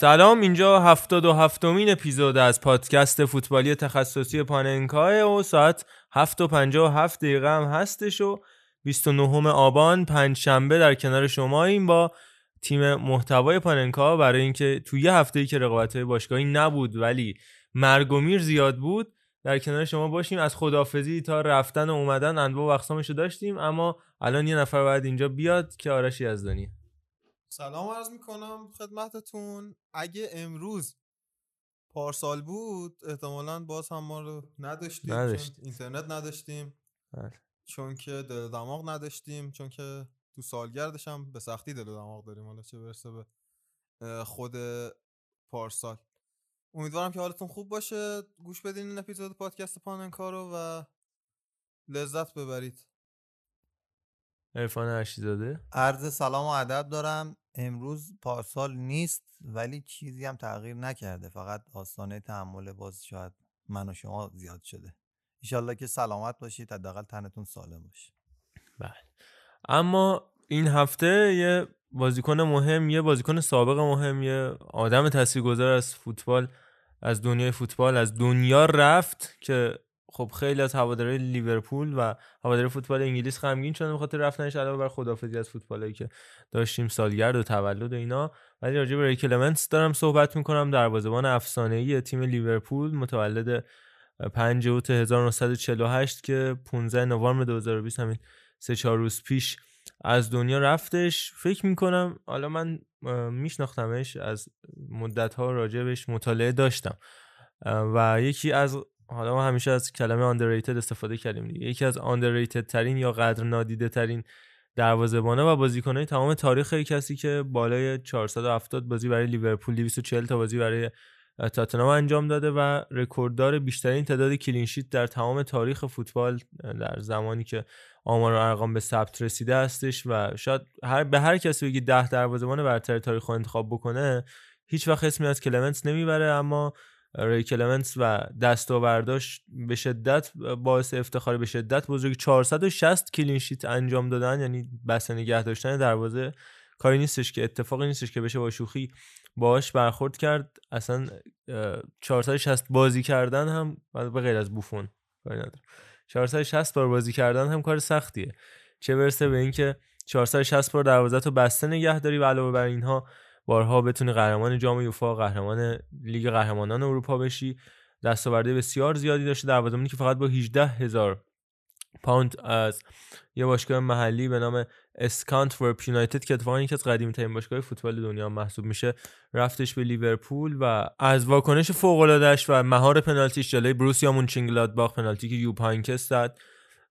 سلام اینجا هفتاد و هفتمین اپیزود از پادکست فوتبالی تخصصی پاننکاه و ساعت هفت و پنجا و هفت دقیقه هم هستش و 29 آبان پنج شنبه در کنار شما این با تیم محتوای پاننکا. برای اینکه توی یه هفته ای که رقابت باشگاهی نبود ولی مرگ و میر زیاد بود در کنار شما باشیم. از خدافزی تا رفتن و اومدن انواع و اقسامشو داشتیم اما الان یه نفر باید اینجا بیاد که آرش یزدانی. سلام عرض می‌کنم خدمتتون. اگه امروز پارسال بود احتمالا باز هم ما رو نداشتیم. چون اینترنت نداشتیم. بله. چون که دل دماغ نداشتیم چون که تو سالگردش هم به سختی دل و دماغ داریم حالا چه برسه به خود پارسال. امیدوارم که حالتون خوب باشه. گوش بدین این اپیزود پادکست پاننکا رو و لذت ببرید. عرفان ارشیزاده عرض سلام و ادب دارم. امروز پارسال نیست ولی چیزی هم تغییر نکرده. فقط آستانه تحمل باز شاید من و شما زیاد شده. ایشالله که سلامت باشید حداقل تنتون سالم باشه. بله. اما این هفته یه بازیکن مهم یه بازیکن سابق مهم یه آدم تاثیرگذار از فوتبال از دنیای فوتبال از دنیا رفت که خب خیلی از هواداری لیورپول و هواداری فوتبال انگلیس غمگین شدن بخاطر رفتنش علاوه بر خدافزی از فوتبالایی که داشتیم سالگرد و تولد و اینا. ولی راجع به ری کلمنتس دارم صحبت می‌کنم. دروازه‌بان افسانه‌ای تیم لیورپول متولد 5 اوت 1948 که 15 نوامبر 2020 همین سه چهار روز پیش از دنیا رفتش. فکر می‌کنم حالا من میشناختمش از مدت ها راجبش مطالعه داشتم. و یکی از حالا ما همیشه از کلمه underrated استفاده کردیم دیگه. یکی از underrated ترین یا قدر نادیده ترین دروازه‌بانا و بازیکنای تمام تاریخ کسی که بالای 470 بازی برای لیورپول 240 تا بازی برای تاتنهام انجام داده و رکورددار بیشترین تعداد کلینشیت در تمام تاریخ فوتبال در زمانی که آمار و ارقام به ثبت رسیده هستش و شاید هر به هر کسی بگی 10 دروازه‌بان برتر تاریخ رو انتخاب بکنه هیچ وقت اسمی از کلمنتس نمی‌بره اما ری کلمنتس و دستاورداش به شدت باعث افتخار به شدت بزرگ. 460 کلین شیت انجام دادن یعنی بسته نگه داشتن دروازه کاری نیستش که اتفاقی نیستش که بشه با شوخی باهاش برخورد کرد. اصلا اه، 460 بازی کردن هم به غیر از بوفون کاری نداره 460 بار بازی کردن هم کار سختیه. چه برسه به اینکه 460 بار دروازه تو بسته نگه داری و علاوه بر اینها بارها بتونی قهرمان جام یوفا قهرمان لیگ قهرمانان اروپا بشی. دستاوردهای بسیار زیادی داشته. دروازه‌بانی که فقط با 18 هزار پوند از یه باشگاه محلی به نام اسکانتورپ یونایتد که اتفاقا یکی از قدیمی ترین باشگاه فوتبال دنیا محسوب میشه رفتش به لیورپول و از واکنش فوق العاده‌اش و مهار پنالتیش جلوی بروسیا مونچنگلادباخ پنالتی که یوپ هاینکس زد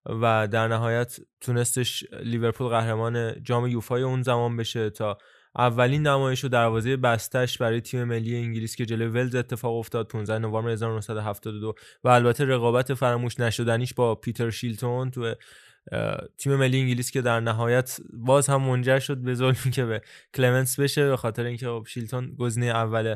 و در نهایت تونستش لیورپول قهرمان جام یوفای اون زمان بشه تا اولین نمایش و دروازه بستش برای تیم ملی انگلیس که جلوی ولز اتفاق افتاد 15 نوامبر 1972 و البته رقابت فراموش نشدنیش با پیتر شیلتون تو تیم ملی انگلیس که در نهایت باز هم منجر شد به ظلمی که به کلمنس بشه به خاطر اینکه خب شیلتون گزینه اول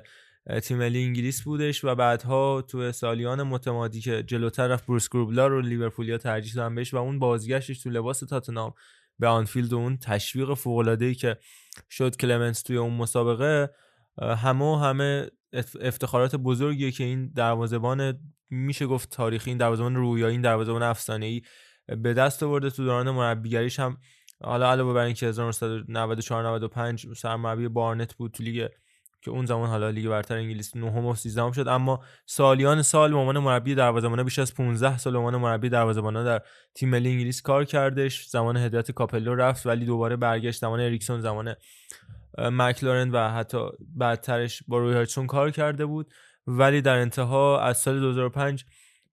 تیم ملی انگلیس بودش و بعدها تو سالیان متمادی که جلوتر رفت بروس گروبلار رو لیورپولیا ترجیح دادن بهش و اون بازگشتش تو لباس تاتنهام به آنفیلد و اون تشویق فوق که شد کلمنس توی اون مسابقه همه همه اف- افتخارات بزرگیه که این دروازه‌بان میشه گفت تاریخی این دروازه‌بان رویایی این دروازه‌بان افسانه‌ای به دست آورده تو دوران مربیگریش هم حالا علاوه بر اینکه 1994 95 سرمربی بارنت بود تو لیگ که اون زمان حالا لیگ برتر انگلیس نهم و 13 شد اما سالیان سال به عنوان مربی دروازه‌بان بیش از 15 سال به عنوان مربی دروازه‌بان در تیم ملی انگلیس کار کردش. زمان هدایت کاپلو رفت ولی دوباره برگشت. زمان اریکسون زمان مکلارن و حتی بعدترش با روی هاجسون کار کرده بود. ولی در انتها از سال 2005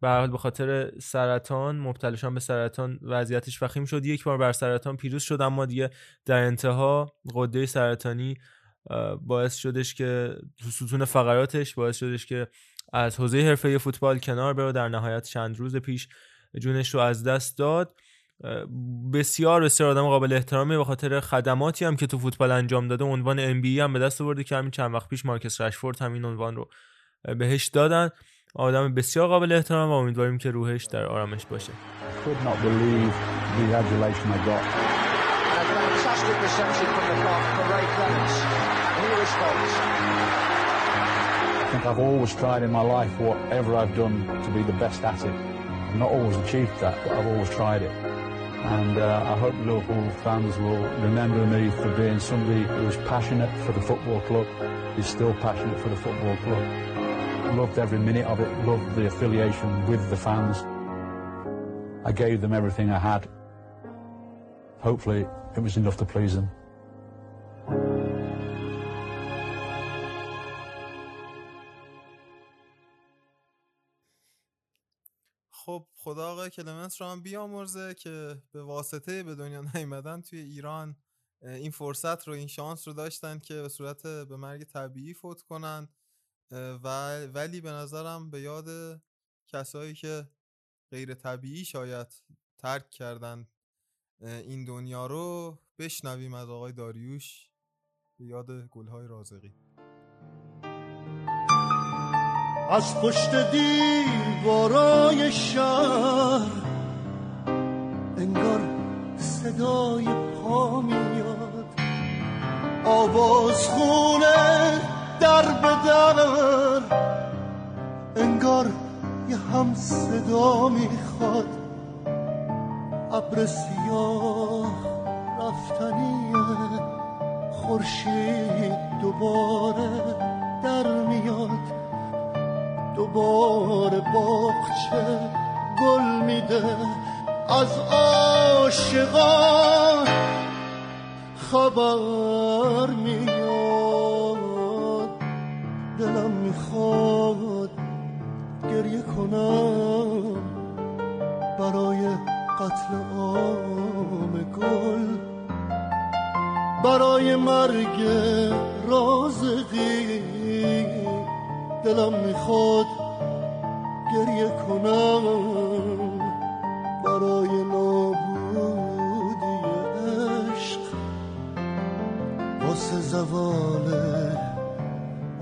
به حال به خاطر سرطان مبتلا شدن به سرطان وضعیتش وخیم شد. یک بار بر سرطان پیروز شد اما دیگه در انتها غده سرطانی باعث شدش که تو ستون فقراتش باعث شدش که از حوزه حرفه فوتبال کنار بره در نهایت چند روز پیش جونش رو از دست داد. بسیار بسیار آدم قابل احترامی به خاطر خدماتی هم که تو فوتبال انجام داده. عنوان ام بی هم به دست آورده که همین چند وقت پیش مارکس رشفورد همین عنوان رو بهش دادن. آدم بسیار قابل احترام و امیدواریم که روحش در آرامش باشه. I think I've always tried in my life whatever I've done to be the best at it. I've not always achieved that, but I've always tried it. And uh, I hope Liverpool fans will remember me for being somebody who was passionate for the football club, is still passionate for the football club. Loved every minute of it, loved the affiliation with the fans. I gave them everything I had. Hopefully it was enough to please them. خب خدا آقای کلمنس رو هم بیامرزه که به واسطه به دنیا نیومدن توی ایران این فرصت رو این شانس رو داشتن که به صورت به مرگ طبیعی فوت کنن. و ولی به نظرم به یاد کسایی که غیر طبیعی شاید ترک کردن این دنیا رو بشنویم از آقای داریوش. به یاد گلهای رازقی. از پشت دیوارای شهر. انگار صدای پا میاد. آواز خونه در به در. انگار یه هم صدا می‌خواد. ابر سیاه رفتنیه خورشید دوباره در میاد. دوباره باغچه گل میده از عاشقان. خبر میاد دلم می‌خواد گریه کنم برای قتل عام گل. برای مرگ رازقی دلم می‌خواد گریه کنم. برای نابودی عشق واسه زوال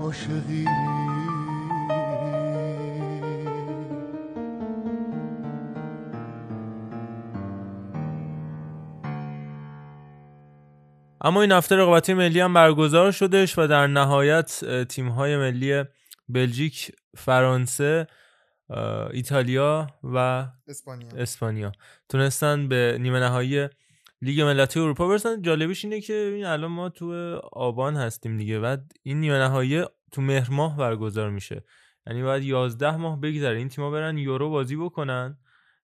عاشقی. اما این هفته رقابتی ملی هم برگزار شدش و در نهایت تیم های ملی بلژیک، فرانسه، ایتالیا و اسپانیا. اسپانیا. تونستن به نیمه نهایی لیگ ملتی اروپا برسن. جالبیش اینه که این الان ما تو آبان هستیم دیگه. بعد این نیمه نهایی تو مهر ماه برگزار میشه. یعنی باید 11 ماه بگذره. این تیم‌ها برن یورو بازی بکنن.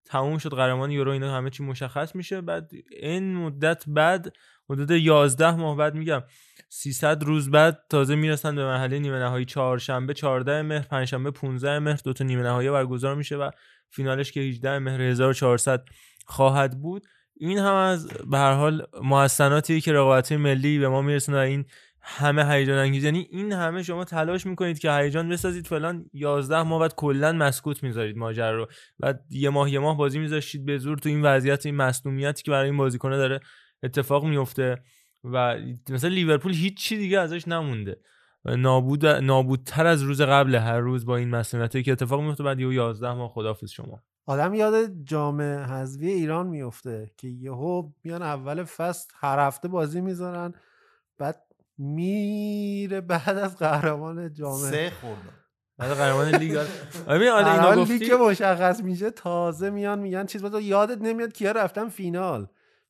تموم شد قهرمان یورو اینا همه چی مشخص میشه. بعد این مدت بعد حدود 11 ماه بعد میگم 300 روز بعد تازه می‌رسن به مرحله نیمه نهایی. چهارشنبه 14 مهر پنجشنبه 15 مهر دو تا نیمه نهایی برگزار میشه و فینالش که 18 مهر 1400 خواهد بود. این هم از به هر حال محسناتی که رقابت ملی به ما میرسونه این همه هیجان انگیز. یعنی این همه شما تلاش می‌کنید که هیجان بسازید فلان 11 ماه بعد کلا مسکوت می‌ذارید ماجرا رو. بعد یه ماه یه ماه بازی میذاشتید به زور تو این وضعیت این مصونیتی که برای این بازیکنه داره اتفاق میفته و مثلا لیورپول هیچ چی دیگه ازش نمونده. نابود نابودتر از روز قبل هر روز با این مسئولیتی که اتفاق میفته بعد یه 11 ماه خدافظ شما. آدم یاد جام حذفی ایران میفته که یهو میان اول فصل هر هفته بازی می‌ذارن بعد میره بعد از قهرمان جام. سه خوردن بعد قهرمان لیگ. آره. حالا اینا لیگ گفتی؟ که مشخص میشه تازه میان میگن چیز بذار یادت نمیاد کیا رفتن فینال.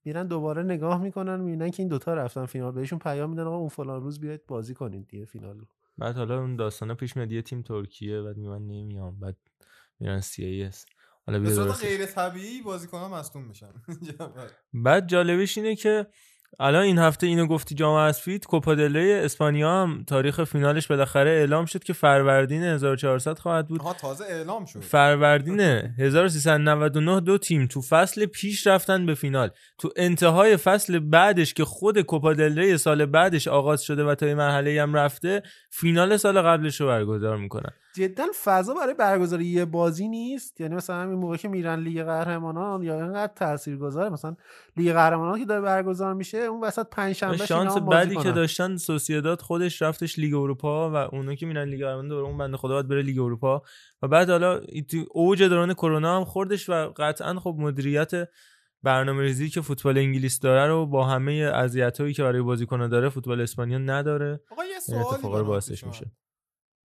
میرن دوباره نگاه می‌کنن می‌بینن که این دوتا رفتن فینال. بهشون پیام میدن آقا اون فلان روز بیاید بازی کنید دیگه فینال رو. بعد حالا اون داستانا پیش میاد یه تیم ترکیه بعد میگن من نمیام بعد میرن سی ای اس. حالا به صورت. غیر طبیعی بازیکن‌ها مصدوم میشن. بعد جالبش اینه که الان این هفته اینو گفتی جام اسفید کوپا دل ری اسپانیا هم تاریخ فینالش بالاخره اعلام شد که فروردین 1400 خواهد بود. آها تازه اعلام شد. فروردین 1399 دو تیم تو فصل پیش رفتن به فینال. تو انتهای فصل بعدش که خود کوپا دل ری سال بعدش آغاز شده و تا این مرحله هم رفته فینال سال قبلش رو برگزار می‌کنن. جدا فضا برای برگزاری یه بازی نیست؟ یعنی مثلا همین موقع که میرن لیگ قهرمانان یا اینقدر تاثیرگذاره مثلا لیگ قهرمانان که داره برگزار میشه اون وسط پنج شنبه شانس بعدی که داشتن سوسیداد خودش رفتش لیگ اروپا و اونا که میرن لیگ قهرمانان دوباره اون بنده خدا باید بره لیگ اروپا. و بعد حالا این اوج دوران کرونا هم خوردش و قطعا خب مدیریت برنامه ریزی که فوتبال انگلیس داره رو با همه اذیت‌هایی که برای بازیکن‌ها داره فوتبال اسپانیا نداره. آقا یه این سوالی پیش میشه.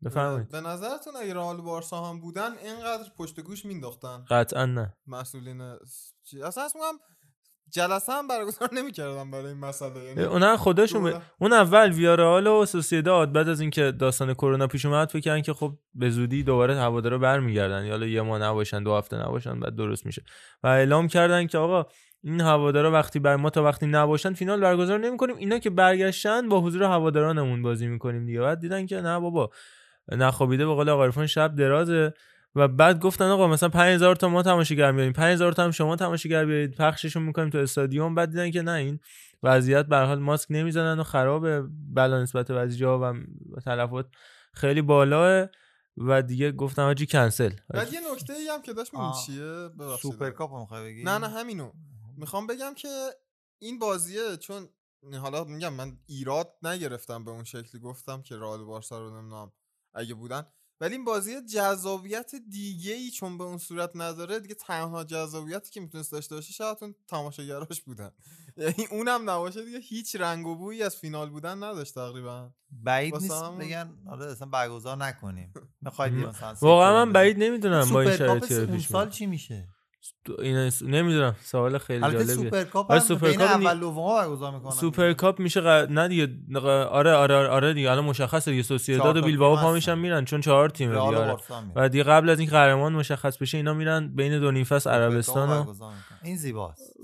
بفرمایید. به نظرتون اگه رئال بارسا هم بودن اینقدر پشت گوش مینداختن؟ قطعا نه. مسئولین اصلا میگم جلسه هم برگزار نمی‌کردن برای این مسئله یعنی اونا خودشون ب... اون اول ویارال و سوسیداد بعد از اینکه داستان کرونا پیش اومد فکر کردن که خب به زودی دوباره هوادارا برمیگردن. یا حالا یه ماه نباشن دو هفته نباشن بعد درست میشه. و اعلام کردن که آقا این هوادارا وقتی بر ما تا وقتی نباشن فینال برگزار نمی‌کنیم. اینا که برگشتن با حضور هوادارانمون بازی می‌کنیم دیگه. بعد دیدن که نه بابا نخوابیده به قول آقا عرفان شب درازه. و بعد گفتن آقا مثلا 5000 تا ما تماشاگر میاریم 5000 تا هم شما تماشاگر بیارید. پخششون می‌کنیم تو استادیوم. بعد دیدن که نه این وضعیت به هر حال ماسک نمی‌زنن و خرابه. بلا نسبت به جا و تلفات خیلی بالاه و دیگه گفتم آجی کنسل. بعد یه نکته ای هم که داشت آه. چیه؟ سوپرکاپ می‌خوای بگی؟ نه نه همینو. می‌خوام بگم که این بازیه چون حالا میگم من ایراد نگرفتم به اون شکلی. گفتم که رئال بارسا رو نمی‌دونم. اگه بودن. ولی این بازی جذابیت دیگه ای چون به اون صورت نداره دیگه تنها جذابیتی که می‌تونست داشته باشه شاید اون تماشاگراش بودن. یعنی اونم نباشه دیگه هیچ رنگ و بویی از فینال بودن نداشت تقریبا. بعید نیست همون- بگن حالا اصلا برگزار نکنیم. می‌خواید مثلا واقعا من بعید نمی‌دونم با این شرایطی اون پیش سال چی میشه؟ این نمی‌دونم سوال خیلی البته جالبیه. سوپرکاپ آره، هم سوپرکاپ بین اول دوم برگزار می‌کنن سوپر کاپ میشه ق... نه دیگه آره آره آره دیگه الان مشخصه دیگه. سوسییداد و بیلبائو پا. میشن میرن چون چهار تیمه دیگه و آره. هم. و دیگه قبل از اینکه قهرمان مشخص بشه اینا میرن بین دو نیم فصل عربستان سوپرکاپ و. این زیباست.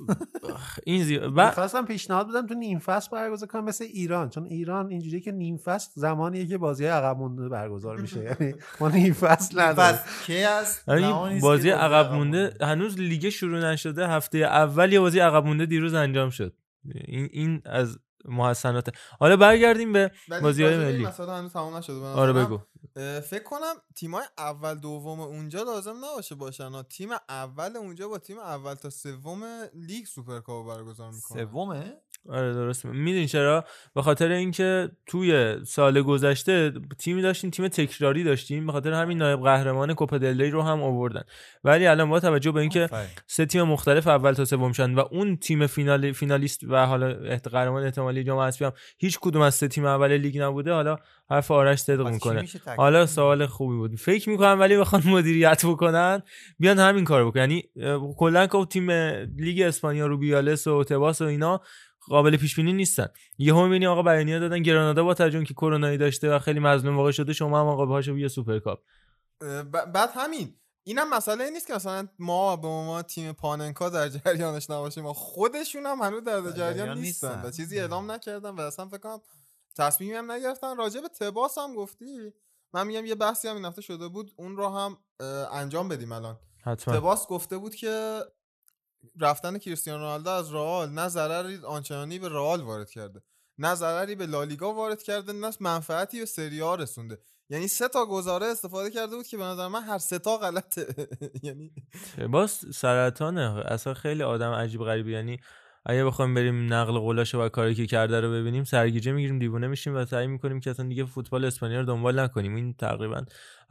این زی... و... می‌خواستم پیشنهاد بدم تو نیم فصل برگزار کنم مثل ایران. چون ایران اینجوریه که نیم فصل زمانیه که بازی عقب مونده برگزار میشه. یعنی ما نیم فصل نداریم. کی یعنی بازی عقب مونده. هنوز لیگ شروع نشده هفته اول یه بازی عقب مونده دیروز انجام شد. این این از محسنات حالا برگردیم به به این ملی. مسئله هنوز تمام نشده به آره. بگو. فکر کنم تیمای اول دوم اونجا لازم نباشه باشن. ها. تیم اول اونجا با تیم اول تا سوم لیگ سوپرکاپ برگزار می‌کنه سومه؟ آره درست می‌دونی چرا؟ به خاطر اینکه توی سال گذشته تیمی داشتیم تیم تکراری داشتیم به خاطر همین نایب قهرمان کوپا دل ری رو هم آوردن. ولی الان با توجه به اینکه سه تیم مختلف اول تا سوم شدن و اون تیم فینال فینالیست و حالا قهرمان احتمالی جام حذفی هم هیچ کدوم از سه تیم اول لیگ نبوده. حالا حرف آرش صدق می‌کنه. حالا؟ سوال خوبی بود. فکر می‌کنم ولی بخوان مدیریت بکنن بیان همین کار بکنن. یعنی کلا که تیم لیگ اسپانیا روبیالس و تباس و اینا قابل پیش بینی نیستن. یهو می‌بینی آقا بیانیه دادن گرانادا با توجه که کرونایی داشته و خیلی مظلوم واقع شده شما هم آقا پاشو بیا سوپرکاپ. اه، ب- بعد همین. اینم مسئله این نیست که مثلا ما به ما تیم پاننکا در جریانش نباشیم. ما خودشون هم هنوز در جریان نیستن. و چیزی اعلام نکردن و اصلا فکر کنم تصمیمی هم نگرفتن. راجع به تباس هم گفتی. من میگم یه بحثی هم این هفته شده بود. اون رو هم انجام بدیم الان. حتما. تباس گفته بود که رفتن کریستیانو رونالدو از رئال نه ضرری آنچنانی به رئال وارد کرده. نه ضرری به لالیگا وارد کرده نه منفعتی به سری رسونده. یعنی سه تا گزاره استفاده کرده بود که به نظر من هر سه تا غلطه. یعنی باز سرطانه. اصلا خیلی آدم عجیب غریبی یعنی اگه بخوایم بریم نقل قولاش و کاری که کرده رو ببینیم سرگیجه می‌گیریم دیوونه میشیم و سعی می‌کنیم که اصلا دیگه فوتبال اسپانیا رو دنبال نکنیم. این تقریبا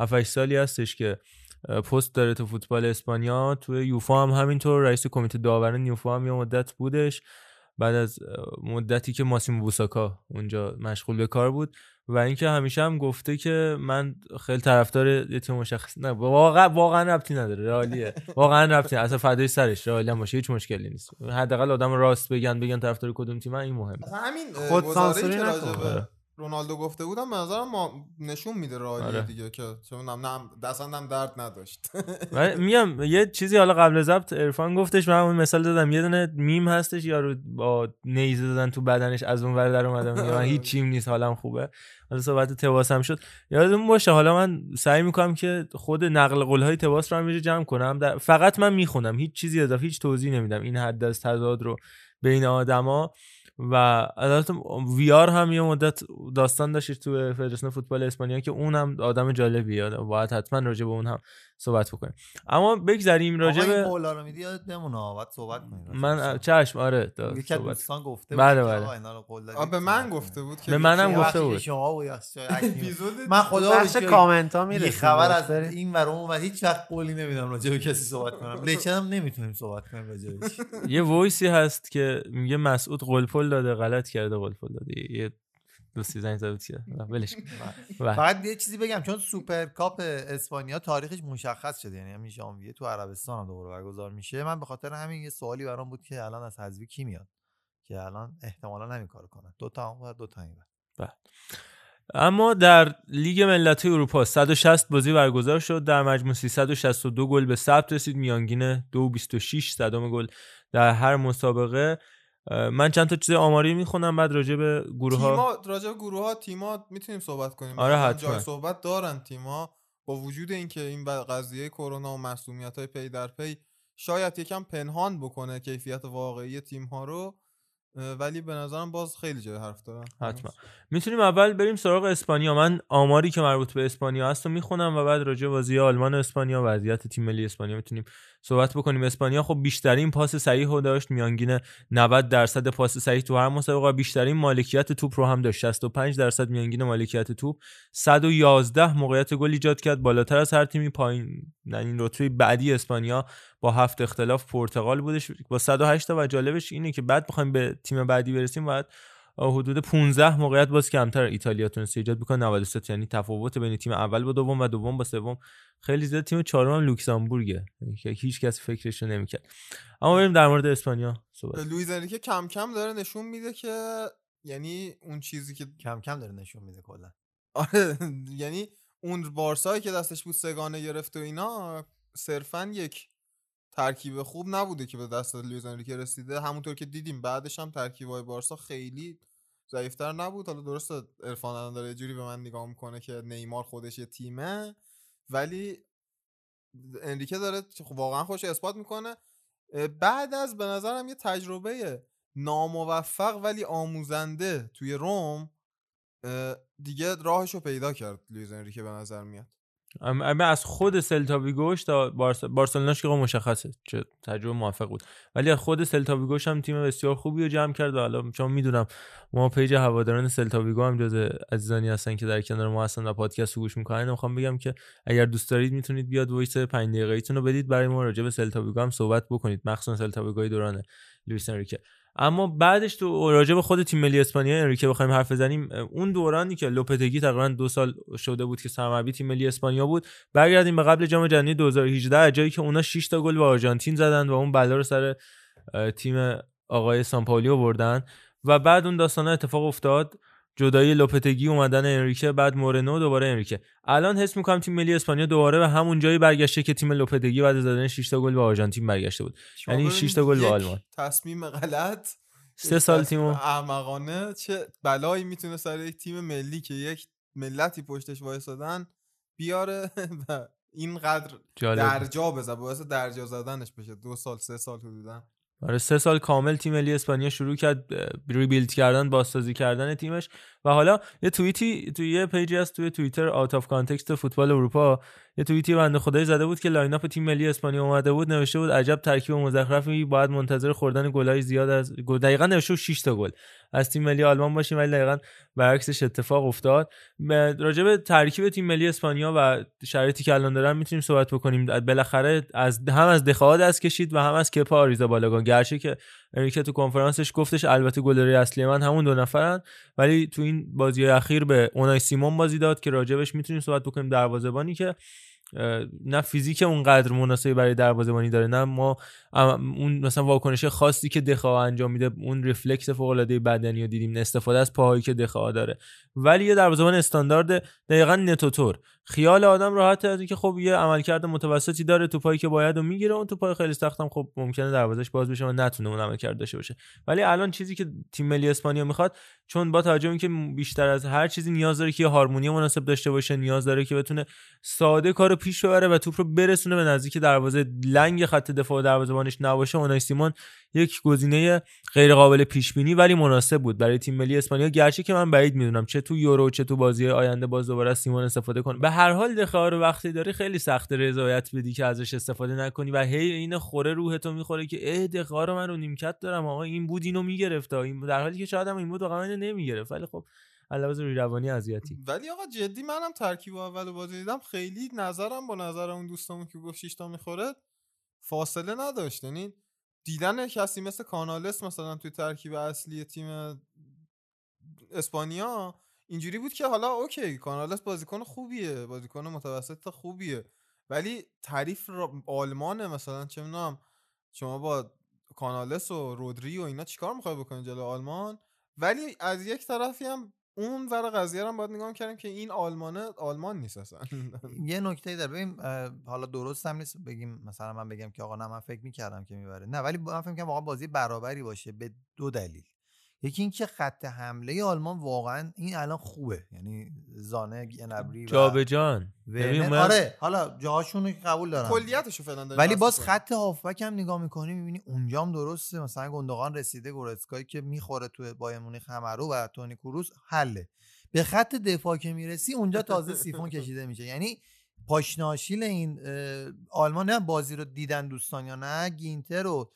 7 سالی هستش که پست داره تو فوتبال اسپانیا. تو یوفا هم همینطور. رئیس کمیته داوران یوفا هم یه مدت بودش. بعد از مدتی که ماسیمو بوساکا اونجا مشغول به کار بود و اینکه همیشه هم گفته که من خیلی طرفدار یه تیم مشخص نه واقعا واقعا ربطی نداره رئالیه واقعا ربطی اصلا فدای سرش رئالی هم باشه هیچ مشکلی نیست. حداقل آدم راست بگن بگن طرفدار کدوم تیم این مهمه. همین خود سانسوری رونالدو گفته بودم به نظرم ما نشون میده رالی آره. دیگه که چون هم دستان هم درد نداشت. من میگم یه چیزی حالا قبل ضبط عرفان گفتش من اون مثال دادم یه دونه میم هستش یارو با نیزه دادن تو بدنش از اون ور در اومدم من هیچ چیم نیست حالم خوبه. حالا صحبت تباس هم شد. یادمون باشه حالا من سعی می‌کنم که خود نقل قول های تباس رو هم جمع کنم. در فقط من می‌خونم هیچ چیزی اضافه هیچ توضیح نمیدم. این حد از تضاد رو بین آدما. و البته آر هم یه مدت داستان داشتش تو فدراسیون فوتبال اسپانیا که اون هم آدم جالبیه. باید حتما راجع به اون هم صحبت بکنیم اما بگذریم راجع به قولا رو میدی یادت بمونه باید صحبت کنیم من چشم آره یکی از صحبت. دوستان گفته بله، بود بله. آقا اینا رو قول دادید آه، به من گفته. بود که به منم یه گفته بود. شما من خدا بخش رو شکر کامنت ها می‌رسیم خبر از این ور اون ور هیچ وقت قولی نمیدم راجع به کسی صحبت کنم لیچن هم نمی‌تونیم صحبت کنیم راجع بهش یه voice ی هست که میگه مسعود قلپل داده غلط کرده قلپل داده یه دوستی زنگ زده که. ولش. بله. فقط یه چیزی بگم چون سوپر کاپ اسپانیا تاریخش مشخص شده یعنی همین ژانویه تو عربستان هم دوباره برگزار میشه. من به خاطر همین یه سوالی برام بود که الان از حذفی کی میاد؟ که الان احتمالا همین کارو کنن دو تا هم دو تا این ور. اما در لیگ ملت‌های اروپا 160 بازی برگزار شد. در مجموع 362 گل به ثبت رسید. میانگین 2.26 صدم گل در هر مسابقه. من چند تا چیز آماری می‌خونم بعد راجع به گروه ها تیما راجع به گروه ها تیما می‌تونیم صحبت کنیم. آره، حتما. جای صحبت دارن تیما. با وجود اینکه این ب- قضیه کرونا و مسئولیت های پی در پی شاید یکم پنهان بکنه کیفیت واقعی تیم ها رو ولی به نظرم باز خیلی جای حرف دارن. حتما. می‌تونیم اول بریم سراغ اسپانیا. من آماری که مربوط به اسپانیا هست رو می‌خونم و بعد راجع به بازی آلمان و اسپانیا وضعیت تیم ملی اسپانیا می‌تونیم صحبت بکنیم. اسپانیا خب بیشترین پاس صحیح رو داشت. میانگین 90 درصد پاس صحیح تو هر مسابقه بیشترین مالکیت توپ رو هم داشت. 65 درصد میانگین مالکیت توپ. 111 موقعیت گل ایجاد کرد. بالاتر از هر تیمی. پایین این رتبه بعدی اسپانیا با هفت اختلاف پرتغال بودش. با 108 تا و جالبش اینه که بعد بخوایم به تیم بعدی برسیم باید حدود 15 موقعیت باز کمتر ایتالیا تونسته ایجاد بکنه. 93 تا. یعنی تفاوت بین تیم اول با دوم و دوم با سوم. خیلی زیاد تیم چهارم هم یعنی که هیچ کس فکرش رو نمی‌کرد. اما بریم در مورد اسپانیا صحبت لویز انریکه کم کم داره نشون میده که یعنی اون چیزی که کم کم داره نشون میده کلا. آره یعنی اون بارسایی که دستش بود سه‌گانه گرفت و اینا صرفا یک ترکیب خوب نبوده که به دست لویز انریکه رسیده. همونطور که دیدیم بعدش هم ترکیبای بارسا خیلی ضعیفتر نبود. حالا درسته عرفان داره جوری به من نگاه می‌کنه که نیمار خودش یه تیمه ولی انریکه داره خب واقعا خودشو اثبات می‌کنه. بعد از به نظرم یه تجربه ناموفق ولی آموزنده توی رم دیگه راهش رو پیدا کرد لویز انریکه به نظر میاد. اما از خود سلتا ویگوش تا بارس... بارسلوناش که خب مشخصه چه تجربه موفق بود. ولی از خود سلتا ویگوش هم تیم بسیار خوبی رو جمع کرد و حالا چون می‌دونم ما page هواداران سلتا ویگو هم جز عزیزانی هستن که در کنار ما هستن و پادکست رو گوش می‌کنن می‌خوام بگم که اگر دوست دارید می‌تونید بیاد voice 5 دقیقه‌ایتون رو بدید برای ما راجع به سلتا ویگو هم صحبت بکنید. مخصوصا سلتا ویگوی دوران لوئیس انریکه. اما بعدش تو راجع به خود تیم ملی اسپانیا انریکه بخوایم حرف بزنیم اون دورانی که لوپتگی تقریبا دو سال شده بود که سرمربی تیم ملی اسپانیا بود برگردیم به قبل جام جهانی 2018 از جایی که اونا 6 تا گل به آرژانتین زدن و اون بلا رو سر تیم آقای سامپاولی آوردن و بعد اون داستان اتفاق افتاد. جدایی لوپتگی اومدن انریکه بعد مورنو دوباره انریکه. الان حس می‌کنم تیم ملی اسپانیا دوباره به همون جایی برگشته که تیم لوپتگی بعد از زدن 6 تا گل به آرژانتین برگشته بود. یعنی ببینید 6 تا گل به آلمان. تصمیم غلط. سه سال تیمو احمقانه. چه بلایی می‌تونه سر یک تیم ملی که یک ملتی پشتش وایسادن بیاره و اینقدر جالب درجا بزنه. باعث درجا زدنش بشه. دو سال سه سال حدودا. آره سه سال کامل تیم ملی اسپانیا شروع کرد rebuild کردن بازسازی کردن تیمش. و حالا یه توییتی توی یه page ی هست توی توییتر Out of Context Football اروپا. یه توییتی بنده خدایی زده بود که lineup تیم ملی اسپانیا اومده بود نوشته بود عجب ترکیب مزخرفی باید منتظر خوردن گلای زیاد از گل. دقیقا نوشته بود 6 تا گل. از تیم ملی آلمان باشیم ولی دقیقا برعکسش اتفاق افتاد. راجع به ترکیب تیم ملی اسپانیا و شرایطی که الان دارن می‌تونیم صحبت بکنیم. بالاخره از هم از دخئا دست کشید و هم از کپا آریزابالاگا. گرچه که انریکه تو کنفرانسش گفتش البته گلری اصلی من همون دو نفرن ولی تو این بازی اخیر به اونای سیمون بازی داد که راجبش می‌تونیم صحبت بکنیم. دروازه‌بانی که نه فیزیک اونقدر مناسبی برای دروازه‌بانی داره نه ما اون مثلا واکنش خاصی که دخا انجام میده اون رفلکس فوق العاده بدنی رو دیدیم استفاده از پاهایی که دخا داره. ولی یه دروازه‌بان استاندارد دقیقا نتوتور. خیال آدم راحته از اینکه خب یه عملکرد متوسطی داره توپایی که باید و می‌گیره اون توپای خیلی سختم خب ممکنه دروازش باز بشه و نتونه اون عملکرد داشته باشه. ولی الان چیزی که تیم ملی اسپانیا می‌خواد چون با توجه اینکه بیشتر از هر چیزی نیاز داره که هارمونی مناسب داشته باشه نیاز داره که بتونه ساده کارو پیش ببره و توپ رو برسونه به نزدیک دروازه لنگ خط دفاع دروازه‌بانش نباشه اونای سیمون یک گزینه غیر قابل پیش بینی ولی مناسب بود برای تیم ملی اسپانیا. گرچه که من بعید می‌دونم چه تو یورو چه تو بازی آینده باز دوباره سیمون استفاده کنه. هر حال دخا رو وقتی داری خیلی سخت رضایت بدی که ازش استفاده نکنی و هی این خوره روحتو می‌خوره که اه دخا رو من رو نیمکت دارم آقا این بود اینو می‌گرفت این در حالی که شاید هم این بود واقعا نمی‌گرفت ولی خب علاوه روی روانی اذیتی. ولی آقا جدی منم ترکیب اول بازی دیدم خیلی نظرم با نظر اون دوستمون که گفت شیشتا می‌خوره فاصله نداشت. یعنی دیدن کسی مثل کانالس مثلا توی ترکیب اصلی تیم اسپانیا اینجوری بود که حالا اوکی کانالس بازیکن خوبیه بازیکن متوسط خوبیه. ولی تعریف آلمانه مثلا چه می‌دونم شما با کانالس و رودری و اینا چیکار می‌خوای بکنی جلو آلمان؟ ولی از یک طرفی هم اون ور قضیه رو باید نگاه کردیم که این آلمانه آلمان نیست اصلا. یه نکته داره. ببین حالا درست هم نیست بگیم مثلا من بگم که آقا نه من فکر می‌کردم که می‌بره. نه ولی من فکر می‌کنم واقعا بازی برابری باشه به دو دلیل. یکی اینکه خط حمله آلمان واقعا این الان خوبه. یعنی زانه گنبری و جابجان. ببین ورنر. من- آره حالا جاهاشون رو قبول دارم. کلیتشو فعلا ولی باز. خط هافبک هم نگاه می‌کنی می‌بینی اونجام درسته. مثلا گندگان رسیده گورسکایی که می‌خوره تو بایر مونیخ همرو و تونی کروس حله. به خط دفاع که می‌رسی اونجا تازه سیفون کشیده میشه. یعنی پاشنه آشیل این آلمان نه بازی رو دیدن دوستان یا نه گینتر و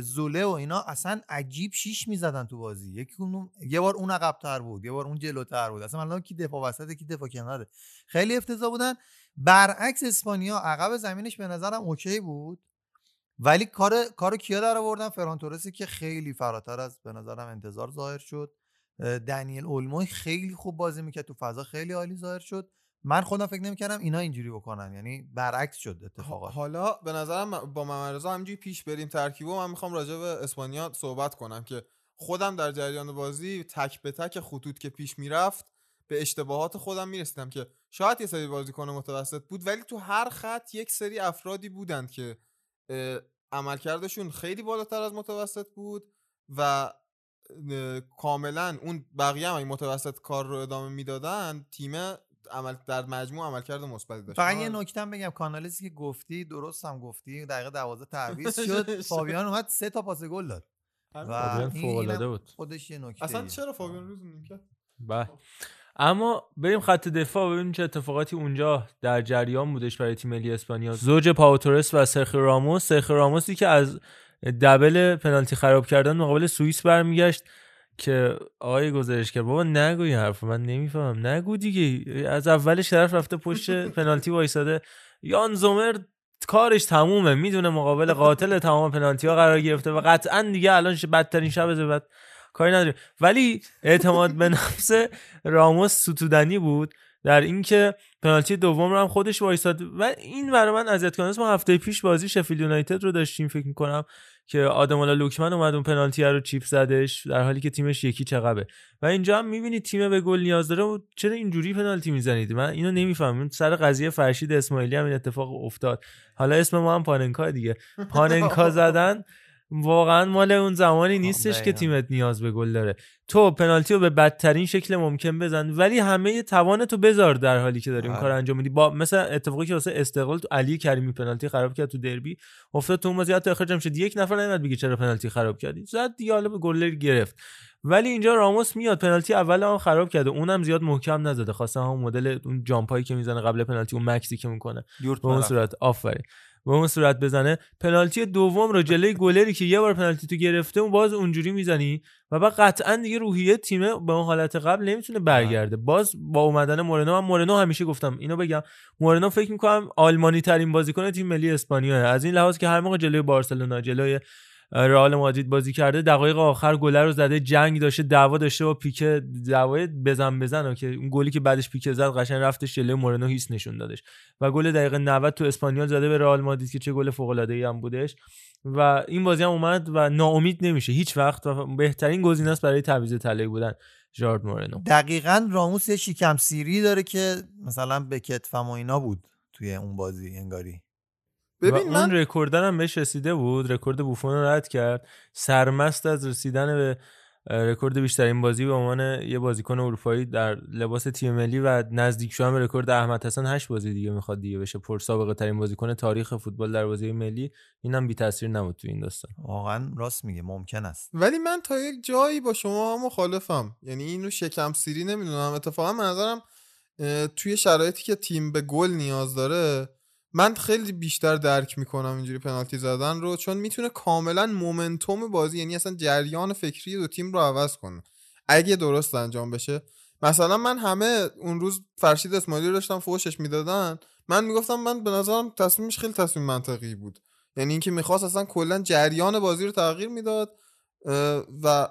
زوله و اینا اصلا عجیب شیش می‌زدن تو بازی. یکی اون یه بار اون عقب‌تر بود یه بار اون جلوتر بود. اصلا الان کی دفاع وسط کی دفاع کناره. خیلی افتضاح بودن. برعکس اسپانیا عقب زمینش به نظرم OK بود. ولی کار کارو کیا در آوردن؟ فران تورسی که خیلی فراتر از به نظرم انتظار ظاهر شد. دنیل اولموی خیلی خوب بازی می‌کرد. تو فضا خیلی عالی ظاهر شد. من خودم فکر نمی‌کردم اینا اینجوری بکنن یعنی برعکس شد اتفاقات. حالا به نظرم با محمد رضا همینجوری پیش بریم ترکیبو من می‌خوام راجع به اسپانیا صحبت کنم که خودم در جریان بازی تک به تک خطوط که پیش می‌رفت به اشتباهات خودم می‌رسیدم که شاید یه سری بازیکن متوسط بود ولی تو هر خط یک سری افرادی بودند که عملکردشون خیلی بالاتر از متوسط بود و کاملا اون بقیه هم متوسط کار رو ادامه می‌دادن تیم عمل در مجموع عملکرد مثبتی داشت. فقط یه نکته هم بگم. کانالسی که گفتی درست هم گفتی. دقیقه 12 تعویض شد. فابیان اومد سه تا پاس گل داد. و فابیان این- فوق‌العاده اینم بود. خودش یه نکته اصلا چرا فابیان روز نیمکت؟ بله. اما بریم خط دفاع ببینیم چه اتفاقاتی اونجا در جریان بودش برای تیم ملی اسپانیا. زوج پاوتورس و سرخی راموس. سرخی راموسی که از دبل پنالتی خراب کردن مقابل سوئیس برمیگشت. که آقای گزارش کرد. بابا نگو این حرف من نمی‌فهمم. نگو دیگه. از اولش طرف رفته پشت پنالتی وایساده. یان زومر کارش تمومه. می‌دونه مقابل قاتل تمام پنالتی ها قرار گرفته و قطعا دیگه الان بدترین شب بعد کاری نداریم. ولی اعتماد به نفس راموس ستودنی بود. در اینکه پنالتی دوم رو هم خودش وایساد و این برای من اذیت کننده. ما هفته پیش بازی شفیلد یونایتد رو داشتیم فکر می‌کنم که آدمالا لوکمن اومد اون پنالتی رو چیپ زدش در حالی که تیمش یکی چقبه. و اینجا هم می‌بینید تیم به گل نیاز داره و چرا اینجوری پنالتی می‌زنید؟ من اینو نمی‌فهمم. سر قضیه فرشید اسماعیلی هم این اتفاق افتاد. حالا اسم ما هم پاننکا دیگه. پاننکا زدن واقعا مال اون زمانی نیستش که. تیمت نیاز به گل داره. تو پنالتی رو به بدترین شکل ممکن بزن ولی همه توان تو بذار در حالی که داری اون آره. کار انجام میدی. با مثلا اتفاقی که واسه استقلال تو علی کریمی پنالتی خراب کرد تو دربی افتاد تو اون بازی حتی شد. یک نفر نمیاد بگه چرا پنالتی خراب کردی. زد دیگه حالا به گلر گرفت. ولی اینجا راموس میاد پنالتی اول هم خراب کرده. اونم زیاد محکم نزده. خواسته هم مدل اون جامپایی که می‌زنه قبل پنالتی اون مکسی که می‌کنه. به اون. صورت. آفرین. به اون صورت بزنه پنالتی دوم رو جلوی گلری که یه بار پنالتی تو گرفته اون باز اونجوری می‌زنی و بعد قطعا دیگه روحیه تیم به اون حالت قبل نمی‌تونه برگرده. باز با اومدن مورنو هم مورنو همیشه گفتم اینو بگم مورنو فکر می‌کنم آلمانی ترین بازیکن تیم ملی اسپانیا از این لحاظ که هر موقع جلوی بارسلونا جلوی رئال مادرید بازی کرده. دقایق آخر گله رو زده جنگ داشته دعوا داشته با پیکه. دعوای بزن بزن که اون گلی که بعدش پیکه زد قشنگ رفتش جلوی مورنو هیچ نشون دادش. و گل دقیقه 90 تو اسپانیول زده به رئال مادرید که چه گل فوق العاده ای هم بودش. و این بازی هم اومد و ناامید نمیشه. هیچ وقت و بهترین گزینه است برای تعویض طلایی بودن جرارد مورنو. دقیقا راموس یه سیری داره که مثلا به کتفم و اینا بود توی اون بازی انگاری. و ببین اون من رکورد هم بهش رسیده بود رکورد بوفون رو رد کرد. سرمست از رسیدن به رکورد بیشترین بازی به عنوان یه بازیکن اروپایی در لباس تیم ملی و نزدیک شدن به رکورد احمد حسن هشت بازی دیگه می‌خواد دیگه بشه. پر سابقه ترین بازیکن تاریخ فوتبال در بازی ملی. اینم بی تاثیر نبود تو این داستان. واقعا راست میگه ممکن است. ولی من تا یک جایی با شما هم مخالفم. یعنی اینو شکم سیری نمی‌دونم. اتفاقا به نظرم اه، توی شرایطی که تیم به گل نیاز داره من خیلی بیشتر درک می‌کنم اینجوری پنالتی زدن رو چون می‌تونه کاملا مومنتوم بازی یعنی اصلا جریان فکری دو تیم رو عوض کنه. اگه درست انجام بشه. مثلا من همه اون روز فرشید اسماعیلی رو داشتم فوشش می‌دادن. من می‌گفتم من به نظرم تصمیمش خیلی تصمیم منطقی بود. یعنی اینکه می‌خواست اصلا کلا جریان بازی رو تغییر می‌داد و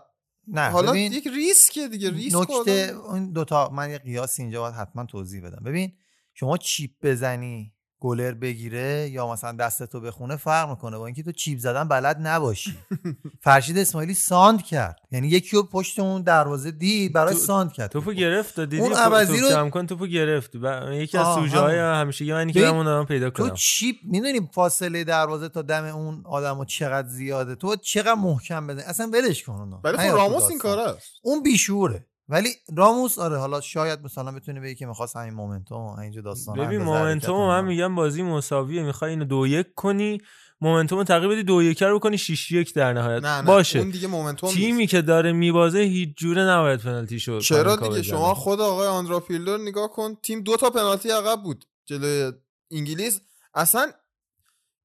نه حالا ببین یک ریسکه دیگه ریسک نکته اون دوتا من یه قیاسی اینجا باید حتما توضیح بدم. ببین شما چیپ بزنی گلر بگیره یا مثلا دستتو بخونه فرق می‌کنه. با اینکه تو چیپ زدن بلد نباشی. فرشید اسماعیلی send کرد. یعنی یکی رو پشت اون دروازه دید برای تو- ساند کرد. توپو گرفت دیدی اون عوضی رو- جمع کن توپو گرفت. و یکی از سوژه های. همیشه من که اون دارم پیدا تو کنم. چیپ می‌دونی فاصله دروازه تا دم اون آدم چقدر زیاده؟ تو چقدر محکم بزنی اصلا ولش کن اونو ولی خب تو راموس این. کاره اون بیشعوره. ولی راموس آره حالا شاید مثلا بتونه بگه که می‌خواست همین momentum و اینجا داستان ببین momentum من. میگم بازی مساویه می‌خوای اینو دو یک کنی momentum تقریبا بدی دو یک رو بکنی 6 یک در نهایت نه نه باشه اون دیگه momentum تیمی نیست. که داره میبازه هیچ جوره نباید پنالتی شو چرا دیگه. شما خود آقای آندرا رو نگاه کن تیم دو تا پنالتی عقب بود جلوی انگلیس اصلا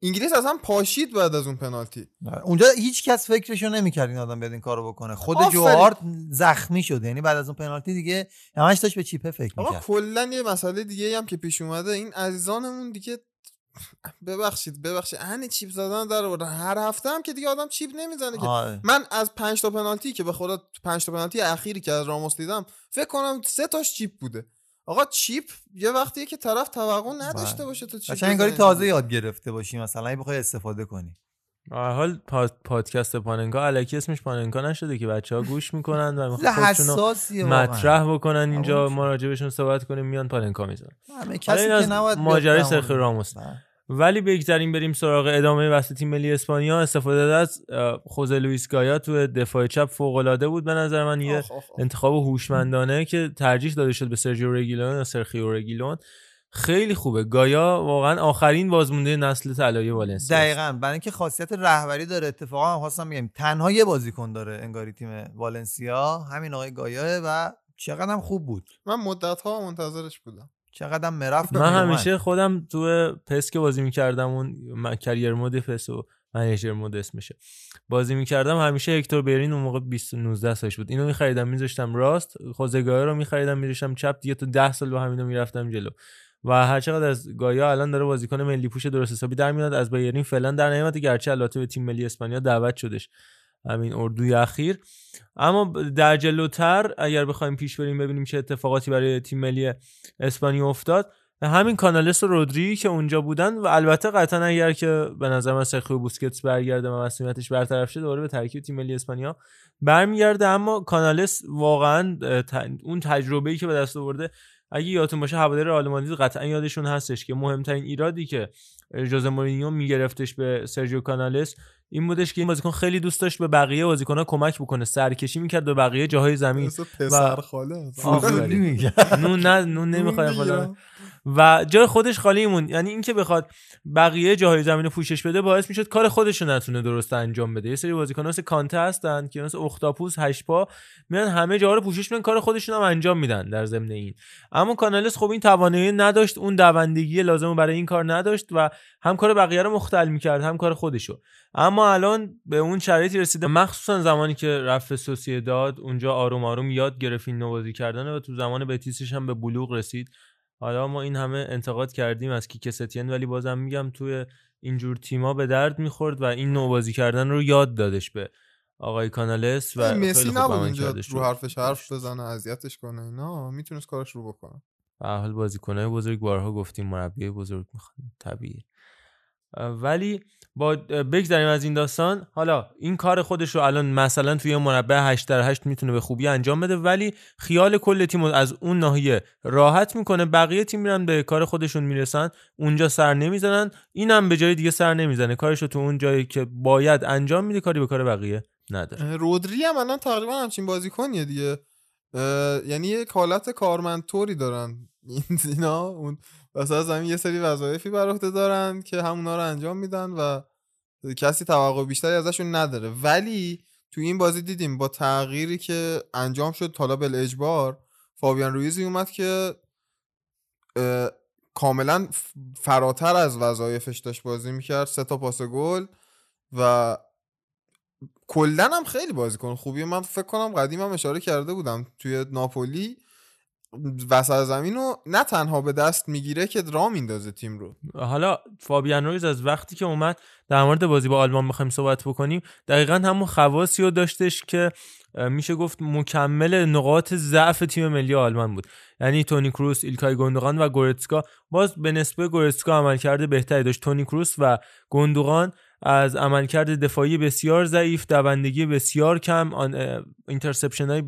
انگلیس اصلا پاشید بعد از اون پنالتی. اونجا هیچ کس فکرشو نمی‌کرد این آدم بیاد این کارو بکنه. خود. جوهارت زخمی شد. یعنی بعد از اون پنالتی دیگه همش داشت به چیپه فکر آقا می‌کرد. کلا یه مسئله دیگه هم که پیش اومده. این عزیزانمون دیگه ببخشید ببخشید. هنی چیپ زدن در آوردن. هر هفته هم که دیگه آدم چیپ نمی‌زنه که. آره. من از پنج تا پنالتی که به خدا پنج تا پنالتی اخیری که از راموس دیدم فکر کنم سه تاش چیپ بوده. آقا چیپ یه وقتیه که طرف توقع نداشته بله. باشه تو چیپ قشنگ انگاری. تازه یاد گرفته باشی مثلا اگه بخوای استفاده کنی. به هر حال پاد- پادکست پاننکا الکی اسمش پاننکا نشده که بچه ها گوش می‌کنن و واقعا. مطرح بکنن اینجا. ما راجبشون صحبت کنیم میان پاننکا می‌زنن. همه کسی این که نباید ماجرای سرخی راموس. بله. ولی بگذاریم بریم سراغ ادامه وسط ملی اسپانیا. استفاده از خوزه لوئیس گایا تو دفاع چپ فوق العاده بود به نظر من یه آخ، آخ، آخ. انتخاب هوشمندانه که ترجیح داده شد به سرجیو رگیلون یا سرخیو رگیلون. خیلی خوبه. گایا واقعا آخرین بازمونده نسل طلایی والنسیا. دقیقا. برای اینکه خاصیت رهبری داره اتفاقا هم خواستم بگم تنها یه بازیکن داره انگاری تیم والنسیا همین آقای گایاه و چقدر هم خوب بود. من مدت ها منتظرش بودم. چقدر هم مرفت من. همیشه خودم تو پس که بازی می‌کردم اون کریر مود پس و منیجر مود اسمشه. بازی می‌کردم همیشه هکتور برین اون موقع 20 19 سالش بود. اینو میخریدم میذاشتم راست خوزگاه رو میخریدم میذاشتم چپ دیگه تو 10 سال با همینو می‌رفتم جلو. و هر چقدر از گایا الان داره بازیکن ملی پوش درست حسابی در میاد از بایرین فعلا در نیامده گرچه البته به تیم ملی اسپانیا دعوت شدش. همین اردوی اخیر. اما در جلوتر اگر بخوایم پیش بریم ببینیم چه اتفاقاتی برای تیم ملی اسپانیا افتاد همین کانالس و رودری که اونجا بودن و البته قطعا اگر که به نظر من سرخیو بوسکتس برگرده و مسئولیتش برطرف شه دوباره به ترکیب تیم ملی اسپانیا برمیگرده. اما کانالس واقعا اون تجربه‌ای که به دست آورده اگه یادتون باشه هوادار رئال مادرید قطعا یادشون هستش که مهمترین ایرادی که ژوزه مورینیو میگرفتش به سرجیو کانالس این بودش که این بازیکن خیلی دوست داشت به بقیه بازیکن‌ها کمک بکنه. سرکشی می‌کرد به بقیه جاهای زمین. پسر خاله. نون نه نون نمی‌خواد. و جای خودش خالی مون. یعنی اینکه بخواد بقیه جاهای زمین رو پوشش بده باعث می‌شد کار خودش رو نتونه درست انجام بده. یه سری بازیکن مثل کانته هستن که مثل اختاپوس هشت پا میان همه جاها رو پوشش میدن کار خودشون هم انجام میدن در ضمن این. اما کانالس خب این توانایی نداشت اون دوندگی لازم رو برای این کار نداشت و هم کار بقیه رو مختل می‌کرد هم کار خودشو اما الان به اون شرایطی رسیده. مخصوصا زمانی که رفت سوسیداد اونجا آروم آروم یاد گرفت این نوازی کردن و تو زمان بتیسش هم به بلوغ رسید. حالا ما این همه انتقاد کردیم از کیک ستین ولی بازم میگم توی اینجور تیما به درد می‌خورد و این نوع بازی کردن رو یاد دادش به آقای کانالس و مسی نبود اینجا رو حرفش حرف بزنه اذیتش کنه اینا می‌تونست کارش رو بکنه. به هر حال بازیکنهای بزرگ بارها گفتیم مربی بزرگ می‌خوان طبیعی. ولی با بگذاریم از این داستان. حالا این کار خودش رو الان مثلا توی مربع 8 در 8 می‌تونه به خوبی انجام بده ولی خیال کل تیم از اون ناحیه راحت می‌کنه. بقیه تیم میرن به کار خودشون می‌رسن اونجا سر نمی‌زنن. اینم به جای دیگه سر نمی‌زنه. کارش رو تو اون جایی که باید انجام میده کاری به کار بقیه نداره. رودری هم الان تقریبا همچین بازیکنیه دیگه. یعنی یک حالت کارمندطوری دارن. این اینا اون وسط زمین یه سری وظایفی بر عهده دارن که همونا رو انجام میدن و کسی توقع بیشتری ازشون نداره. ولی تو این بازی دیدیم با تغییری که انجام شد حالا بالاجبار فابیان رویزی اومد که کاملا فراتر از وظایفش داشت بازی می‌کرد سه تا پاس گل و کلا هم خیلی بازیکن خوبیه. من فکر کنم قدیم اشاره کرده بودم توی ناپولی. وسط زمین رو نه تنها به دست می‌گیره که را میندازه تیم رو. حالا فابیان رویز از وقتی که اومد در مورد بازی با آلمان بخوایم صحبت بکنیم دقیقا همون خواصی رو داشتش که میشه گفت مکمل نقاط ضعف تیم ملی آلمان بود. یعنی تونی کروس، ایلکای گوندوغان و گورتسکا. باز به نسبه گورتسکا عملکرد بهتری داشت. تونی کروس و گوندوغان از عملکرد دفاعی بسیار ضعیف دوندگی بسیار کم آن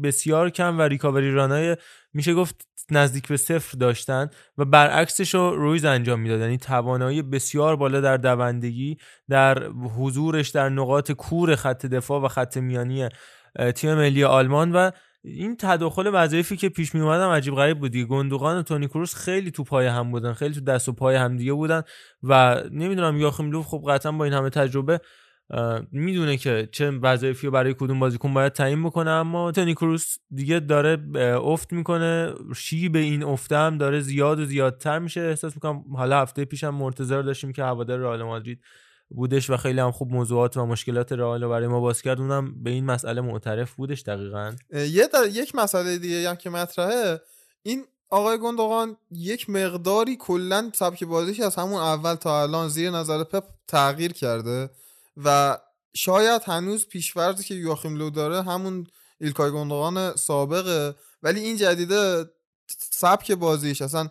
بسیار کم و ریکاوری رانای میشه گفت نزدیک به صفر داشتن و برعکسش رو رویز انجام می‌داد. یعنی توانایی بسیار بالا در دوندگی در حضورش در نقاط کور خط دفاع و خط میانی تیم ملی آلمان و این تداخل وظایفی که پیش می اومدن عجیب غریب بود دیگه. گندوقان و تونی کروس خیلی تو پای هم بودن خیلی تو دست و پای هم دیگه بودن و نمی‌دونم یاخیم لوف خب قطعا با این همه تجربه می‌دونه که چه وظایفی رو برای کدوم بازیکن باید تعیین بکنه اما تونی کروس دیگه داره افت می‌کنه. شیب این افته هم داره زیاد و زیادتر میشه. احساس می‌کنم حالا هفته پیشم مرتضی رو داشتیم که هوادار رئال مادرید بودش و خیلی هم خوب موضوعات و مشکلات رئال رو برای ما باز کرد. اونم به این مسئله معترف بودش دقیقا. یه در... یک مسئله دیگه هم که مطرحه. این آقای گندوقان یک مقداری کلا سبک بازیش از همون اول تا الان زیر نظر پپ تغییر کرده. و شاید هنوز پیشورزی که یواخیم لو داره همون ایلکای گندوقان سابقه ولی این جدیده سبک بازیش اصلا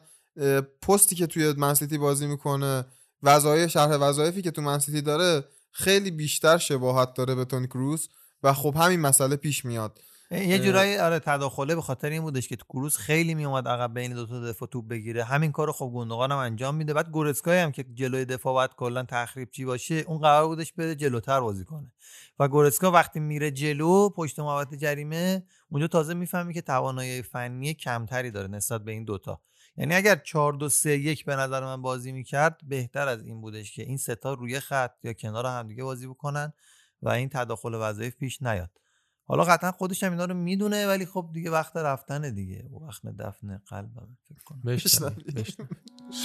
پستی که توی منسیتی بازی می‌کنه وظایف شرح وظایفی که تو منسیتی داره خیلی بیشتر شباهت داره به تونی کروس و خب همین مسئله پیش میاد. یه جورایی آره تداخله به خاطر این بودش که کروس خیلی میومد عقب بین دو تا دفاع توپ بگیره. همین کارو خب گوندوغان هم انجام میده. بعد گورسکای هم که جلوی دفاع باید کلا تخریب چی باشه اون قرار بودش بره جلوتر بازی کنه. و گورسکا وقتی میره جلو پشت محوطه جریمه اونجا تازه می‌فهمی که توانایی فنی کمتری داره نسبت به این دوتا یعنی اگر 4 2 3 1 به نظر من بازی می‌کرد بهتر از این بودش که این ستا روی خط یا کنار همدیگه بازی بکنن و این تداخل وظایف پیش نیاد. حالا قطعا خودش هم اینا رو می‌دونه ولی خب دیگه وقت رفتن دیگه. وقت دفن قلب فکر کنم.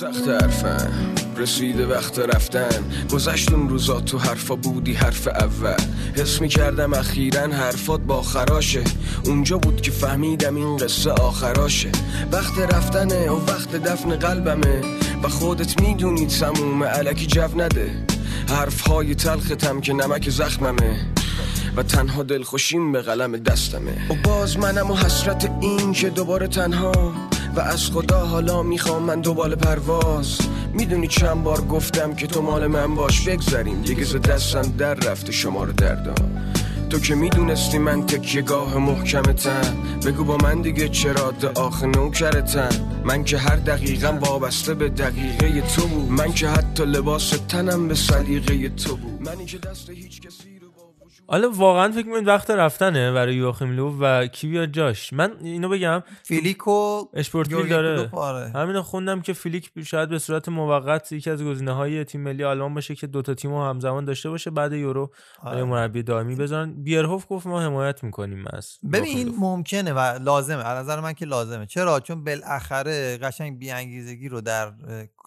سخت حرفم رسیده وقت رفتن. گذشت اون روزا تو حرفا بودی حرف اول. حس می کردم اخیرا حرفات با خراشه. اونجا بود که فهمیدم این قصه آخراشه. وقت رفتنه و وقت دفن قلبمه. و خودت می‌دونی تموم علکی جو نده. حرف های تلختم که نمک زخممه و تنها دلخوشیم به قلم دستمه. و باز منم و حسرت این که دوباره تنها و از خدا حالا می‌خوام من دوباره پرواز. می‌دونی چند بار گفتم که تو مال من باش بگذریم. دیگه ز دستم در رفته شمار دردا. تو که می‌دونستی من تکیه گاه محکمتم. بگو با من دیگه چرا آخ نوکرتم. من که هر دقیقم وابسته به دقیقه تو بود. من که حتی لباس تنم به سلیقه تو بود. منی که دست هیچ کسی حالا واقعا فکر می‌کنید وقت رفتنه برای یواخیم لو و کی بیاد جاش. من اینو بگم. فلیک و اشپورتویل یورگن داره. همینو خوندم که فلیک شاید به صورت موقت یکی از گزینه های تیم ملی آلمان باشه که دوتا تیم رو همزمان داشته باشه بعد یورو آره. مربی دائمی بذارن بیرهوف گفت ما حمایت می‌کنیم از ببین این. ممکنه و لازمه. از نظر من که لازمه. چرا؟ چون بالاخره قشنگ بیانگیزگی رو در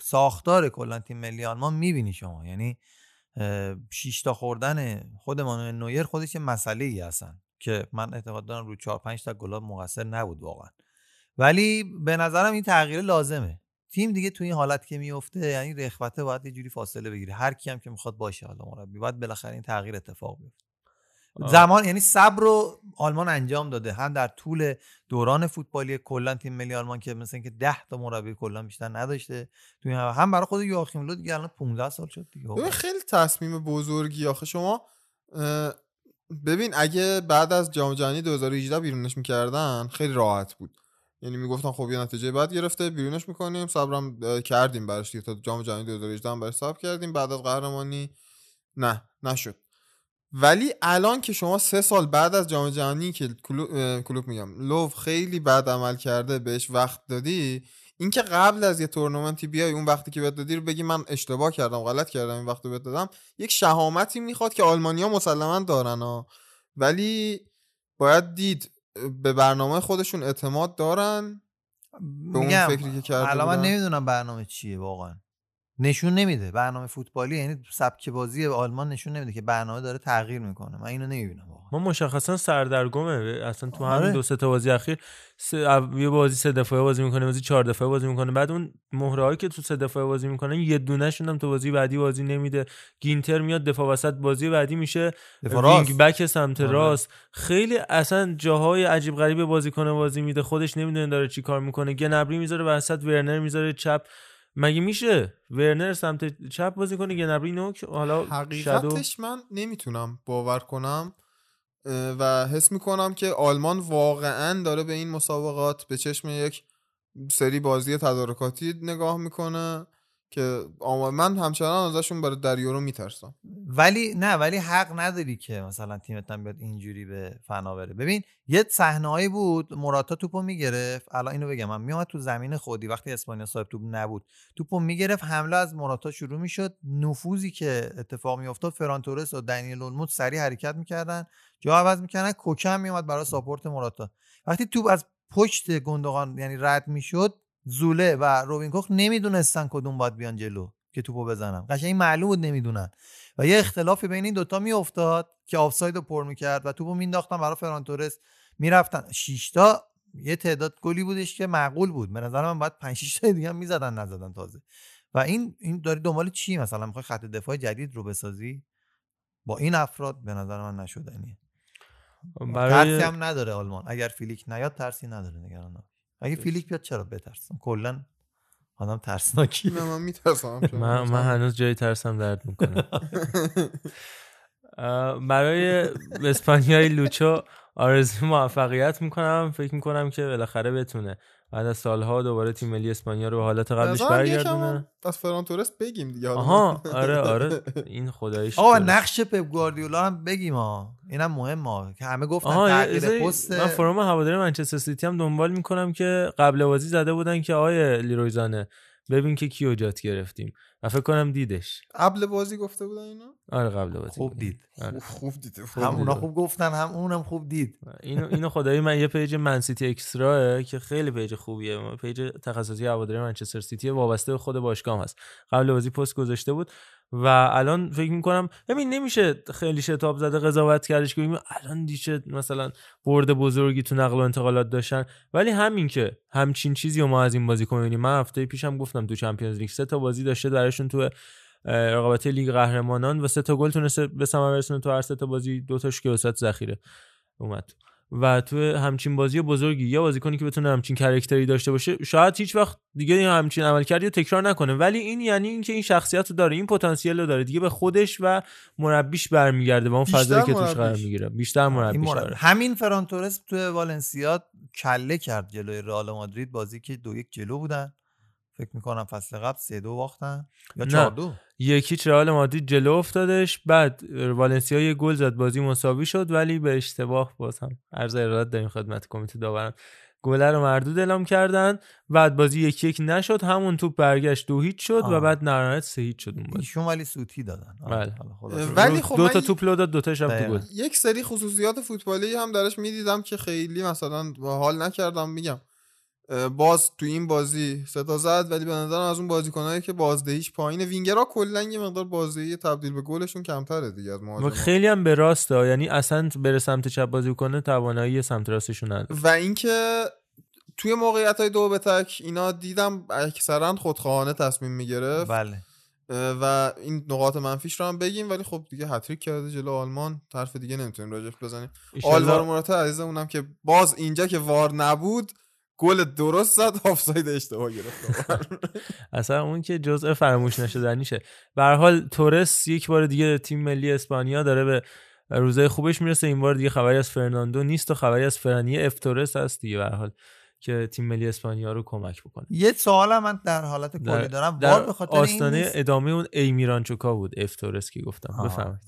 ساختار کلا تیم ملی آلمان می‌بینی شما. یعنی تا خوردن خود مانوئل نویر خودش یه مسئله ای هستن که من اعتقاد دارم رو 4 5 تا گلاب مقصر نبود واقعا. ولی به نظرم این تغییر لازمه. تیم دیگه تو این حالت که میفته یعنی رخوته باید یه جوری فاصله بگیره. هر کی هم که می‌خواد باشه حالا مربی. باید بالاخره این تغییر اتفاق بیفته. آه. زمان یعنی صبر رو آلمان انجام داده. هم در طول دوران فوتبالی کلا تیم ملی آلمان که مثل اینکه 10 تا مربی کلا بیشتر نداشته تو این هم, برای خود یواخیم لو دیگه الان 15 سال شد دیگه. خیلی تصمیم بزرگی آخه. شما ببین اگه بعد از جام جهانی 2018 بیرونش می‌کردن خیلی راحت بود. یعنی می‌گفتن خب یه نتیجه بعد گرفته بیرونش می‌کنیم. صبرم کردیم براش دیگه. تا جام جهانی 2018 هم براش صبر کردیم. بعد از قهرمانی نه نشد. ولی الان که شما سه سال بعد از جام جهانی که کلوب, کلوب میگم لوف خیلی بد عمل کرده بهش وقت دادی اینکه قبل از یه تورنمنتی بیای اون وقتی که بهت دادی رو بگی من اشتباه کردم غلط کردم این وقت رو بهت دادم یک شهامتی می‌خواد که آلمانیا مسلما دارن ها. ولی باید دید به برنامه خودشون اعتماد دارن؟ به اون فکری که کرده الان من. نمی‌دونم برنامه چیه واقعا. نشون نمیده. برنامه فوتبالی یعنی سبک بازی آلمان نشون نمیده که برنامه داره تغییر می‌کنه. من اینو نمی‌بینم واقعا. ما مشخصا سردرگمه. اصلا تو آره. همین دو سه تا بازی اخیر سه او- یه بازی سه دفاعه بازی می‌کنه بازی چهار دفاعه بازی می‌کنه. بعد اون مهره که تو سه دفاعه بازی می‌کنن یه دونهشون هم تو بازی بعدی بازی نمیده. گینتر میاد دفاع وسط بازی بعدی میشه. وینگ بک سمت آره. راست. خیلی اصلا جاهای عجیب غریب بازیکن بازی میده. خودش نمی‌دونه داره چی کار می‌کنه. گنابری می‌ذاره وسط ورنر می‌ذاره چپ. مگه میشه ورنر سمت چپ بازی کنه گنبری نوک حالا حقیقتش من نمی‌تونم باور کنم و حس می‌کنم که آلمان واقعا داره به این مسابقات به چشم یک سری بازی تدارکاتی نگاه می‌کنه. که من همچنان ازشون برای در یورو میترسم. ولی نه ولی حق نداری که مثلا تیمت هم بیاد اینجوری به فنا بره. ببین یه صحنه‌ای بود موراتا توپو می‌گرفت. الان اینو بگم من میومد تو زمین خودی وقتی اسپانیا صاحب توپ نبود توپو می‌گرفت حمله از موراتا شروع می‌شد. نفوذی که اتفاق میافتاد فران تورس و دنیل اولموت سریع حرکت می‌کردن جا عوض می‌کردن. کوکم میومد برای ساپورت موراتا. وقتی توپ از پشت گندگان یعنی رد می‌شد زوله و روبین کوخ نمی‌دونستن کدوم باید بیان جلو که توپو بزنن. قشنگ معلوم بود نمی‌دونن. و یه اختلافی بین این دوتا میافتاد که آفساید رو پر می‌کرد و توپو مینداختن برای فران تورس. می‌رفتن. شیشتا یه تعداد گلی بودش که معقول بود. به نظر من باید 5 6 تا دیگه هم می‌زدن نزدن تازه. و این این داری دنبال چی؟ مثلا می‌خوای خط دفاع جدید رو بسازی؟ با این افراد به نظر من نشدنیه. ترسی برای هم نداره آلمان. اگر فیلیک نیاد ترسی نداره نگران نباش. اگه فیلیک بیاد چرا بترسم؟ کلا آدم ترسناکی. نه من میترسم من, من هنوز جای ترسم درد می‌کنه. برای اسپانیای لوچو آرزو موفقیت می‌کنم. فکر می‌کنم که بالاخره بتونه بعد از سالها دوباره تیم ملی اسپانیا رو به حالت قبلش برگردونه. از فران تورس بگیم دیگه حالا. آها آره آره. این خداییش آقا درست. نقش پپ گواردیولا هم بگیم ها اینم مهم ها که همه گفتن تغییر پست من فروم هواداری منچستر سیتی هم دنبال می‌کنم که قبل بازی زده بودن که آیه لیرویزانه ببین که کیو جات گرفتیم. و فکر کنم دیدش. قبل بازی گفته بودن اینا؟ آره قبل بازی خوب. دید. آره. خوب دیده هم اونا خوب گفتن هم اونم خوب دید. اینو اینو خدایی من یه پیج من سیتی اکسترا که خیلی پیج خوبیه. پیج تخصصی هواداری منچستر سیتی وابسته به خود باشگاه هست. قبل بازی پست گذاشته بود و الان فکر می‌کنم ببین نمیشه خیلی شتاب زده قضاوت کردش که ببین الان دیگه مثلا برد بزرگی تو نقل و انتقالات داشتن. ولی همین که همچین چیزی رو ما از این بازیکن می‌بینیم من هفته پیشم گفتم تو Champions League سه تا بازی داشته درشون تو رقابت لیگ قهرمانان و سه تا گل تونسته به ثمر برسونه تو هر سه تا بازی دو تاش که وسط ذخیره اومد. و تو همچین بازی بزرگی یا بازیکنی که بتونه همچین کرکتری داشته باشه شاید هیچ وقت دیگه همچین عملکردی رو تکرار نکنه. ولی این یعنی اینکه این شخصیت رو داره این پتانسیل رو داره. دیگه به خودش و مربیش برمیگرده و اون فضایی که توش قرار. می‌گیره. بیشتر این مربیش مربی. داره همین فران تورس تو والنسیا کله کرد جلوی رئال مادرید. بازی که دو یک جلو بودن. فکر می‌کنم فصل قبل سه دو باختن یا نه. چهار دو یکی رئال مادرید جلو افتادش بعد والنسیا یه گل زد بازی مساوی شد ولی به اشتباه باز هم عرض ارادت داریم خدمت کمیته داوران گله رو مردود اعلام کردن بعد بازی یک یک نشد همون توپ برگشت دو هیچ شد و آه. بعد نهایت سه هیچ شد اون بازی ایشون ولی سوتی دادن بله. ولی خب دو تا توپ لو داد دو تاش هم. گل یک سری خصوصیات فوتبالی هم درش می‌دیدم که خیلی مثلا حال نکردم میگم باز تو این بازی سه تا زد ولی به نظرم از اون بازیکنایی که بازدهیش پایینه. وینگرها کلا یه مقدار بازدهی تبدیل به گلشون کمتره دیگه از و مهاجما خیلی هم به راست ها. یعنی اصلا بره سمت چپ بازی کنه توانایی سمت راستشون نداره. و اینکه توی موقعیت های دو به تک اینا دیدم اکثرا خودخواهانه تصمیم می‌گرفت. بله. و این نقاط منفیش رو هم بگیم ولی خب دیگه هتریک کرده جلو آلمان. طرف دیگه نمی‌تونیم راجعش بزنیم. آلوارو موراتا عزیزمونم که باز اینجا که وار نبود گل درست زد آفساید اشتباه گرفت. اصلا اون که جزء فراموش نشدنیشه. به حال تورس یک بار دیگه تیم ملی اسپانیا داره به روزای خوبش می‌رسه. این بار دیگه خبری از فرناندو نیست و خبری از فران اف تورس هست دیگه به حال. که تیم ملی اسپانیا رو کمک بکنه یه سوال من در حالت کلی دارم در وار به خاطر این آستانه نیست؟ ادامه اون ایمیرانچوکا بود اف تورس که گفتم بفهمید.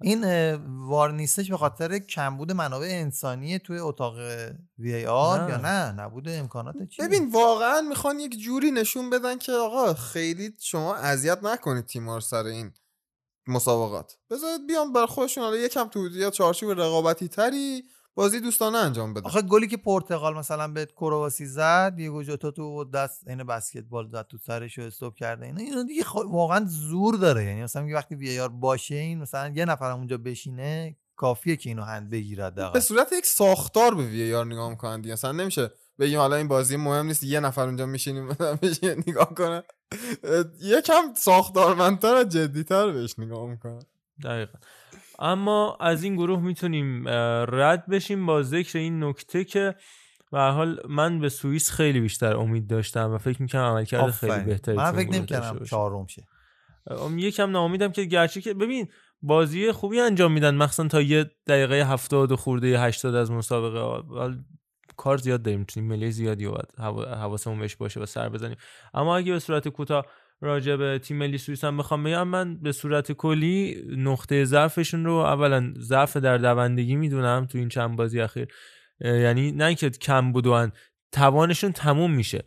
این وار نیستش به خاطر کمبود منابع انسانی توی اتاق وی ای آر نه. یا نه نبود امکانات چی ببین واقعا می‌خوان یک جوری نشون بدن که آقا خیلی شما اذیت نکنید تیمار سر این مسابقات بذارید بیان بر خودشون حالا یکم تو یا چارچوب رقابتی تری بازی دوستانه انجام بدن آخه گلی که پرتغال مثلا به کرواسی زد یه جوتا تو دست این بسکتبال زد تو سرش رو استوب کرده. اینا اینا دیگه خوا- واقعا زور داره. یعنی مثلا میگه وقتی وی آر باشه این مثلا یه نفر اونجا بشینه کافیه که اینو هند بگیره به حداقل. صورت یک ساختار به وی آر نگاه می‌کنن دیگه. اصلا نمیشه بگیم حالا این بازی مهم نیست یه نفر اونجا میشینیم مثلا بشینه نگاه کنه. یکم ساختارمندتر و جدیتر بهش نگاه می‌کنن. دقیقا. اما از این گروه می‌تونیم رد بشیم با ذکر این نکته که به حال من به سوئیس خیلی بیشتر امید داشتم و فکر می‌کنم عملکرد خیلی. بهتری من فکر باشه. چهارم شه یکم ناامیدم که گرچه که ببین بازی خوبی انجام میدن مخصوصا تا یه دقیقه هفتاد و خورده 80 از مسابقه کار زیاد داریم تیم ملی زیادی و حواسمون بهش باشه و سر بزنیم اما اگه به صورت کوتاه راجع به تیم ملی سوئیس هم بخوام بگم من به صورت کلی نقطه ضعفشون رو اولا ضعف در دوندگی می‌دونم تو این چند بازی اخیر. یعنی نه که کم بودن توانشون تموم میشه.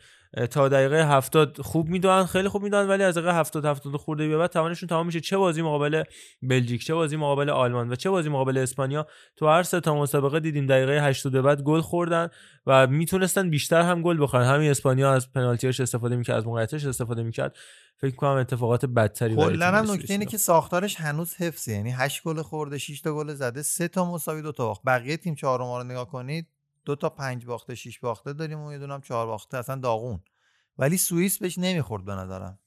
تا دقیقه هفتاد خوب می‌دونن خیلی خوب می‌دونن ولی از دقیقه هفتاد هفتاد و خورده به بعد توانشون تمام میشه. چه بازی مقابل بلژیک چه بازی مقابل آلمان و چه بازی مقابل اسپانیا تو هر سه تا مسابقه دیدیم دقیقه 80 به بعد گل خوردن و می‌تونستن بیشتر هم گل بخورن. همین اسپانیا از پنالتیاش استفاده می‌کرد از موقعیتش استفاده می‌کرد. فکر کنم اتفاقات بدتری کلا هم نکته اینه. که ساختارش هنوز حفظه. یعنی 8 گل خورده 6 تا گل زده 3 تا مساوی دو تا باخت. بقیه تیم چهارم رو نگاه کنید دو تا 5 باخته 6 باخته داریم و یه دونم 4 باخته اصلا داغون. ولی سوئیس بهش نمی‌خورد به نظرم.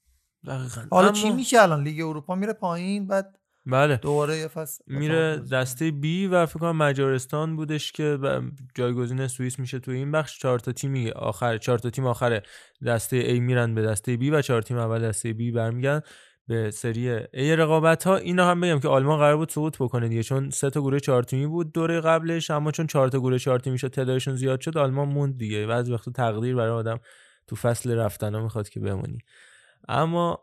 دقیقاً. حالا اما- چی میشه الان؟ لیگ اروپا میره پایین بعد بله. دوباره یه فصل میره دسته بی و فکر کنم مجارستان بودش که جایگزین سوئیس میشه توی این بخش. چهار تا تیمی آخر چهار تا تیم آخر دسته A میرن به دسته بی و چهار تیم اول دسته بی برمیگردن. به سری A رقابت ها اینا هم بگم که آلمان قرار بود سقوط بکنه دیگه چون سه تا گروه چهار تیمی بود دوره قبلش اما چون چهار تا گروه چهار تیمی شد تعدادشون زیاد شد آلمان موند دیگه. بعضی وقتا تقدیر برای آدم تو فصل رفتن ها می‌خواد که بمونی. اما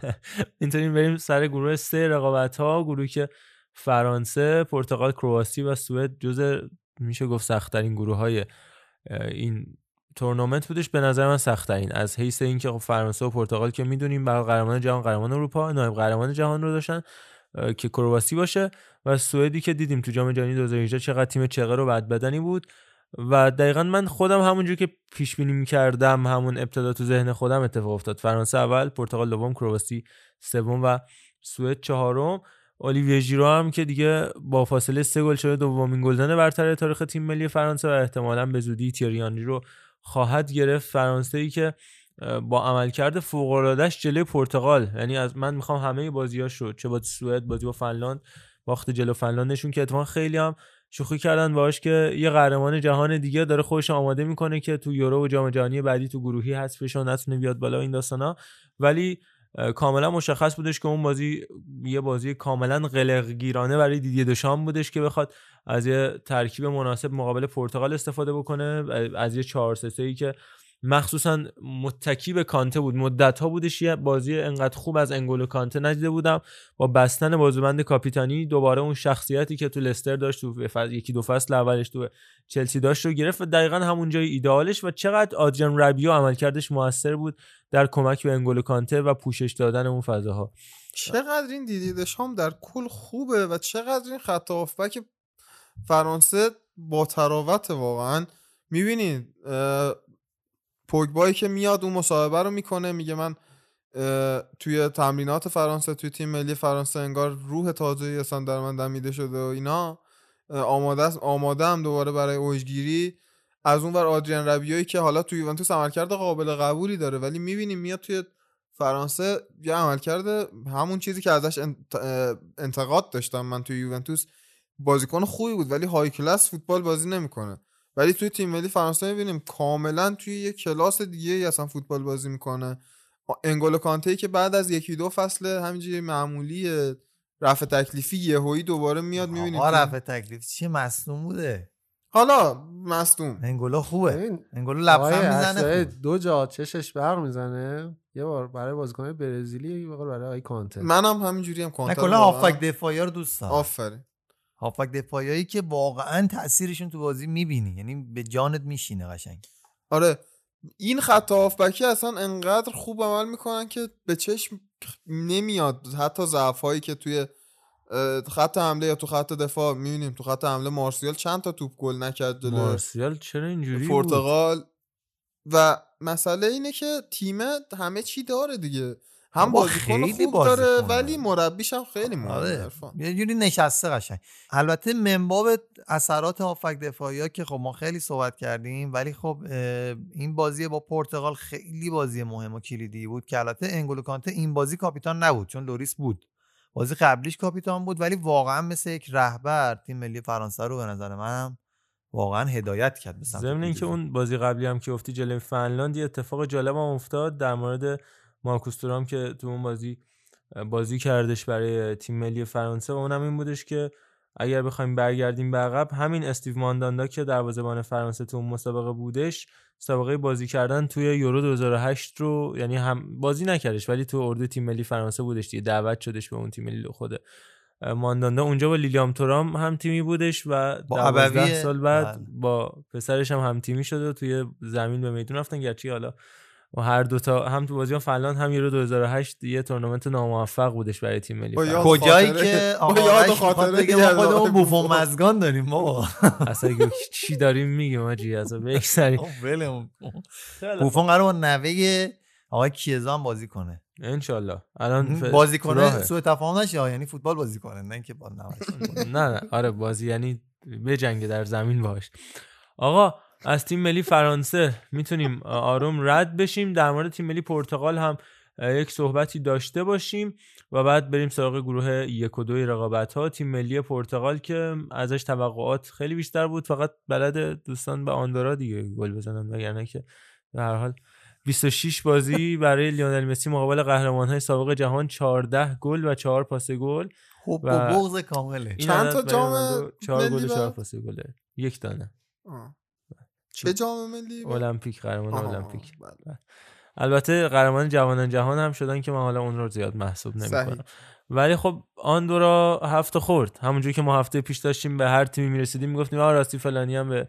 می‌تونیم بریم سر گروه سه رقابت ها گروهی که فرانسه، پرتغال، کرواسی و سوئد جز میشه گفت سختترین گروه های این تورنمنت بودش به نظر من سختترین. از حیث اینکه خب فرانسه و پرتغال که می‌دونیم برای قهرمان جهان قهرمان اروپا نایب قهرمان جهان رو داشتن که کرواسی باشه و سوئدی که دیدیم تو جام جهانی 2018 چقدر تیم چغه رو بد بدنی بود و دقیقا من خودم همونجور که پیش بینی می‌کردم همون ابتدا تو ذهن خودم اتفاق افتاد. فرانسه اول پرتغال دوم کرواسی سوم و سوئد چهارم. الیویه ژیرو هم که دیگه با فاصله سه گل شده دومین گلزن برتر تاریخ تیم ملی فرانسه و احتمالا به زودی تیری آنری رو خواهد گرفت فرانسه ای که با عملکرد فوق العاده‌اش جلوی پرتغال. یعنی از من می‌خوام همه بازیاش رو چه با سوئد بازی با فنلاند باخت جلو فنلاند. نشون که اتفاقا خیلی هم شوخی کردن باش که یه قهرمان جهان دیگه داره خودش آماده می‌کنه که تو یورو و جام جهانی بعدی تو گروهی حذف بشه و نتونه بیاد بالا این داستانا. ولی کاملا مشخص بودش که اون بازی یه بازی کاملا قلقگیرانه برای دیدی دشام بودش که بخواد از یه ترکیب مناسب مقابل پرتغال استفاده بکنه. از یه 4 3 ای که مخصوصا متکی به کانته بود. مدت ها بودش یه بازی انقدر خوب از انگولو کانته ندیده بودم. با بستن بازوبند کاپیتانی دوباره اون شخصیتی که تو لستر داشت تو فصل- یکی دو فصل اولش تو چلسی داشت رو گرفت و دقیقا همون جای ایدئالش و چقدر آدریان ربیو عملکردش موثر بود در کمک به انگولو کانته و پوشش دادن اون فضاها. چقدر این دیدی دشام در کل خوبه و چقدر این خط فرانسه با تراوت واقعا. می‌بینید پوگبایی که میاد اون مصاحبه رو می‌کنه میگه من توی تمرینات فرانسه توی تیم ملی فرانسه انگار روح تازه‌ای اصلا در من دمیده شده و اینا. آماده است آماده هم دوباره برای اوجگیری. از اون ور آدریان ربیایی که حالا تو یوونتوس عملکرد قابل قبولی داره ولی می‌بینیم میاد توی فرانسه یه عملکرد همون چیزی که ازش انتقاد داشتم من توی یوونتوس. بازیکن خوبی بود ولی های کلاس فوتبال بازی نمی‌کنه. ولی توی تیم ملی فرانسه می‌بینیم کاملا توی یه کلاس دیگه ای اصلا فوتبال بازی می‌کنه. انگولو کانته که بعد از یکی دو فصل همینجوری معمولی رفع تکلیفی یهویی دوباره میاد می‌بینیم آقا رفع تکلیف چیه مصدوم بوده؟ حالا مصدوم. انگولو خوبه. ببین، انگولو لبخند می‌زنه. دو جا چشش برق می‌زنه. یه بار برای بازیکن برزیلی یه بار برای آقای کانته. منم همینجوری هم نه کانتر کلا هافک دفاعی رو دوست دارم. آفرین. هافک دفاعی که واقعا تاثیرشون تو بازی می‌بینی. یعنی به جانت میشینه قشنگ. آره. این خط هافبکی اصلا انقدر خوب عمل می‌کنن که به چشم نمیاد. حتی ضعف هایی که توی خط حمله یا تو خط دفاع می‌بینیم. تو خط حمله مارسیال چند تا توپ گل نکرد مارسیال چرا اینجوری پرتغال. و مسئله اینه که تیم همه چی داره دیگه. هم بازیکن خیلی خوب داره بازیکن ولی. مربیش هم خیلی مهمه آره. یه جوری نشسته قشنگ البته منباب اثرات هافک دفاعی ها که خب ما خیلی صحبت کردیم ولی خب این بازی با پرتغال خیلی بازی مهم و کلیدی بود که البته انگولو کانته این بازی کاپیتان نبود چون لوریس بود بازی قبلیش کاپیتان بود ولی واقعا مثل یک رهبر تیم ملی فرانسه رو به نظر منم واقعا هدایت کرد به ضمن اینکه. اون بازی قبلی هم که افتی جلوی فنلاند یه اتفاق جالب هم افتاد در مورد مارکوس تورام که تو اون بازی بازی کردش برای تیم ملی فرانسه و اونم این بودش که اگر بخوایم برگردیم به عقب همین استیو مانداندا که دروازه‌بان فرانسه تو اون مسابقه بودش سابقه بازی کردن توی یورو 2008 رو یعنی هم بازی نکردش ولی تو اردو تیم ملی فرانسه بودش دیگه دعوت شدش به اون تیم ملی خود مانداندا اونجا با لیلیام تورام هم تیمی بودش و با 12 ابوی؟ سال بعد بله. با پسرش هم هم تیمی شده و توی زمین به میدون رفتن گرچه حالا و هر دوتا هم تو بازی با فنلاند هم یورو 2008 یه تورنمنت ناموفق بودش برای تیم ملی. کجایی که آقا دیگه ما خودمون بوفون. مزگان داریم بابا. اصلا چی داریم میگیم آجی؟ اصلا بگذاریم ولمون بوفون قرار با نوه آقای کیزا هم بازی کنه. انشالله. الان بازی کنه. سوء تفاهم نشه. یعنی فوتبال بازی کنه نه اینکه با نه نه. آره بازی یعنی به جنگ در زمین باش. آقا از تیم ملی فرانسه می‌تونیم آروم رد بشیم. در مورد تیم ملی پرتغال هم یک صحبتی داشته باشیم و بعد بریم سراغ گروه یک و دوی رقابت ها تیم ملی پرتغال که ازش توقعات خیلی بیشتر بود. فقط بلد دوستان به آندورا دیگه گل بزنن وگرنه که به هر حال 26 بازی برای لیونل مسی مقابل قهرمان های سابق جهان 14 گل و 4 پاس گل. خوب و بغض کامله. چند تا جام رونالدو چهار ملی گل و چهار بعد؟ پاس گله. یک دانه آه. چه جام ملی؟ المپیک قهرمان المپیک بله. البته قهرمان جوانان جهان هم شدن که من حالا اون رو زیاد محسوب. نمی‌کنم ولی خب آندورا هفته خورد همونجوری که ما هفته پیش داشتیم به هر تیمی می‌رسیدیم می‌گفتیم آ راستی فلانی هم به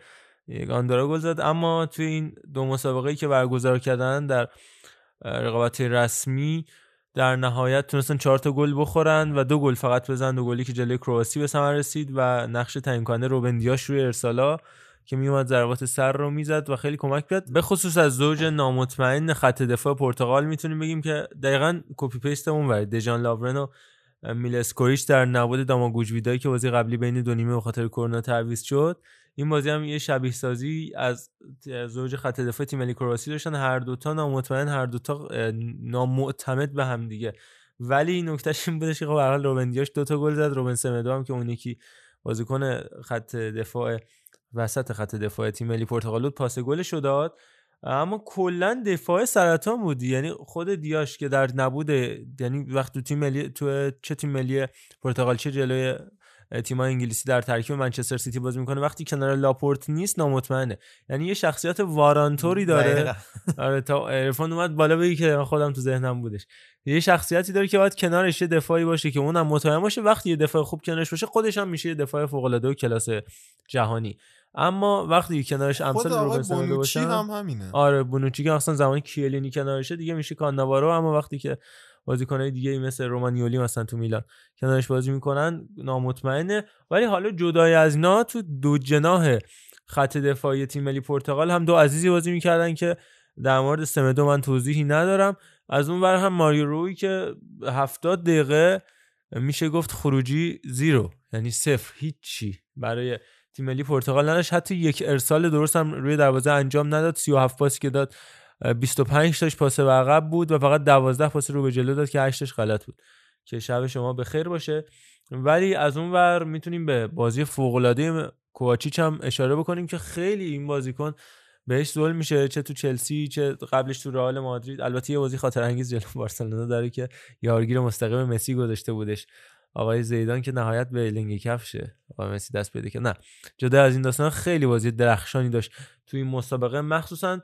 یک گل زد اما توی این دو مسابقه که برگزار کردن در رقابت رسمی در نهایت تونستن چهار تا گل بخورن و دو گل فقط بزنن دو گلی که جلوی کرواسی به ثمر رسید و نقش تعیین کننده روبن دیاش روی ارسالا که میومد ضربات سر رو می‌زد و خیلی کمک کرد. به خصوص از زوج نامطمئن خط دفاع پرتغال می‌تونیم بگیم که دقیقا copy paste مون ور. دیان لاورن و میل اسکوریچ در نبود داماگوی ویدایی که بازی قبلی بین دو نیمه به خاطر کرونا تعویض شد. این بازی هم یه شبیه سازی از زوج خط دفاع تیم ملی کرواسی داشتن. هر دوتا نامطمئن هر دوتا نامعتمد به هم دیگه. ولی نکتهش این بودش که خب هر حال روبن دیاش دو تا گل زد. روبن سمدو هم که اون یکی بازیکن خط دفاع وسط خط دفاع تیم ملی پرتغال بود پاس گلش داد. اما کلا دفاع سرطان بود. یعنی خود دیاش که در نبود یعنی وقت تو تیم ملی تو چه تیم ملی پرتغال چه جلوی تیم‌های انگلیسی در ترکیب منچستر سیتی بازی می‌کنه وقتی کنار لاپورت نیست نامطمئنه. یعنی یه شخصیت واران طوری داره. آره تا عرفان اومد بالا بگی که من خودم تو ذهنم بودش. یه شخصیتی داره که باید کنارش یه دفاعی باشه که اونم مطمئن باشه. وقتی یه دفاع خوب کنارش باشه خودش هم میشه یه دفاع فوق العاده و کلاس جهانی. اما وقتی کنارش امثال آقای روبنسن بونوچی باشن هم همینه. آره بونوچی که اصلا زمانی کیلینی کنارشه دیگه میشه کاناوارو اما وقتی که بازیکنهای دیگه مثل رومانیولی مثلا تو میلان کنارش بازی می‌کنن نامطمئنه. ولی حالا جدای از اینا تو دو جناح خط دفاعی تیم ملی پرتغال هم دو عزیزی بازی می‌کردن که در مورد سمدو من توضیحی ندارم. از اون ور هم ماریو روی که هفتاد دقیقه میشه گفت خروجی زیرو یعنی صفر هیچی. برای تیم ملی پرتغال نداشت. حتی یک ارسال درست هم روی دروازه انجام نداد. 37 پاسی که داد اه، 25 تاش پاس به عقب بود و فقط 12 پاس رو به جلو داد که 8 تاش غلط بود. که شب شما به خیر باشه. ولی از اون ور می‌تونیم به بازی فوق العاده کوواچیچ هم اشاره بکنیم که خیلی این بازیکن بهش ظلم میشه. چه تو چلسی چه قبلش تو رئال مادرید. البته یه بازی خاطر انگیز جلو بارسلونا داره که یارگیر مستقیم مسی گذاشته بودش. آقای زیدان که نهایت به لنگ کفشه. آقای مسی دست پیدا که نه. جدا از این داستان خیلی بازی درخشانی داشت تو این مسابقه. مخصوصا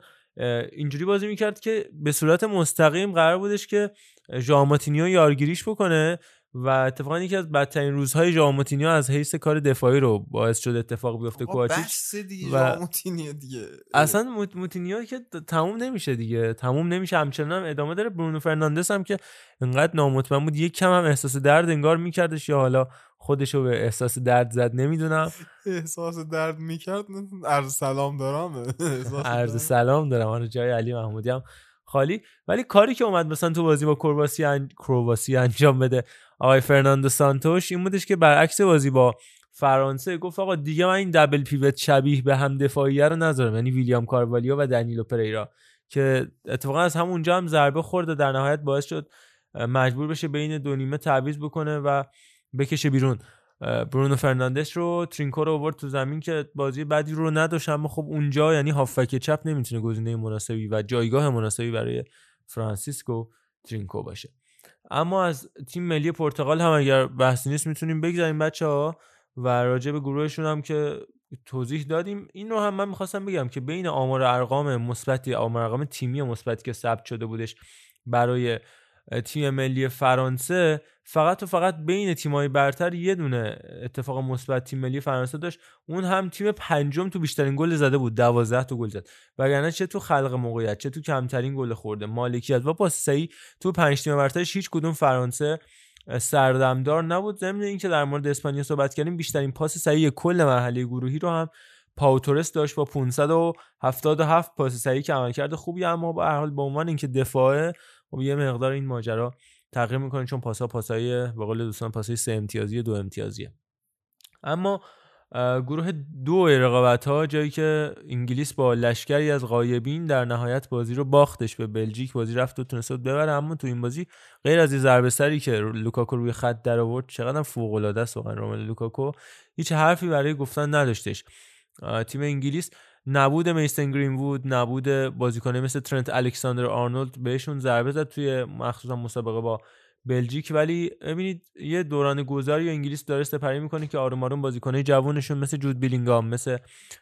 اینجوری بازی می‌کرد که به صورت مستقیم قرار بودش که ژائو موتینیو یارگیریش بکنه. و اتفاقا یکی از بدترین روزهای ژائو موتینیو از حیث کار دفاعی رو باعث شد اتفاق بیفته. کوواچیچ دیگه و- دیگه. اصلا موت- موتینیو که تموم نمیشه دیگه. تموم نمیشه. همچنان هم ادامه داره. برونو فرناندس هم که انقدر نامطمئن بود. یک کم هم احساس درد انگار میکردش یا حالا خودشو به احساس درد زد نمی‌دونم. احساس درد می‌کرد. عرض سلام دارم. عرض. سلام دارم. آره جای علی محمودی هم خالی. ولی کاری که اومد مثلا تو بازی با کرواسی ان... انجام بده آقای فرناندو سانتوش این بودش که برعکس بازی با فرانسه گفت آقا دیگه من این دبل پیوت شبیه به هم دفاعیه رو نذارم یعنی ویلیام کاروالیو و دنیلو پریرا که اتفاقا از همونجا هم ضربه خورد و در نهایت باعث شد مجبور بشه بین دو نیمه تعویض بکنه و بکشه بیرون. برونو فرناندس رو ترینکو رو آورد تو زمین که بازی بعدی رو نداشت اما خب اونجا یعنی هافبک چپ نمی‌تونه گزینه مناسبی و جایگاه مناسبی برای فرانسیسکو ترینکو باشه. اما از تیم ملی پرتغال هم اگر بحثی نیست می‌تونیم بگذاریم بچه ها و راجع به گروهشون هم که توضیح دادیم. این رو هم من می‌خواستم بگم که بین آمار ارقام مثبتی آمار ارقام تیمی مثبتی که ثبت شده بودش برای تیم ملی فرانسه فقط و فقط بین تیم‌های برتر یه دونه اتفاق مثبت تیم ملی فرانسه داشت. اون هم تیم پنجم تو بیشترین گل زده بود 12 تا گل زد. وگرنه چه تو خلق موقعیت چه تو کمترین گل خورده. مالکیت و پاس سعی تو پنج تیم برترش هیچ کدوم فرانسه سردمدار نبود. ضمن اینکه در مورد اسپانیا صحبت کردیم بیشترین پاس صحیح کل مرحله گروهی رو هم پائو تورس داشت با 577 پاس صحیح که عملکرد خوبی اما به هر حال به عنوان اینکه دفاعه خب یه مقدار این ماجرا تغییر می‌کنه چون پاسا پاسای به قول دوستان پاسای سه امتیازی دو امتیازیه. اما گروه دو رقابت ها جایی که انگلیس با لشکری از غایبین در نهایت بازی رو باختش به بلژیک بازی رفت و تونست ببره اما تو این بازی غیر از یه ضربه سری که لوکاکو روی خط در آورد چقدر فوق العاده است واقعا روملو لوکاکو هیچ حرفی برای گفتن نداشتش. تیم انگلیس نبود میسن گرین وود نبود بازیکنه مثل ترنت الکساندر آرنولد بهشون ضربه زد توی مخصوصا مسابقه با بلژیک. ولی ببینید یه دوران گذاری انگلیس داره سپری می‌کنه که آروم آروم بازیکنه جوونشون مثل جود بیلینگام مثل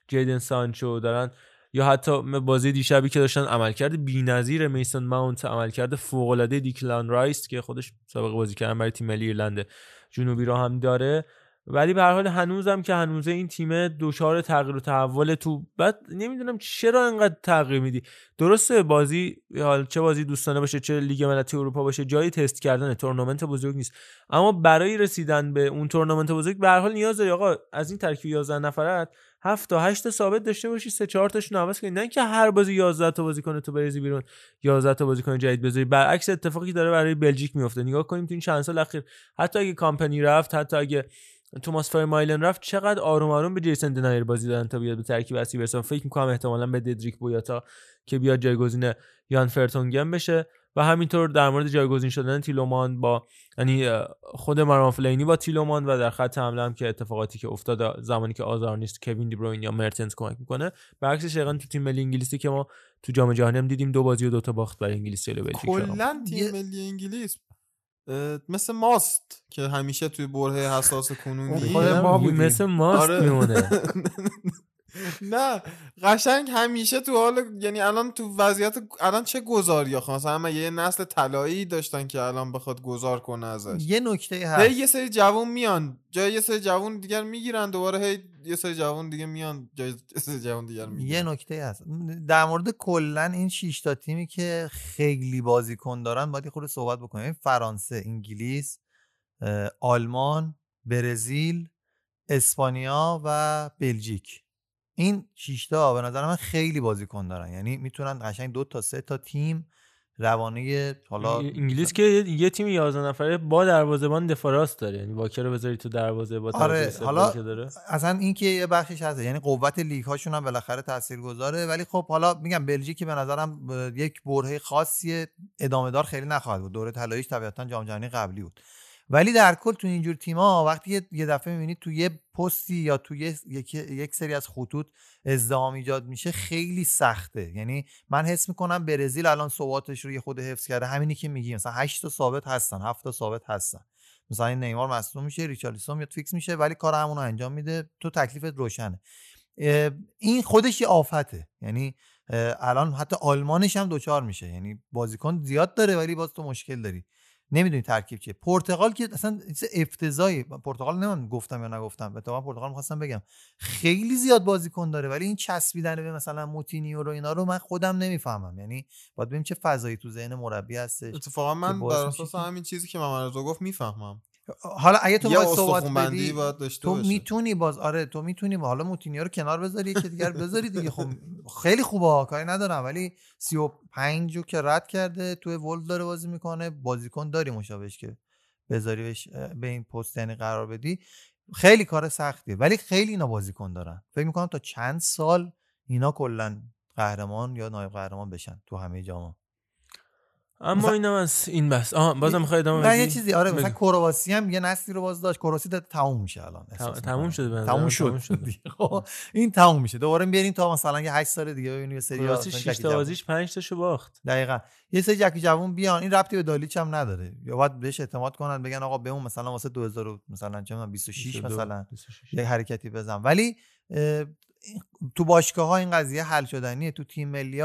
جیدن سانچو دارن. یا حتی بازی دیشبی که داشتن عملکرد بی‌نظیر میسن ماونت عملکرد فوق العاده دیکلان رایس که خودش سابقه بازی کردن برای تیم ملی ایرلند جنوبی رو هم داره. ولی به هر حال هنوزم که هنوزه این تیم دچار تغییر و تحول تو بعد نمی‌دونم چرا انقدر تغییر میدی. درسته بازی حال چه بازی دوستانه باشه چه لیگ ملتی اروپا باشه جایی تست کردن تورنمنت بزرگ نیست. اما برای رسیدن به اون تورنمنت بزرگ به هر حال نیاز داری. آقا از این ترکیب 11 نفرت 7 تا 8 تا ثابت داشته باشی 3 4 تاشون عوض کنی. نه اینکه هر بازی 11 تا بازیکن تو بریزی بیرون 11 تا بازیکن جدید بذاری. برعکس اتفاقی داره برای بلژیک میفته نگاه کنیم تو این چند سال اخیر حتی اگه کامپنی رفت حتی اگه توماس فرمایلن رفت. چقدر آروم آروم به جیسن دنایر بازی دادن تا بیاد به ترکیب اصلی برسه فکر می‌کنم احتمالا به ددریک بویاتا که بیاد جایگزین یان فرتونگن بشه. و همینطور در مورد جایگزین شدن تیلومان با یعنی خود ماران فلینی با تیلومان و در خط حمله هم که اتفاقاتی که افتاد زمانی که آزار نیست کوین دی بروین یا مرتنز کمک می‌کنه. برعکسش دقیقاً تو تیم ملی انگلیسی که ما تو جام جهانی هم دیدیم دو بازی و دو تا باخت برای انگلیس جلوی بلژیک کلا تیم ملی انگلیس. مثل ماست که همیشه توی بره حساس کنونی ما بودیم. مثل ماست آره. میمونه. نه قشنگ همیشه تو حال یعنی الان تو وضعیت الان چه گذاری آخه؟ مثلا همه یه نسل طلایی داشتن که الان بخواد گذار کنه ازش. یه نکته هست. یه سری جوون میان. جای یه سری جوون دیگر می‌گیرن دوباره هی یه سری جوون دیگه میان جای یه سری جوون دیگر یه می‌گیرن نکته هست. در مورد کلا این 6 تا تیمی که خیلی بازیکن دارن باید یه خورده صحبت بکنیم. این فرانسه انگلیس آلمان برزیل اسپانیا و بلژیک. این 6 تا به نظر من خیلی بازیکن دارن. یعنی می‌تونن قشنگ دو تا سه تا تیم روانه حالا انگلیس که یه, تیم 11 نفره با دروازه‌بان دفاع راست داره. یعنی واکر رو بذاری تو دروازه با آره حالا که داره. اصلا این که یه بخشش هست. یعنی قوت لیگ هاشون هم بالاخره تاثیرگذاره. ولی خب حالا میگم بلژیک به نظرم یک برهه خاصی ادامه دار خیلی نخواهد بود. دوره طلاییش طبیعتا جام جهانی قبلی بود. ولی در کل تو اینجور تیم‌ها وقتی یه- دفعه می‌بینید تو یه پستی یا تو یه- یک, سری از خطوط ازدحام ایجاد میشه خیلی سخته. یعنی من حس می‌کنم برزیل الان ثباتش رو یه خود حفظ کرده. همینی که میگی مثلا 8 تا ثابت هستن 7 تا ثابت هستن. مثلا نیمار مصدوم میشه ریچارلیسون میاد فیکس میشه ولی کار همون رو انجام میده. تو تکلیفت روشنه. این خودش یه آفته. یعنی الان حتی آلمانش هم دچار میشه. یعنی بازیکن زیاد داره ولی باز تو مشکل داری. نمی‌دونی ترکیب چیه. پرتغال که اصلا افتضاحی. پرتغال نمی‌دونم گفتم یا نگفتم. به من پرتغال می‌خواستم بگم. خیلی زیاد بازیکن داره. ولی این چسبیدن به مثلا موتینیو رو اینا رو من خودم نمی‌فهمم. یعنی باید ببینیم چه فضایی تو ذهن مربی هستش اتفاقا من بر اساس همین چیزی که رضا گفت می‌فهمم. حالا اگه تو باید صحبت بدی باید داشته تو باشه. می‌تونی باز آره تو می‌تونی حالا موتینیو رو کنار بذاری یکی دیگر بذاری دیگه. خب خیلی خوبه کاری ندارم ولی 35 رو که رد کرده تو ولد داره بازی می‌کنه. بازیکن داری مشابهش که بذاری بهش اه، به این پست یعنی قرار بدی. خیلی کار سختیه ولی خیلی اینا بازیکن دارن. فکر می‌کنم تا چند سال اینا کلا قهرمان یا نایب قهرمان بشن تو همه جام اما اینم از این بحث آها بازم می‌خوای ادامه نه یه؟ چیزی آره مثلا. کرواسی هم یه نسلی رو باز داشت کرواسی داره تموم میشه الان تموم. شده به تموم شد. خب، این تموم میشه دوباره بیارین تا مثلا یه 8 سال دیگه ببینیم یه سری کرواسی مثلا 6 جکی تا. بازیش 5 تاشو باخت دقیقا یه سری جکی جوون بیان این ربطی به دالیچ هم نداره یا باید بهش اعتماد کنن بگن آقا بهمون مثلا واسه 2000 و مثلا چه می‌دونم 26 22 مثلا 26. یه حرکتی بزن ولی تو باشگاه ها این قضیه حل شدنیه تو تیم ملی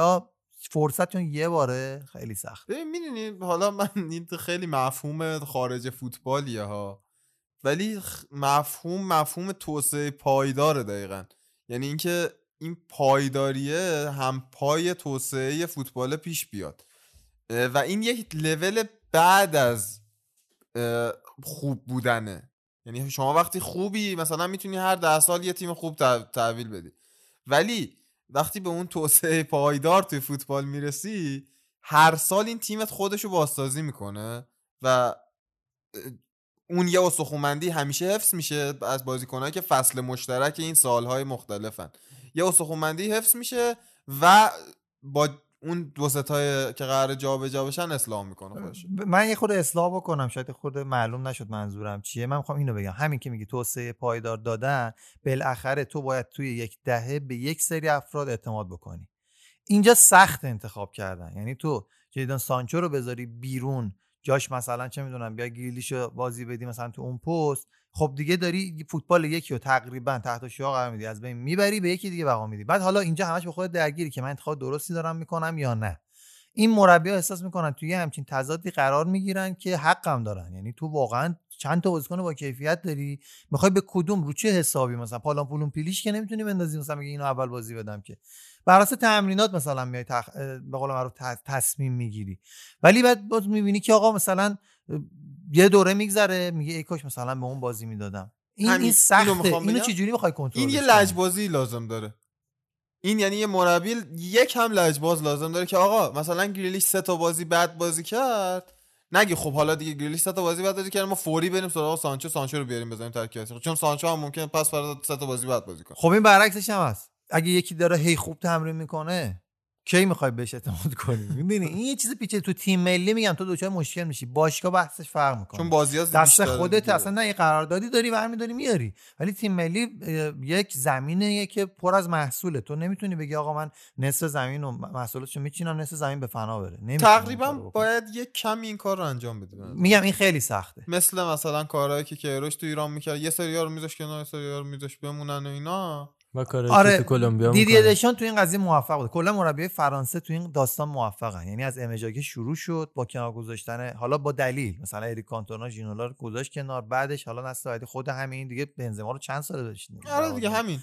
فرصت چون یه باره خیلی سخت. ببین می‌دونی حالا من این خیلی مفهوم خارج فوتبالیه ها ولی مفهوم مفهوم توسعه پایداره دقیقا. یعنی اینکه این پایداریه هم پای توسعه فوتبال پیش بیاد. و این یک لول بعد از خوب بودنه. یعنی شما وقتی خوبی مثلا می‌تونی هر ده سال یه تیم خوب تح- تحویل بدی. ولی وقتی به اون توسعه پایدار توی فوتبال می‌رسی هر سال این تیمت خودشو بازسازی می‌کنه و اون یه استخومندی همیشه حفظ میشه از بازیکنهایی که فصل مشترک این سالهای مختلفن. یه استخومندی حفظ میشه و با اون دو ستای که قرار جابجا بشن اصلاح می‌کنه خودش. ب- من یه خود اصلاح بکنم شاید خود معلوم نشد منظورم چیه. من می‌خوام اینو بگم. همین که میگی توسعه پایدار دادن بالاخره تو باید توی یک دهه به یک سری افراد اعتماد بکنی. اینجا سخت انتخاب کردن. یعنی تو جیدان سانچو رو بذاری بیرون جاش مثلا چه می‌دونم بیا گریلیشو بازی بدی مثلا تو اون پست. خب دیگه داری فوتبال یکی رو تقریبا تحت شعار قرار میدی از بین می‌بری به یکی دیگه بقا میدی. بعد حالا اینجا همش به خودت درگیری که من انتخاب درستی دارم می‌کنم یا نه. این مربی احساس می‌کنن توی همچین تضادی قرار می‌گیرن که حقم دارن. یعنی تو واقعا چند تا بازیکن با کیفیت داری؟ می‌خوای به کدوم؟ رو چه حسابی مثلا؟ پالان پولون پیلیش که نمی‌تونی بندازی مثلا میگی اینو اول بازی بدم که. بر اساس تمرینات مثلا میای تخ... به قول معروف تصمیم می‌گیری. ولی بعد باز می‌بینی که آقا مثلا یه دوره میگذره میگه ای کاش مثلا به اون بازی می‌دادم. این. این اینو سخته. اینو بگم. چجوری می‌خوای کنترل این یه لجبازی لازم داره. این یعنی یه مربی یک هم لجباز لازم داره که آقا مثلا گریلیش سه تا بازی بعد بازی کرد. نگی خب حالا دیگه گریلیش سه تا بازی بعد بازی کرد ما فوری بریم سراغ سانچو. سانچو رو بیاریم بزنیم ترکیب چون سانچو هم ممکنه پس فردا سه تا بازی بعد بازی کنه. خب این برعکسش هم هست. اگه یکی داره هی خوب تمرین می‌کنه کی می‌خوای بهش اعتماد کنی؟ می‌بینی این یه چیز پیچیده. تو تیم ملی میگم تو دچار مشکل میشی. باشگاه بحثش فرق می‌کنه. چون بازی دست خودت اصلا نه یه قراردادی داری برمیداری میاری. ولی تیم ملی یک زمینه که پر از محصوله. تو نمی‌تونی بگی آقا من نصف زمین و محصولاتشو میچینم نصف زمین به فنا بره. تقریبا. باید یک کمی این کار رو انجام بده نظرم. میگم این خیلی سخته. مثل مثلا کارهایی که کیروش تو ایران می‌کرد. یه سری رو میذاش کنار یه سری رو میذاش بمونن و اینا. و کاری آره تو کلمبیا دیدیه می‌کنه دشان تو این قضیه موفق بود. کلا مربی فرانسه تو این داستان موفقن. یعنی از امجاگه شروع شد با کنار گذاشتن حالا با دلیل. مثلا اریک کانتونا ژینولا رو گذاشت کنار بعدش حالا نسل بعدی خود همین دیگه بنزما رو چند سال داشتیم آره دیگه همین.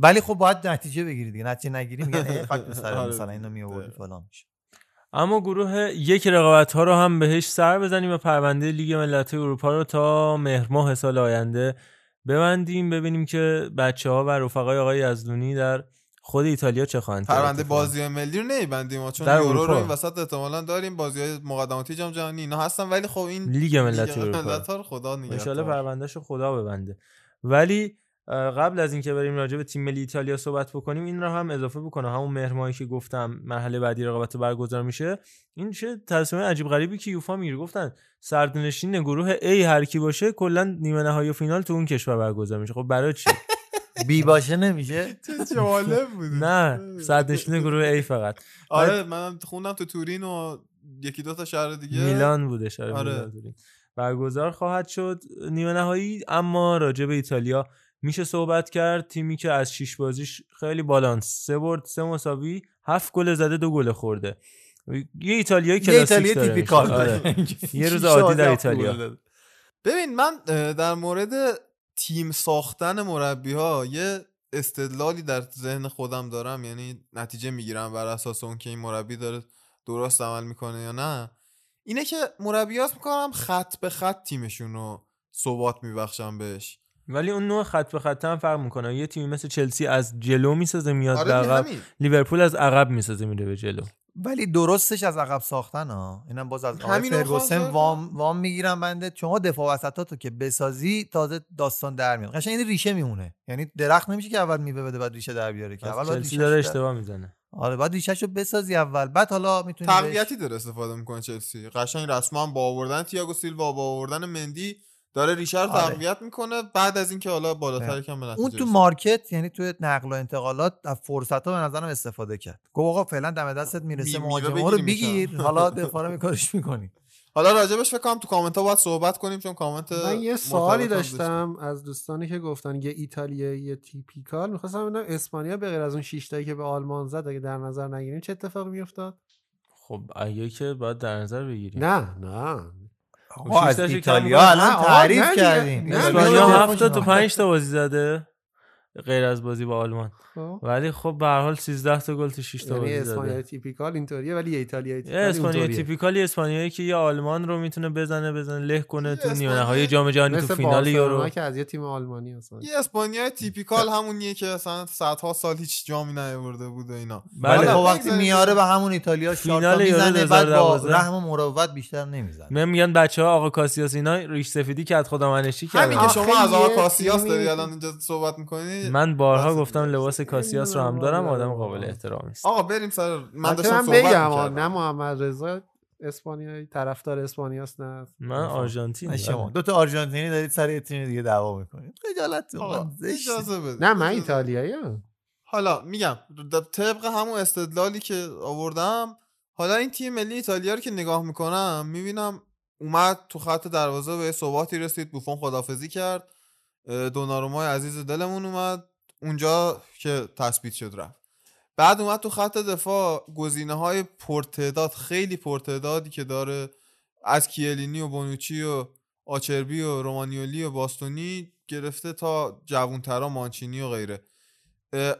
ولی خب باید نتیجه بگیری دیگه. نتیجه نگیری میگن خاک سر آره مثلا اینو. میآوردی فلان میشه. اما گروه یک رقابت ها رو هم بهش سر بزنیم و پرونده لیگ ملت‌های اروپا رو تا مهر ماه سال آینده ببندیم ببینیم که بچه ها و رفقای آقای یزدونی در خود ایتالیا چه خواهند کرد پرونده؟ بازی ملی رو نمیبندیم ما چون در یورو رو. این وسط احتمالا داریم بازی های مقدماتی جام جهانی اینا هستن ولی خب این لیگ ملت اروپا. ملت‌ها رو خدا نگهدار پروندهشو خدا ببنده ولی قبل از اینکه بریم راجع به تیم ملی ایتالیا صحبت بکنیم این رو هم اضافه بکنم. همون مهر ماهی که گفتم مرحله بعدی رقابت برگزار میشه. این چه تصمیم عجیب غریبی که یوفا می‌گیره گفتن سردنشین گروه A هر کی باشه کلا نیمه نهایی و فینال تو اون کشور برگزار میشه. خب برای چی؟ بی باشه نمیشه. چه جالب بود. نه سردنشین گروه A فقط. آره منم خوندم تو تورین و یکی دو تا شهر دیگه. میلان بوده شاید آره. برگزار خواهد شد. نیمه نهایی اما راجع به ایتالیا میشه صحبت کرد تیمی که از شیش بازیش خیلی بالانس سه برد سه مساوی هفت گل زده دو گل خورده یه ایتالیایی یه کلاسیک ایتالیا داره تیپیکال. آره. داره. یه روز عادی در ایتالیا. ببین من در مورد تیم ساختن مربی ها یه استدلالی در ذهن خودم دارم یعنی نتیجه می‌گیرم بر اساس اون که این مربی داره درست عمل می‌کنه یا نه اینه که مربیات می‌کنم خط به خط تیمشون رو ثبات میبخشن بهش ولی اون نوع خط به خط هم فرق می‌کنه. یه تیمی مثل چلسی از جلو می‌سازه میاد آره عقب. لیورپول از عقب می‌سازه میره به جلو. ولی درستش از عقب ساختن ها. اینم باز از آقای فرگوسن وام وام می‌گیرم بنده. شما دفاع وسطاتو که بسازی تازه داستان در میاد. قشنگ این ریشه میمونه. یعنی درخت نمیشه که اول میوه بده بعد ریشه در بیاره که اول باید چلسی ریشه‌شو داره اشتباه می‌زنه. آره بعد ریشهشو بسازی اول. بعد حالا می‌تونی تقویتی داره استفاده می‌کنه چلسی. قشنگ رسما با آوردن تییاگو سیلوا با آوردن مندی داره ریشه رو آره. تقویت می‌کنه. بعد از اینکه حالا بالاتر کم به اون تو. market یعنی تو نقل و انتقالات از فرصت ها به نظرم استفاده کرد. گفت آقا فعلا دم دستت می‌رسه می- مهاجم رو بگیر. حالا دفاع رو میکارش می‌کنی. حالا راجبش فکر کنم تو کامنت ها باید صحبت کنیم چون کامنت من یه سوالی داشتم. از دوستانی که گفتن یه ایتالیایی typical. می‌خواستم ببینم اسپانیا به غیر از اون شش تایی که به آلمان زد اگه در نظر نگیریم چه اتفاقی میافتاد؟ خب اگه که باید در نظر بگیریم. نه نه. آقا از ایتالیا. الان تعریف. کردیم ایتالیا اسپانیا نه، رو هفت تا تو دفاعشون- پنج تا بازی زده غیر از بازی با آلمان خب. ولی خب به هر حال 13 تا گل تو 6 تا یعنی بازی اسپانیایی زده تیپیکال اینطوریه ولی یه تیپیکال اسپانیایی. تیپیکالی اسپانیایی که یه آلمان رو می‌تونه بزنه بزنه له کنه تو نیمه اسپانیایی نهایی جام جهانی تو فینال یورو که از یه تیم آلمانی هستن یه اسپانیای تیپیکال همونیه که اصلا صدها سال هیچ جامی نیاورده بود و اینا بله. خب حالا وقتی میاره به همون ایتالیا فینال شارتا یورو می‌زنه بعد با 2012. رحم و مروت بیشتر نمی‌زنه من میگن بچه ها آقا کاسیاس اینا ریش سفیدی که از خدا منشی همین که شما از آقا کاسیاس داری الان اینجا صحبت می‌کنی من بارها گفتم. لباس کاسیاس رو هم دارم آدم قابل احترامی است آقا بریم سر من داشتم من صحبت بگم نه. محمد رضا اسپانیایی طرفدار اسپانیاست نه من آرژانتین نه شما. دو تا آرژانتینی دارید سر یه تیم دیگه دعوا می‌کنید خجالت. اجازه بده نه من. ایتالیایی حالا میگم طبق همون استدلالی که آوردم حالا این تیم ملی ایتالیا رو که نگاه می‌کنم می‌بینم اومد تو خط دروازه به یه ثباتی رسید بوفون خدافزی کرد دونارومای عزیز دلمون اومد اونجا که تثبیت شد رفت. بعد اومد تو خط دفاع گزینه های پرتعداد خیلی پرتعدادی که داره از کیلینی و بونوچی و آچربی و رومانیولی و باستونی گرفته تا جوونترا مانچینی و غیره.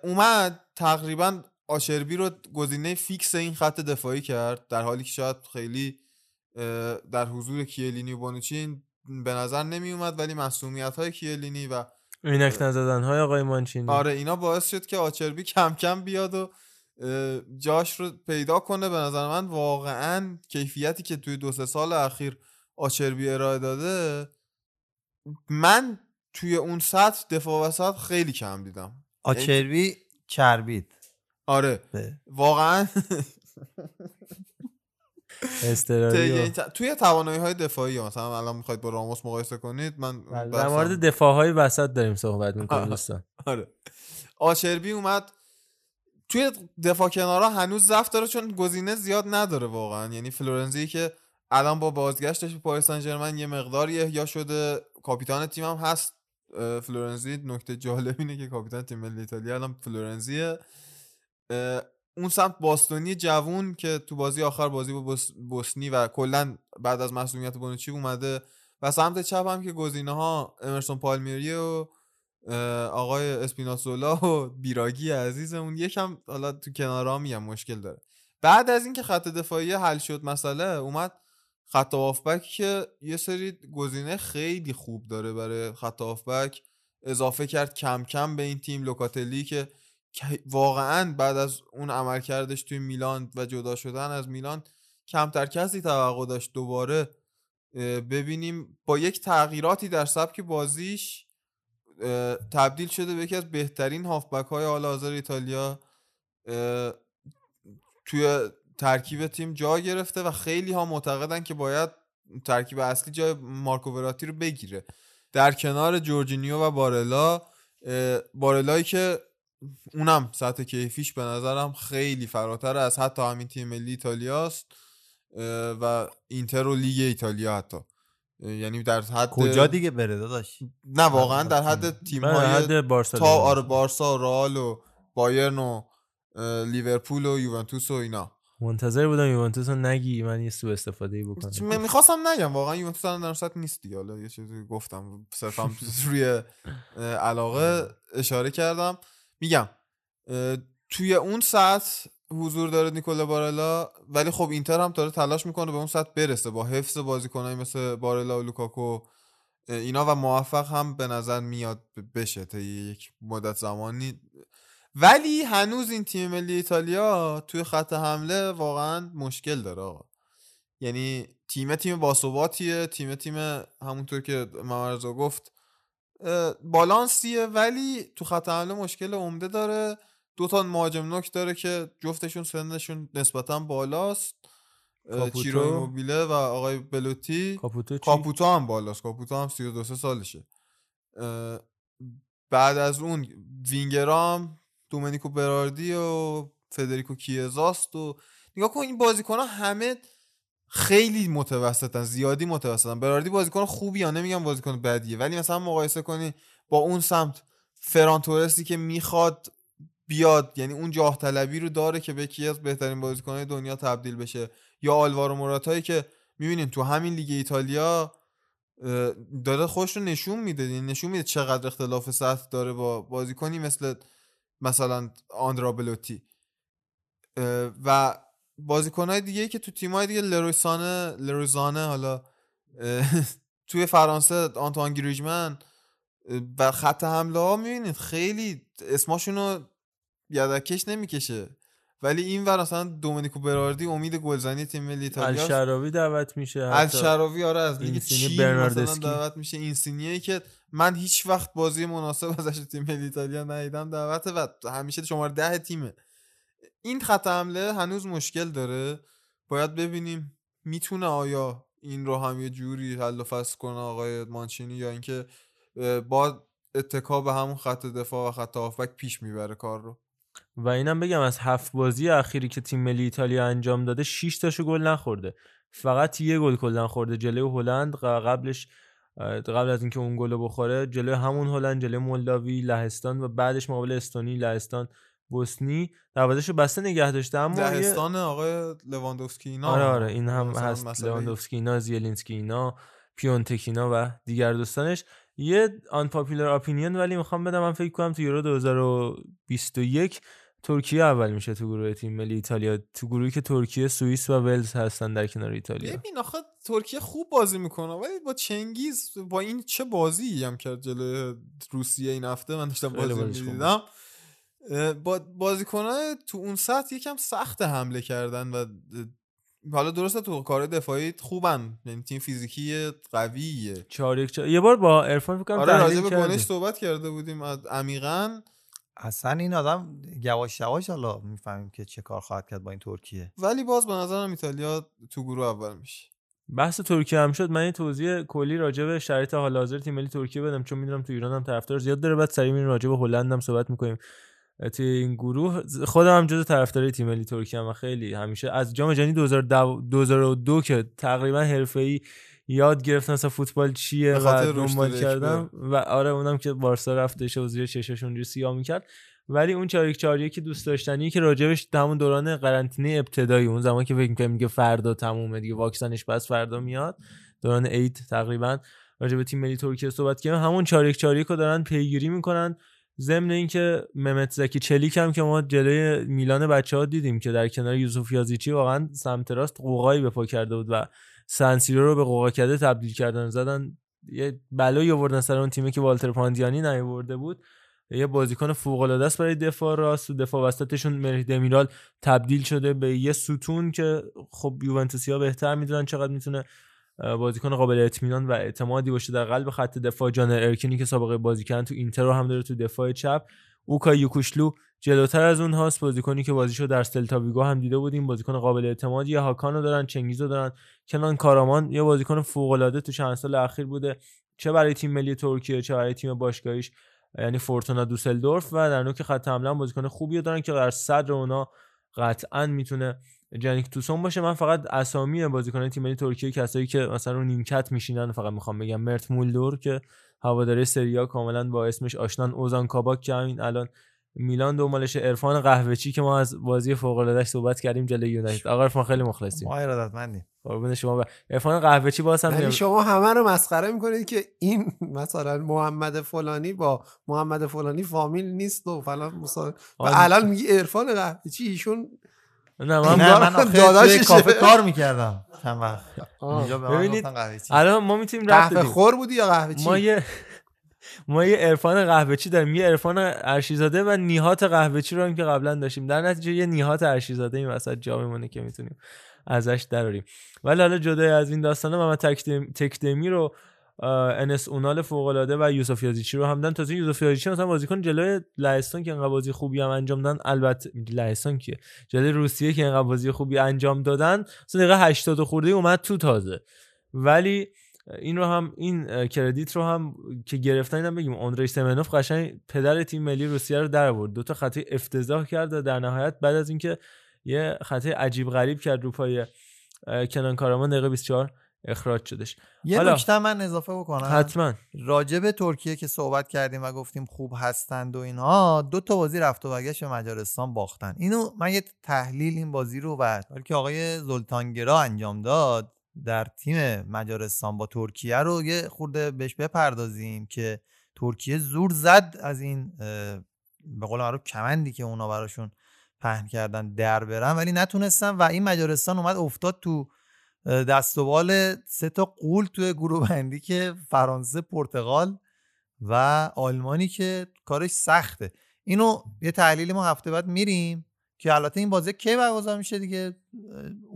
اومد تقریبا آشربی رو گزینه فیکس این خط دفاعی کرد در حالی که شاید خیلی در حضور کیلینی و بانوچین به نظر نمی اومد ولی مسئولیت های کیلینی و عینک نزدن های آقای مانچینی. آره اینا باعث شد که آچربی کم کم بیاد و جاش رو پیدا کنه. به نظر من واقعا کیفیتی که توی دو سه سال اخیر آچربی ارائه داده من توی اون سطح دفاع وسط خیلی کم دیدم. آچربی چربید آره. به. واقعا استراری ت- توی توانایی های دفاعی مثلا الان می‌خواید با راموس مقایسه کنید من بله، در مورد دفاع های وسط داریم صحبت می‌کنیم دوستان. آره. آشربی اومد. توی دفاع کنارا هنوز ضعف داره چون گزینه زیاد نداره واقعا. یعنی فلورنزی که الان با بازگشتش به پاریس سن یه مقداری احیا شده. کاپیتان تیم هم هست. فلورنزی نکته جالب اینه که کاپیتان تیم ملی ایتالیا الان فلورنزیه. اون سمت باستونی جوون که تو بازی آخر بازی با بوس- بوسنی و کلا بعد از مسئولیت بونوچی اومده و سمت چپ هم که گزینه ها امرسون پالمیری و آقای اسپیناسولا و بیراگی عزیزمون یکم حالا تو کنارها میگم مشکل داره. بعد از اینکه خط دفاعی حل شد مسئله اومد خط هافبک که یه سری گزینه خیلی خوب داره برای خط هافبک. اضافه کرد کم کم به این تیم لوکاتلی که واقعا بعد از اون عمل کردش توی میلان و جدا شدن از میلان کمتر کسی توقع داشت دوباره ببینیم. با یک تغییراتی در سبک بازیش تبدیل شده به یکی از بهترین هافبک های حال حاضر ایتالیا. توی ترکیب تیم جا گرفته و خیلی ها معتقدن که باید ترکیب اصلی جای مارکو وراتی رو بگیره. در کنار جورجینیو و بارلا بارلایی که اونم سطح کیفیش به نظرم خیلی فراتر از حتی همین تیم ملی ایتالیاست و اینتر و لیگ ایتالیا حتی. یعنی در حد کجا دیگه بره داداش؟ نه واقعا در حد تیم من های حد بارسا تا آره بارسا و رئال و بایرن و لیورپول و یوونتوس و اینا. منتظر بودم یوونتوس رو نگی من یه سو استفاده ای بکنم می‌خواستم نگم واقعا یوونتوس الان در سطح نیست دیگه. حالا یه چیزی گفتم صرفا روی علاقه اشاره کردم. میگم توی اون سطح حضور داره نیکولا بارلا ولی خب اینتر هم داره تلاش می‌کنه به اون سطح برسه با حفظ بازیکنایی مثل بارلا و لوکاکو. اینا و موفق هم به نظر میاد بشه تا یک مدت زمانی. ولی هنوز این تیم ملی ایتالیا توی خط حمله واقعا مشکل داره آقا. یعنی تیم تیم باثباتیه تیم تیم همونطور که ممرزا گفت بالانسیه ولی تو خط حمله مشکل عمده داره دو تا مهاجم نوک داره که جفتشون سنشون نسبتا بالاست. چیرو ایموبیله و آقای بلوتی کاپوتو؟ کاپوتو هم بالاست کاپوتو هم 32 سالشه بعد از اون وینگرام دومنیکو براردی و فدریکو کیزاست و نگاه کن این بازیکن همه خیلی متوسطن زیادی متوسطن. براردی بازیکن خوبی یا نمیگم بازیکن بدیه ولی مثلا مقایسه کنی با اون سمت فران تورستی که می‌خواد بیاد یعنی اون جاه طلبی رو داره که به یکی از بهترین بازیکنهای دنیا تبدیل بشه. یا آلوارو موراتایی که می‌بینین تو همین لیگ ایتالیا داره خودش رو نشون میده نشون میده چقدر اختلاف سطح داره با بازیکنی مثل مثلا آندرا بلوتی. و بازیکنهای دیگه که تو تیمای دیگه لروسانه لروزانه حالا توی فرانسه آنتوان گریجمن و خط حمله ها می‌بینید خیلی اسماشونو یدکش نمی‌کشه. ولی این ور مثلا دومینیکو براردی امید گلزنی تیم ملی ایتالیا الشراوی دعوت میشه از حتی. شراوی آره از لیگ چین. دعوت میشه. اینسینیه که من هیچ وقت بازی مناسب ازش تیم ملی ایتالیا ندیدم دعوت و همیشه شماره ده تیمه. این خط حمله هنوز مشکل داره؟ باید ببینیم. می‌تونه آیا این رو هم یه جوری حل و فصل کنه آقای مانچینی یا اینکه با اتکا به همون خط دفاع و خط هافبک پیش می‌بره کار رو؟ و اینم بگم از هفت بازی اخیری که تیم ملی ایتالیا انجام داده 6 تاشو گل نخورده. فقط یه گل کلا خورده. جلوی هلند قبلش قبل از اینکه اون گل بخوره جلوی همون هلند جلوی مولداوی لهستان و بعدش مقابل استونی لهستان بوسنی دروازه‌شو بسته نگه داشته اما یه- لهستان آقای لواندوفسکی اینا آره آره این هم هست. لواندوفسکی اینا زیلینسکی اینا پیونتک اینا و دیگر دوستانش. یه unpopular opinion ولی می‌خوام بدم من فکر کنم تو یورو 2021 ترکیه اول میشه تو گروه تیم ملی ایتالیا. تو گروهی که ترکیه سوئیس و ولز هستن در کنار ایتالیا. ببین آخه ترکیه خوب بازی می‌کنه ولی با چنگیز با این چه بازی هم کرد جلوی روسیه این هفته؟ من داشتم بازی می‌دیدم. با بازیکنهای تو اون سطح یکم سخت حمله کردن و حالا درسته تو کار دفاعی خوبن یعنی تیم فیزیکی قویه. چهار یک چهار. یه بار با عرفان فکر کنم آره راجع به. گونش صحبت کرده بودیم عمیقا. اصلا این آدم یواش یواش حالا می‌فهمیم که چه کار خواهد کرد با این ترکیه. ولی باز به نظرم ایتالیا تو گروه اول میشه. بحث ترکیه هم شد. من یه توضیح کلی راجع به شرایط حال حاضر تیم ملی ترکیه بدم چون می‌دونم تو ایران هم طرفدار زیاد داره. بعد سریع میریم راجع به هلند هم صحبت می‌کنیم. توی این گروه خودم هم جز طرفدارای تیم ملی ترکیه هم خیلی همیشه از جام جهانی 2002 که تقریبا حرفه‌ای یاد گرفتن اصلا فوتبال چیه و دنبال. کردم و آره اونم که بارسا رفتش و زیر چشش اونجوری سیاه می‌کرد. ولی اون چاریک چاریه که دوست داشتنی که راجبش همون دوران قرنطینه ابتدایی اون زمان که فکر می‌کنم میگه فردا تمومه دیگه واکسنش بس فردا میاد دوران عید تقریبا راجع به تیم ملی ترکیه صحبت کردیم. همون چاریک چاریک رو دارن پیگیری می‌کنن. ضمن اینکه ممت زکی چلیک هم که ما جلوی میلان بچه ها دیدیم که در کنار یوسف یازیچی واقعا سمت راست قوقایی به پا کرده بود و سنسیرو رو به قوقا کرده تبدیل کردن. زدن یه بلایی آوردن سر اون تیمی که والتر پاندیانی نیاورده بود. یه بازیکن فوق العاده است برای دفاع راست. و دفاع وسطشون مری دمیرال تبدیل شده به یه ستون که خب یوونتوسیا بهتر می‌دونن چقدر می‌تونه بازیکن قابل اطمینان و اعتمادی باشه در قلب خط دفاع. جان ارکینی که سابقه بازی کردن تو اینتر رو هم داره تو دفاع چپ. اوکا یوکوشلو جلوتر از اون هاست. بازیکنی که بازیشو در سلتا ویگو هم دیده بودیم. بازیکن قابل اعتمادی. یا هاکانو دارن چنگیزو دارن. کنان کارامان یه بازیکن فوق العاده تو چند سال اخیر بوده. چه برای تیم ملی ترکیه چه برای تیم باشگاهیش یعنی فورتونا دوسلدورف. و در نوک خط حمله بازیکن خوبی دارن که در صدر اونا قطعا می‌تونه جانیک توسون باشه. من فقط اسامی بازیکن تیم ملی ترکیه کسایی که مثلا رو نیمکت میشینن فقط می‌خوام بگم مرت مولدور که هواداره سریا کاملا با اسمش آشنان اوزان کاباک که همین الان میلان دنبالش عرفان قهوه‌چی که ما از بازی فوق العاده صحبت کردیم جلوی یونایتد. آقا عرفان خیلی مخلصیم. ما ارادتمندیم. قربون شما عرفان قهوه‌چی باز هم یعنی شما همه رو مسخره می‌کنید که این مثلا محمد فلانی با محمد فلانی فامیل نیست و فلان مثلا و الان میگی عرفان قهوه‌چی ایشون نه من, نه من آخه کافه کار می‌کردم. چند وقت. اینجا ببینید الان ما می‌تونیم قهوه خور بودی یا قهوه چی؟ ما یه ما یه عرفان قهوه‌چی داریم. یه عرفان ارشیزاده و نیهات قهوه‌چی رو هم که قبلا داشتیم. در نتیجه یه نیهات ارشیزاده این وسط جا میمونه که می‌تونیم ازش دراریم ولی حالا جدای از این داستانه محمد تکدمی رو انس اونال فوق العاده و یوسف یازیچی رو هم دادن. تازه یوسف یازیچی مثلا بازیکن جلوی لهستان که انقدر بازی خوبی هم انجام دادن البته لهستان کیه؟ جلوی روسیه که انقدر بازی خوبی انجام دادن مثلا دقیقه 80 خورده اومد تو تازه. ولی این رو هم این کردیت رو هم که گرفتن اینم بگیم. اندری سمنوف قشنگ پدر تیم ملی روسیه رو در آورد. دو تا خطای افتضاح کرد و در نهایت بعد از اینکه یه خطای عجیب غریب کرد رو پای کنان کارامان دقیقه 24 اخراج شدش. یه نکته من اضافه بکنم. حتما. راجع به ترکیه که صحبت کردیم و گفتیم خوب هستند و اینها دو تا بازی رفت و برگشت به مجارستان باختن. اینو من یه تحلیل این بازی رو بعد که آقای زلطانگرا انجام داد در تیم مجارستان با ترکیه رو یه خورده بهش بپردازیم که ترکیه زور زد از این به قول معروف کمندی که اونا براشون پهن کردن در برن ولی نتونستن و این مجارستان اومد افتاد تو دست و بال سه تا قول توی گروه بندی که فرانسه پرتغال و آلمانی که کارش سخته. اینو یه تحلیل ما هفته بعد میریم که البته این بازی کی برگزار میشه دیگه؟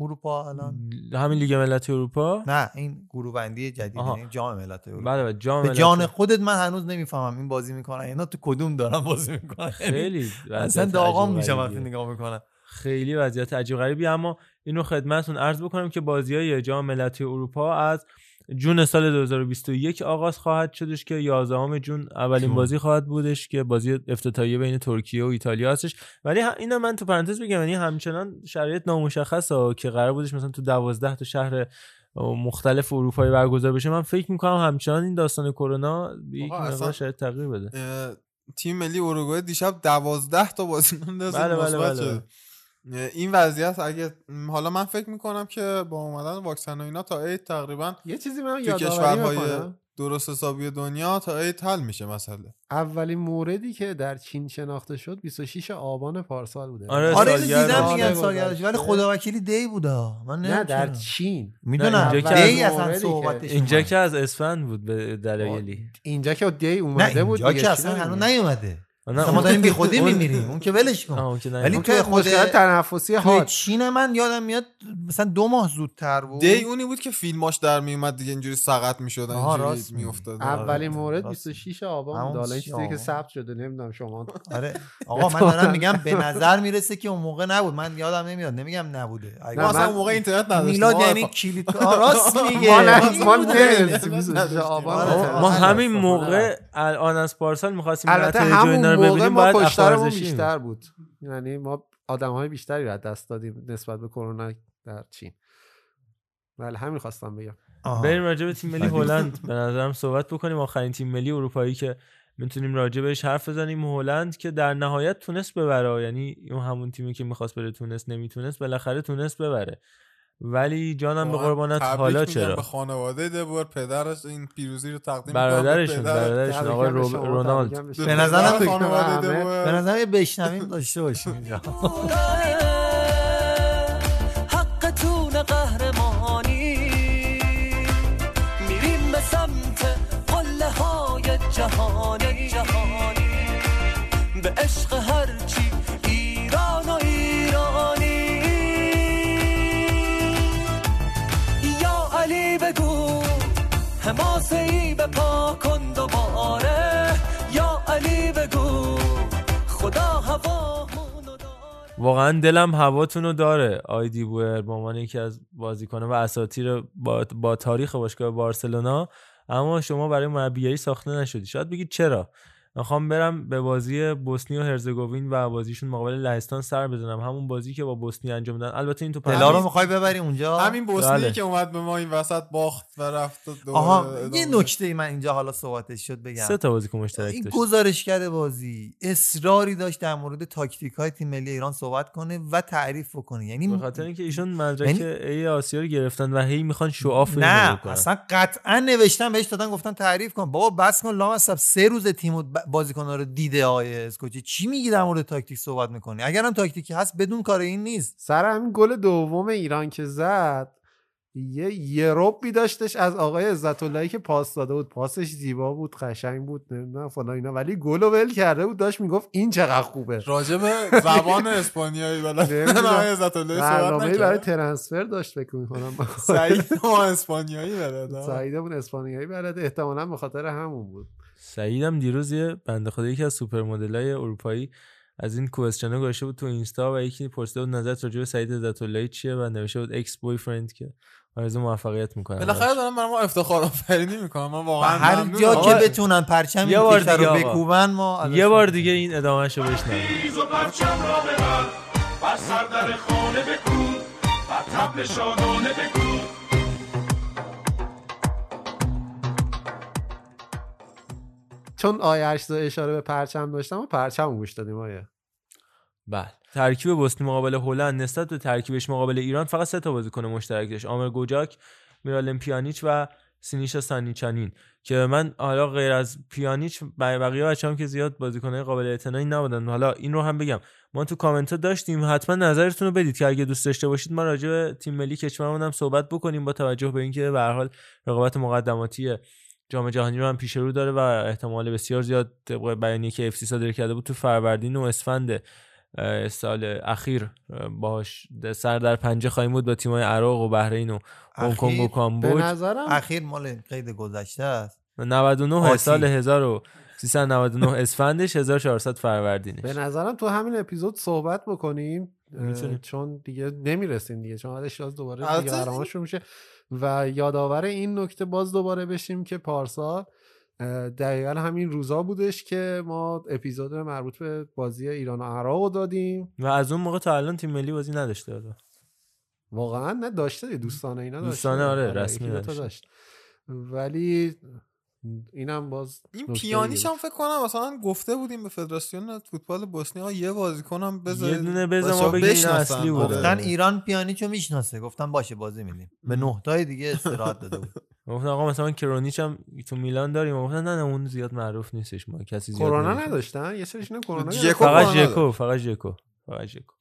اروپا الان. همین لیگ ملت اروپا؟ نه این گروه بندی جدید یعنی جام ملت اروپا. بله جام به جان خودت من هنوز نمی‌فهمم این بازی می‌کنن اینا تو کدوم دارن بازی می‌کنن؟ خیلی اصلا داغام میشم وقتی نگاه می‌کنم. خیلی وضعیت عجیب غریبی اما اینو خدمتتون عرض بکنم که بازی های جام ملت اروپا از جون سال 2021 آغاز خواهد شدش که 11 جون اولین بازی خواهد بودش که بازی افتتاحیه بین ترکیه و ایتالیا هستش. ولی اینا من تو پرانتز بگم یعنی همچنان شرایط نامشخصه که قرار بودش مثلا تو 12 تا شهر مختلف اروپایی برگزار بشه. من فکر می‌کنم همچنان این داستان کرونا یک مقدار شاید تغییر بده. تیم ملی اروگوئه دیشب 12 تا بازیکن داشت بله بله بله. این وضعیت اگه حالا من فکر می‌کنم که با اومدن واکسن و اینا تا عید تقریبا یه چیزی من تو کشورهای درست حسابی دنیا تا عید حل میشه مسئله. اولین موردی که در چین شناخته شد 26 آبان پارسال بوده. آره آره دیدم میگن سالگردش ولی خدا وکیلی دی بوده من نه در چین. می‌دونم. دی اصلا صحبتش اینجا که از اسفند بود به دلایلی. اینجا که دی اومده بود اینجا که اصلا هنوز نیومده. ما داریم بی خودی میمیریم. اون که ولش کن. ولی تو خود تنفسی ها چین من یادم میاد مثلا دو ماه زودتر بود. دی اونی بود که فیلماش در میومد دیگه اینجوری سقط می‌شد اینجوری میافتاد. اولین مورد 26 آبان بود حالا چیزی که ثبت شده نمی‌دونم شما. آره. آقا من دارم میگم به نظر می‌رسه که اون موقع نبود. من یادم نمیاد. نمیگم نبوده. ما اصلا اون موقع اینترنت نداشتیم. میلاد یعنی کلید راست میگه ما همین موقع الان از پارسال می‌خواستیم البته موقع ما کشتارمون بیشتر بود. یعنی ما آدم های بیشتری رو دست دادیم نسبت به کرونا در چین. بله همین خواستم بگم. بریم راجع به تیم ملی هلند. به نظرم صحبت بکنیم. آخرین تیم ملی اروپایی که می‌تونیم راجع بهش حرف بزنیم. هلند که در نهایت تونست ببره. یعنی اون همون تیمی که می‌خواست بره تونست نمی‌تونست بالاخره تونست ببره. ولی جانم به قربانت حالا چرا؟ به خانواده. دبور پدرش این پیروزی رو تقدیم برادرشون برادرشون آقای رونالد. به نظرم به نظرم بشنویم داشته باشیم اینجا. حقتون قهرمانی. میریم به سمت قله های جهانی. جهانی عشق هرچی حماسه ای پا کن دوباره. یا علی بگو خدا هوامونو واقعا دلم هواتون رو داره آیدی بویر به عنوان یکی از بازیکنان و اساطیر با, با تاریخ باشگاه بارسلونا. اما شما برای مربیگری ساخته نشدی. شاید بگید چرا؟ می‌خوام برم به بازی بوسنی و هرزگوین و بازیشون مقابل لهستان سر بزنم. همون بازی که با بوسنی انجام دادن. البته این تو دلا رو می‌خوای ببری اونجا؟ همین بوسنی بله. که اومد به ما این وسط باخت و رفت و آها یه. نکته ای من اینجا حالا صحبتش شد بگم. سه تا بازیکن مشترک این داشت. گزارشگر بازی. اصراری داشت در مورد تاکتیک های تیم ملی ایران صحبت کنه و تعریف بکنه. یعنی به خاطر اینکه ایشون مدرک یعنی- ای آسیا رو گرفتن و هی می‌خوان شعاف نه. اصلا قطعا نوشتن بهش دادن گفتن تعریف کن. بابا بس کن لامصب سه روز تیم و بازیکن‌ها رو دیده آیه اسکوچی چی میگی در مورد تاکتیک صحبت می‌کنی؟ اگرم تاکتیکی هست بدون کار این نیست. سر همین گل دوم ایران که زد یه ویروبی داشتش از آقای عزت اللهی که پاس داده بود. پاسش زیبا بود قشنگ بود نمی‌دونم فلان اینا. ولی گلو ول کرده بود داشت می‌گفت این چقدر خوبه. راجع به زبان اسپانیایی بلد نمی‌دونم. آقای عزت اللهی صحبت برنامه برای transfer داشت فکر می‌کنم. سعید اسپانیایی بلد. سعیدمون اسپانیایی بلده. احتمالا به خاطر همون بود. سعیدم دیروز یه بنده خدا یکی از سوپر مدلای اروپایی از این question ه گذاشته بود تو اینستا و یکی پرسیده بود نظرت راجع به سعید عزت اللهی چیه و نوشته بود ex-boyfriend که آرزو موفقیت می‌کنم بالاخره دارم برای ما افتخار آفرینی می‌کنم من واقعا هر. جا که بتونن پرچم یه بار دیگه رو. بکوبن ما یه بار. دیگه این ادامهشو بشنویم پرچم را ببر بر سر در خانه بکن بر تبل شادانه بکن چون اشتا اشاره به پرچم داشتم و پرچم گوش دادیم آیه بله. ترکیب بوسنی مقابل هلند نسبت به ترکیبش مقابل ایران فقط سه تا بازیکن مشترک داشت. آمر گوجاک میرالم پیانیچ و سینیشا سانیچانین که من حالا غیر از پیانیچ بقیه بچه‌ام که زیاد بازیکنای قابل اعتنایی نبودن. حالا این رو هم بگم. ما تو کامنت ها داشتیم. حتما نظرتون رو بدید که اگه دوست داشته باشید ما راجع به تیم ملی کشورمون هم صحبت بکنیم با توجه به اینکه به هر حال رقابت مقدماتی جام جهانی رو هم پیش رو داره و احتمال بسیار زیاد طبق بیانیه که اف سی صادر کرده بود تو فروردین و اسفند سال اخیر باش سر در پنجه خواهیم بود با تیمای عراق و بحرین و هنگ کنگ و؟ به کامبوج نظرم اخیر مال قید گذشته است 99 آتی. سال 1399 اسفندش 1400 فروردینش به نظرم تو همین اپیزود صحبت بکنیم. چون دیگه نمی‌رسیم دیگه چون بعدش دوباره دیگه میشه و یادآور این نکته باز دوباره بشیم که پارسال دقیقا همین روزا بودش که ما اپیزود مربوط به بازی ایران و عراق رو دادیم و از اون موقع تا الان تیم ملی بازی نداشته حالا. واقعا نه داشته دوستانه اینا داشته دوستانه آره، یکی رسمی نداشته. داشت ولی اینم باز این پیانیش هم فکر کنم مثلا گفته بودیم به فدراسیون فوتبال بوسنی ها یه بازیکنم بذارید یه دونه بذار ما بگیم. اصلی بوده. آره. گفتن ایران پیانیچو می‌شناسه گفتن باشه بازی میدیم به نه تای دیگه استراحت داده بود گفتن آقا مثلا کرونیچ هم تو میلان داریم گفتن نه نه اون زیاد معروف نیستش ما کسی زیاد کرونا. نداشتن یه سریشون کرونا جکو گرفتن. فقط کرونا ژکو فقط ژکو فقط ژکو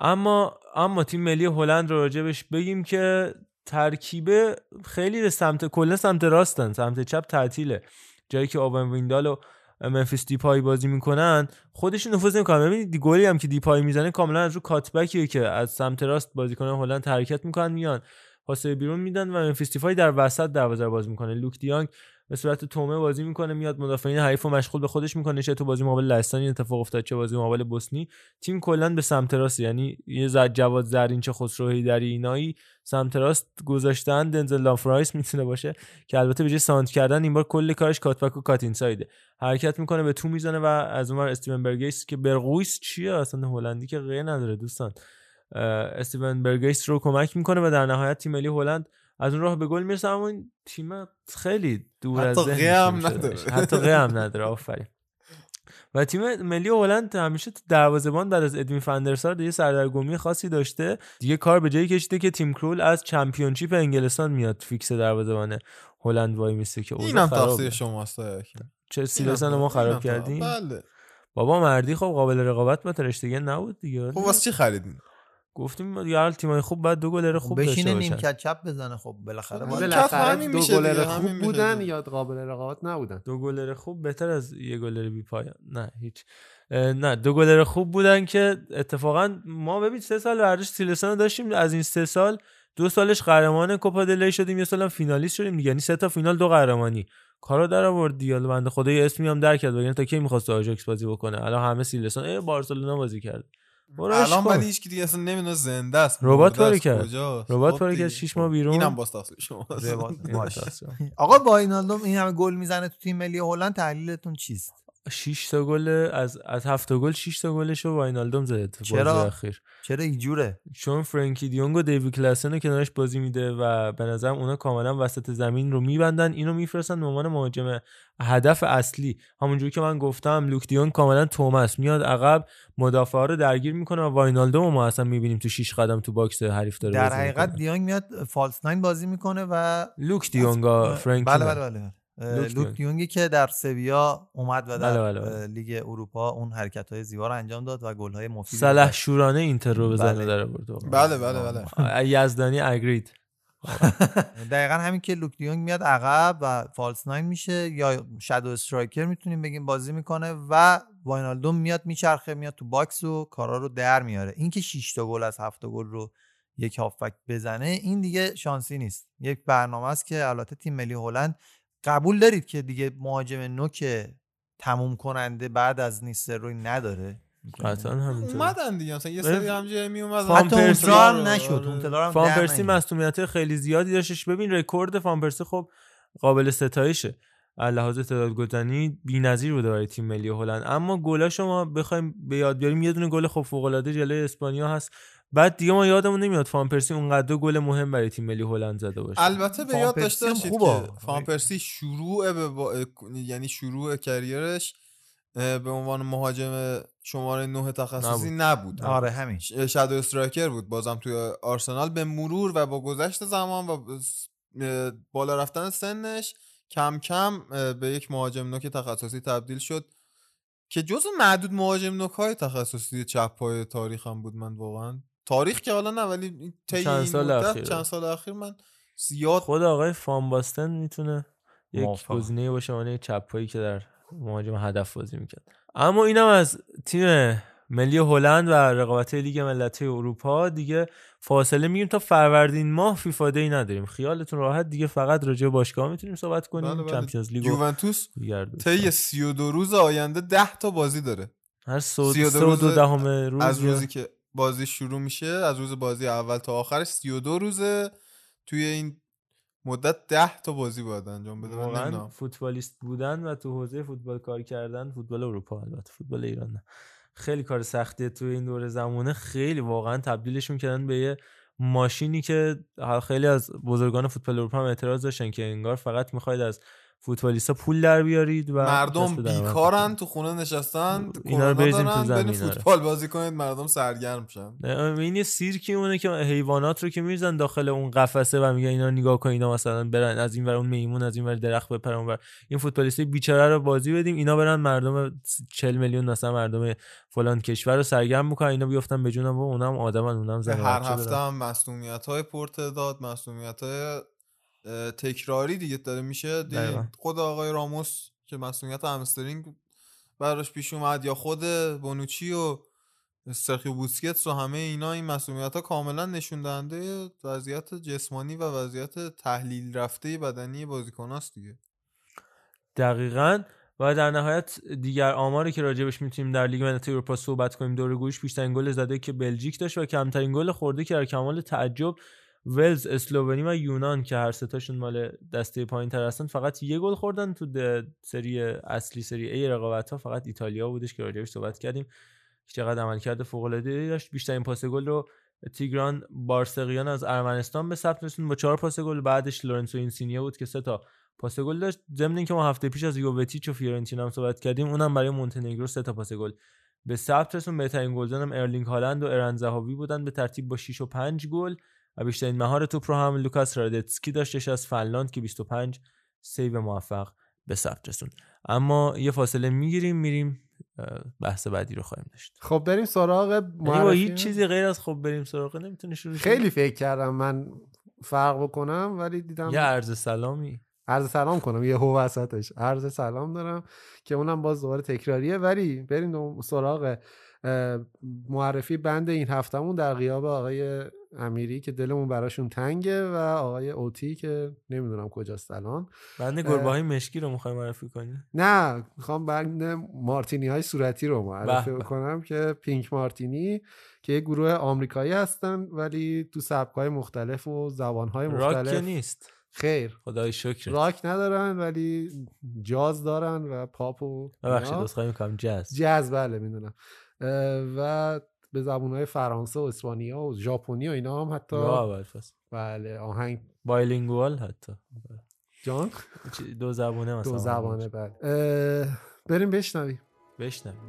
اما اما تیم ملی هلند رو راجبش بگیم که ترکیبه خیلی به سمت کلا سمت راستن سمت چپ تعطیله. جایی که اوون ویندال و ممفیس دیپای بازی می‌کنن خودشون نفوذ نمی‌کنن. ببینید گلی هم که دیپای می‌زنه کاملا از رو cutback یه که از سمت راست بازیکن هلند حرکت می‌کنن میان. پاسه بیرون میدن و ممفیس دیپای در وسط دروازه رو باز می‌کنه. لوک دی یونگ به صورت طعمه بازی می‌کنه میاد مدافعین حریف رو مشغول به خودش می‌کنه چه تو بازی مقابل لهستان این اتفاق افتاد چه بازی مقابل بوسنی. تیم کلا به سمت راست یعنی یه زد جواد زرین چه خسرو هیدری اینایی سمت راست گذاشتن. دنزل لافرایس می‌تونه باشه که البته به جای سانت کردن این بار کل کارش کاتبک و کات اینسایده حرکت می‌کنه به تو می‌زنه و از اونور استیون برگیس که برگویس چیه اصلا هلندی که غیر نداره دوستان. استیون برگیس رو کمک می‌کنه و در نهایت تیم ملی هلند از اون راه به گل می‌رسه اما این تیم خیلی دور حتی از ذهن نداره. حتی غ هم نداره آفرین. و تیم ملی هلند همیشه تو دروازه‌بان بعد از ادوین فن‌درسار یه سردرگمی خاصی داشته. دیگه کار به جایی کشیده که تیم کرول از چمپیونشیپ انگلستان میاد فیکس دروازه‌بان هلند وای میسته که اینم. تقصیر شماست. سیلسن ما خراب کردیم. بله. بابا مردی خب قابل رقابت با تراشتگن نبود دیگه. خب واسه چی خریدین؟ گفتیم یه تیمای خوب بعد دو گلر خوب داشته بشینه باشن. نیمکت چپ بزنه خب بالاخره خب بالاخره همین دو میشه گلر خوب بودن. یا قابل رقابت نبودن. دو گلر خوب بهتر از یه گلر بی پایان. نه هیچ. نه دو گلر خوب بودن که اتفاقا ما ببین سه سال ورزش سیلسان رو داشتیم از این سه سال دو سالش قهرمان کوپا دل ری شدیم یه سالم فینالیست شدیم یعنی سه تا فینال دو قهرمانی. کارا در آورد دیال بنده خدا یه اسمی هم در کرد وگرنه تا کی می‌خواست آژاکس بازی بکنه؟ الان همه سیلسان ای بارسلونا بازی کرد الان. ولی هیچ کی دیگه اصلا نمی‌دونه زنده است ربات پاره است، کرد. کجاست؟ ربات خب پاره دیگه. کرد، شیش ماه بیرون. اینم باز تقصیر شما این. آقا واینالدوم این همه گل می‌زنه تو تیم ملی هلند تحلیلتون چیست 6 تا گل از از 7 تا گل 6 تا گلشو واینالدوم زده تو بازی؟ اخیر چرا اینجوره چون فرنکی دیونگ و دیوی کلاسن رو کنارش بازی میده و به نظرم اونا کاملا وسط زمین رو میبندن اینو میفرستن به عنوان مهاجم هدف اصلی همونجوری که من گفتم لوک دیونگ کاملا توماس میاد عقب مدافعا رو درگیر می‌کنه و واینالدوم رو ما اصلا می‌بینیم تو 6 قدم تو باکس حریف داره در حقیقت. دیانگ میاد false nine بازی می‌کنه و لوک دیونگا فرانکی بله نه. بله بله اه، لوک. دیونگی که در سویا اومد و در بله، بله، بله. لیگ اروپا اون حرکت های زیبا رو انجام داد و گل های مفید سلحشورانه اینتر رو بزنه بله. در آورد. بله بله بله یزدانی اگرید دقیقا همین که لوک دیونگ میاد عقب و false nine میشه یا shadow striker می‌تونیم بگیم بازی می‌کنه و واینالدوم میاد میچرخه میاد تو باکس و کارا رو در میاره اینکه 6 تا گل از 7 گل رو یک هافبک بزنه این دیگه شانسی نیست یک برنامه است که البته تیم ملی هلند قبول دارید که دیگه مهاجم نوک تموم کننده بعد از نیستروی نداره قطعا همینطور اومدن دیگه مثلا یه. سری همجایی می اومدن فان حتی پرسی اونترا هم نشد. اونترا هم فان پرسی. مصونیت خیلی زیادی داشتش ببین رکورد فان پرسی خب قابل ستایشه از لحاظ تعداد گلزنی بی‌نظیر بوده برای تیم ملی هلند اما گلا شما بخوایم به یاد بیاریم یه دونه گل خب فوق العاده جلوی اسپانیا هست بعد دیگه ما یادمون نمیاد فان پرسی اونقدر گل مهم برای تیم ملی هلند زده باشه. البته به یاد داشته باشید خوبه. که فان پرسی شروع به با- یعنی شروع کریرش به عنوان مهاجم شماره نه تخصصی نبود. آره همین. شادو استرایکر بود. بازم توی آرسنال به مرور و با گذشت زمان و بالا رفتن سنش کم کم به یک مهاجم نوک تخصصی تبدیل شد که جزو معدود مهاجم نوک های تخصصی چپ پای تاریخ هم بود من واقعا. تاریخ که حالا نه ولی طی چند سال اخیر. چند سال اخیر من زیاد خود آقای فان باستن می‌تونه یک. گزینه باشه عنوان چپایی که در مهاجم هدف بازی می‌کرد. اما اینم از تیم ملی هلند و رقابت لیگ ملت‌های اروپا. دیگه فاصله میگیم تا فروردین ماه. فیفا دی نداریم. خیالتون راحت. دیگه فقط راجع به باشگاه می‌تونیم صحبت کنیم. بله بله. چمپیونز لیگ یوونتوس طی 32 روز آینده 10 تا بازی داره. هر سه 32 سه و دو روز دهم روز از روزی که بازی شروع میشه از روز بازی اول تا آخرش 32 روزه. توی این مدت 10 تا بازی باید انجام بده من. فوتبالیست بودن و تو حوزه فوتبال کار کردن فوتبال اروپا البته فوتبال ایران نه. خیلی کار سختیه تو این دوره زمانه. خیلی واقعا تبدیلشون کردن به یه ماشینی که خیلی از بزرگان فوتبال اروپا هم اعتراض داشتن که انگار فقط می‌خواید از فوتبالیستا پول در بیارید و مردم بیکارن. تو خونه نشستن اینا رو بریزیم تو زمین، آره. فوتبال بازی کنید مردم سرگرم شن نه، این یه سیرکی اونه که حیوانات رو که میریزن داخل اون قفسه و میگن اینا نگاه کن اینا مثلا برن از این ور اون میمون از این ور درخت بپرن اون ور این فوتبالیست بیچاره رو بازی بدیم اینا برن مردم 40 میلیون مثلا مردم فلان کشور رو سرگرم می‌کنن اینا بیفتن به جونم و اونم آدمن اونم زن هر هفته. هم مسئولیت های پرتداد مسئولیت های تکراری دیگه داره میشه. دیگه. خود آقای راموس که مسئولیت همسترینگ براش پیش اومد یا خود بونوچی و سرخیو بوسکتس و همه اینا این مسئولیت ها کاملا نشون دهنده وضعیت جسمانی و وضعیت تحلیل رفته بدنی بازیکناست دیگه. دقیقا. و در نهایت دیگر آماری که راجبش می‌تونیم در لیگ ملت‌های اروپا صحبت کنیم دور گوش بیشترین گل زده که بلژیک داشت و کمترین گل خورده که در کمال تعجب ولز اسلوونی و یونان که هر ستاشون مال دسته پایین تر هستن فقط یه گل خوردن تو سری اصلی سری ای رقابت ها فقط ایتالیا بودش که راجبش صحبت کردیم. چقدر عملکرد فوق العاده داشت. بیشترین پاس گل رو تیگران بارسغیان از ارمنستان به ثبت رسوند. با چهار پاس گل بعدش لورنزو اینسینیه بود که سه تا پاس گل داشت. ضمن اینکه ما هفته پیش از یوونتوس و فیورنتینا هم صحبت کردیم اونم برای مونتنگرو سه تا پاس گل به ثبت رسوند بهترین گلزن هم ارلینگ هالند و اران زهاوی بودن. به ترتیب با 6 و 5 گل و بیشترین مهار توپ رو هم لوکاس هرادتسکی داشتش از فنلاند که 25 save موفق به ثبت رسوند اما یه فاصله می‌گیریم میریم بحث بعدی رو خواهیم داشت. خب بریم سراغ یعنی با معرفی هیچ چیزی غیر از خب بریم سراغ نمی‌تونی شروع؟ خیلی فکر کردم من فرق بکنم ولی دیدم یه عرض سلامی. عرض سلام کنم یهو وسطش. عرض سلام دارم که اونم باز دوباره تکراریه. ولی بریم سراغ معرفی بند این هفتمون در غیاب آقای امیری که دلمون براشون تنگه و آقای اوتی که نمی‌دونم کجاست الان. بنده اه، گربه های مشکی رو می‌خوای معرفی کنی؟ نه می‌خوام بند مارتینی های صورتی رو معرفی. بکنم که پینک مارتینی که یه گروه آمریکایی هستن ولی تو سبک های مختلف و زبان های راک مختلف. که نیست. خیر. خدای شکر راک ندارن ولی جاز دارن و پاپ و ببخشید می‌کنم جاز. جاز بله می‌دونم. و به زبونهای فرانسه و اسپانیا و ژاپنی و اینا هم حتی. بله آهنگ. بایلینگوال حتی. جان؟ دو زبانه مثلا. دو زبانه بله. بریم بشنویم. بشنویم.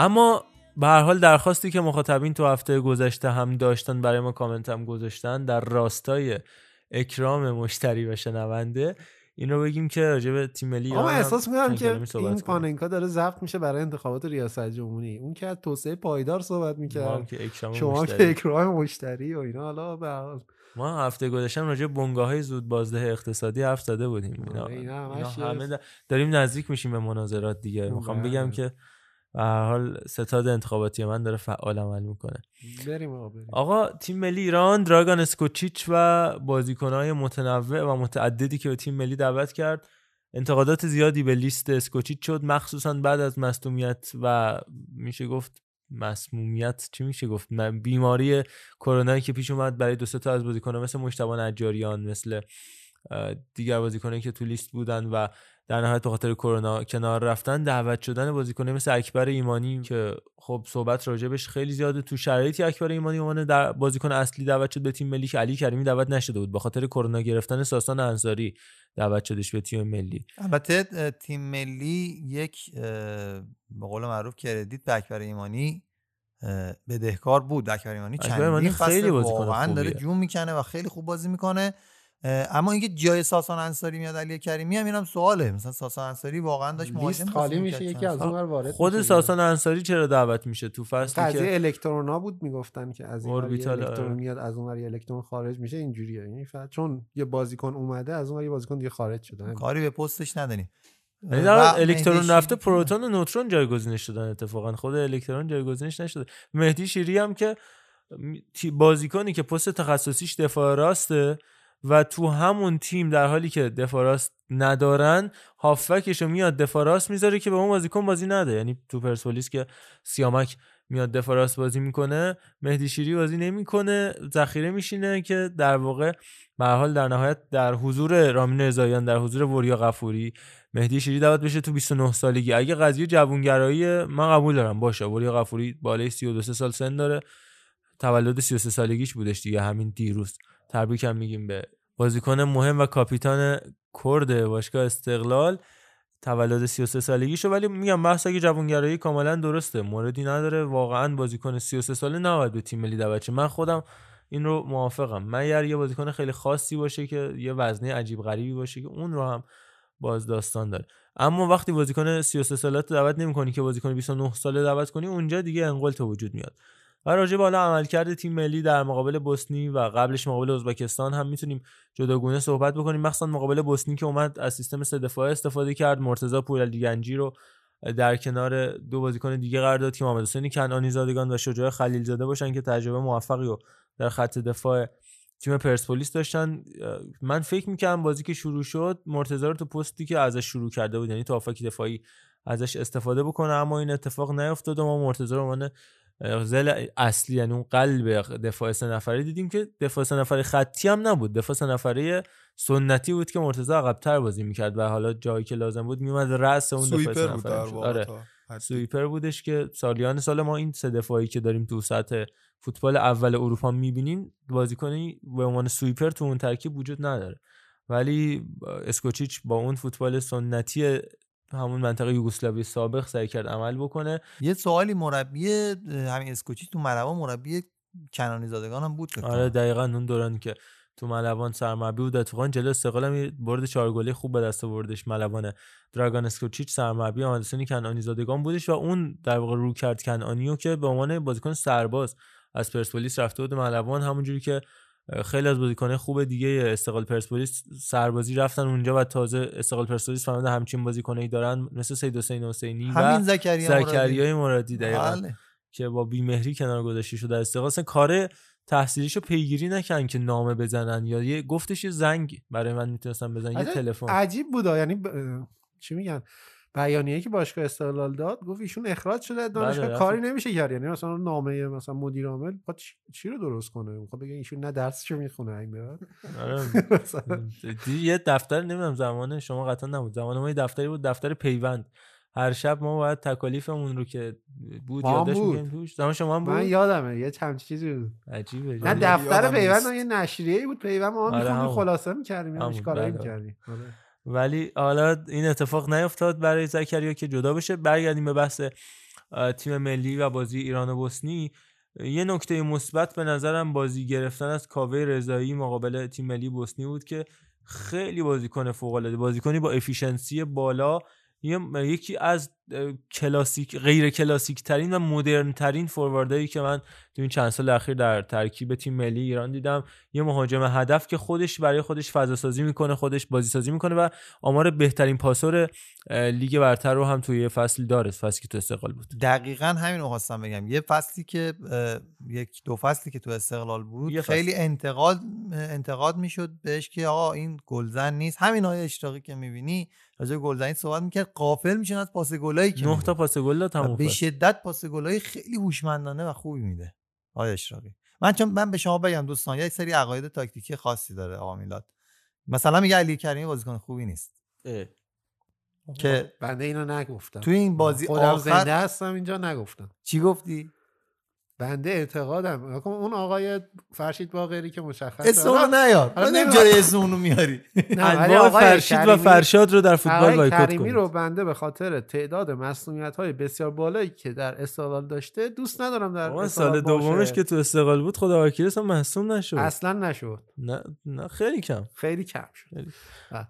اما به هر حال درخواستی که مخاطبین تو هفته گذشته هم داشتن برای ما کامنت هم گذاشتن در راستای اکرام مشتری و شنونده این رو بگیم که راجع به تیم ملی اما احساس می‌کنم که این. پاننکا داره ضبط میشه برای انتخابات ریاست جمهوری اون که از توسعه پایدار صحبت می‌کرد که اکرام شما مشتری. که اکرام مشتری و اینا حالا به ما هفته گذشتم راجع به بنگاه های زود بازده اقتصادی حرف زده بودیم اینا, آره، اینا اینا همه دا- داریم نزدیک میشیم به مناظرات دیگه می‌خوام بله. بگم که به هر حال ستاد انتخاباتی من داره فعال عمل می‌کنه. بریم آقا بریم. آقا تیم ملی ایران دراگان اسکوچیچ و بازیکنهای متنوع و متعددی که به تیم ملی دعوت کرد انتقادات زیادی به لیست اسکوچیچ شد. مخصوصا بعد از مصدومیت و میشه گفت مسمومیت چی میشه گفت؟ بیماری کرونایی که پیش اومد برای دو تا از بازیکنان مثل مجتبی نجاریان مثل دیگر بازیکنایی که تو لیست بودن و در نهایت به خاطر کرونا کنار رفتن دعوت شدن بازیکنه مثل اکبر ایمانی که خب صحبت راجبش خیلی زیاده. تو شرایطی اکبر ایمانی عنوان در بازیکن اصلی دعوت شد به تیم ملی که علی کریمی دعوت نشده بود. به خاطر کرونا گرفتن ساسان انصاری دعوت شدش به تیم ملی. البته تیم ملی یک به قول معروف کردیت به اکبر ایمانی بدهکار بود. اکبر ایمانی چندین خیلی بازیکن واقعا داره. جون می‌کنه و خیلی خوب بازی می‌کنه. اما اینکه جای ساسان انصاری میاد علی کریمی هم اینم سواله. مثلا ساسان انصاری واقعا داشت مهاجم خالی میشه یکی از سال. اون ور وارد خود میشه ساسان انصاری چرا دعوت میشه؟ تو فصلی قضیه که الکترونا بود می‌گفتن که از این ور یه اوربیتال، الکترون آره. میاد از اون ور یه الکترون خارج میشه اینجوریه. یعنی فقط چون یه بازیکن اومده از اون یه بازیکن دیگه خارج شده. کاری به پستش نداریم. یعنی الکترون رفته پروتون و نوترون جایگزینش شدن اتفاقا. خود الکترون جایگزینش نشده. مهدی شیری هم که بازیکنی که پست تخصصیش دفاع راسته و تو همون تیم در حالی که دفاع راست ندارن هافکش رو میاد دفاع راست می‌ذاره که به اون بازیکن بازی نده. یعنی تو پرسپولیس که سیامک میاد دفاع راست بازی می‌کنه مهدی شیری بازی نمی‌کنه ذخیره میشینه که در واقع به حال در نهایت در حضور رامین رضاییان در حضور وریا غفوری مهدی شیری دعوت بشه تو 29 سالگی. اگه قضیه جوونگرایی من قبول دارم. باشه وریا غفوری بالای 32 سال سن داره. تولد 33 سالگیش بودش دیگه همین دیروز. تبریک هم میگیم به بازیکن مهم و کاپیتان کرد باشگاه استقلال. تولد 33 سالگیشو ولی میگم بحث اگه جوانگرایی کاملا درسته. موردی نداره. واقعا بازیکن 33 ساله نباید به تیم ملی دعوت من خودم این رو موافقم. مگر یه بازیکن خیلی خاصی باشه که یه وزنه عجیب غریبی باشه که اون رو هم باز داستان داره. اما وقتی بازیکن 33 ساله دعوت نمی‌کنی که بازیکن 29 ساله دعوت کنی اونجا دیگه انقل تو وجود میاد. و راجع به حالا عملکرد تیم ملی در مقابل بوسنی و قبلش مقابل ازبکستان هم می‌تونیم جداگونه صحبت بکنیم. مخصوصا مقابل بوسنی که اومد از سیستم سه دفاعه استفاده کرد. مرتضی پورعلی گنجی رو در کنار دو بازیکن دیگه قرار داد که محمد حسین کنعانی زادگان و شجاع خلیل زاده باشن که تجربه موفقی رو در خط دفاع تیم پرسپولیس داشتن. من فکر می‌کنم بازی که شروع شد مرتضی رو تو پستی که ازش شروع کرده بود یعنی تو دفاعی ازش استفاده بکنه اما این اتفاق نیفتاد و ما مرتضی رو زل اصلی یعنی اون قلب دفاع سه نفره دیدیم که دفاع سه نفره خطی هم نبود. دفاع سه نفره سنتی بود که مرتضی عقب‌تر بازی می‌کرد و حالا جایی که لازم بود میومد رأس اون دفاع سه نفره آره. سویپر بودش که سالیان سال ما این سه دفاعی که داریم تو سطح فوتبال اول اروپا می‌بینیم بازیکنی به عنوان سویپر تو اون ترکیب وجود نداره. ولی اسکوچیچ با اون فوتبال سنتی همون منطقه یوگسلاوی سابق سعی کرد عمل بکنه. یه سوالی مربی همین اسکوچی تو ملوان مربی کنانی زادگان هم بود آره. دقیقا اون دورانی که تو ملوان سرمربی بود. اتفاقا جلو استقلال هم برد چهار گله خوب به دست آوردش ملوان دراگان اسکوچیچ سرمربی احمد حسین کنعانی زادگان بودش و اون در واقع رو کرد کنعانیو که به عنوان بازیکن سرباز از پرسپولیس رفته بود ملوان. همونجوری که خیلی از بازیکنان خوب دیگه استقلال پرسپولیس سربازی رفتن اونجا و تازه استقلال پرسپولیس فهمیده همچین بازیکنایی دارن مثل سید حسین حسینی همین و زکریا مرادی. زکریای مرادی دقیقاً بله. که با بیمهری کنار گذاشته شده استقلال کار تحصیلیشو پیگیری نکردن که نامه بزنن یا یه گفتش یه زنگ برای من می‌تونستم بزنن یه تلفن عجیب بود یعنی ب... چی میگن بیانیه‌ای که باشگاه استقلال داد گفت ایشون اخراج شده دانشگاه بله، کاری. نمیشه کرد. یعنی مثلا نامه مثلا مدیر عامل چی... رو درست کنه؟ می‌خواد بگه ایشون نه درسشو می‌خونه این به بعد آره. یه دفتر نمی‌دونم زمان شما قطعا نبود. زمان ما یه دفتری بود دفتر پیوند. هر شب ما باید تکالیفمون رو که بود. می‌کردیم توش. زمان شما هم بود؟ من یادمه یه همچین چیزی بود. عجیبه. نه جالب. دفتر پیوند یه نشریه بود. پیوند ما آره، میخوندیم. خلاصه می‌کردیم یعنی همون، کارایی بله. می‌کردیم. ولی حالا این اتفاق نیفتاد برای زکریا که جدا بشه. برگردیم به بحث تیم ملی و بازی ایران و بوسنی. یه نکته مثبت به نظرم بازی گرفتن از کاوه رضایی مقابل تیم ملی بوسنی بود که خیلی بازیکن فوق العاده. بازیکنی با افیشنسی بالا یکی از کلاسیک غیر کلاسیک ترین و مدرن ترین فورواردایی که من تو این چند سال اخیر در ترکیب تیم ملی ایران دیدم. یه مهاجم هدف که خودش برای خودش فضا سازی می‌کنه خودش بازی سازی می‌کنه و آمار بهترین پاسور لیگ برتر رو هم توی یه فصل داره فصلی که تو استقلال بود. دقیقا همین رو خواستم بگم. یه فصلی که یک دو فصلی که تو استقلال بود یه. خیلی انتقاد انتقاد می‌شد بهش که آقا این گلزن نیست. همین های اشتراقی که می‌بینی راجع گلزنی صحبت می‌کرد. قافل میشن از پاس گلایی که نه میده. تا پاس گل داد تموم به. شدت پاس گلای خیلی هوشمندانه و خوبی میده. آقای اشراقی. من چون من به شما بگم دوستان یه سری عقاید تاکتیکی خاصی داره آقا میلاد. مثلا میگه علی کریمی بازیکن خوبی نیست. اه. که بنده اینو نگفتم. تو این بازی خودم آخر زنده هستم اینجا نگفتم. چی گفتی؟ بنده اعتقادم اون آقای فرشید باقری که مشخص اسم رو نیار من نمی‌دونم. جای اسم اونو میاری انواع آقای فرشید و فرشاد رو در فوتبال بایکوت کریمی رو بنده به خاطر تعداد مسئولیت های بسیار بالایی که در استقلال داشته دوست ندارم در سال دومش. که تو استقلال بود خدا وکیلش هم محسوم نشد اصلا نشد نه نه خیلی کم خیلی کم شد خیلی. بله.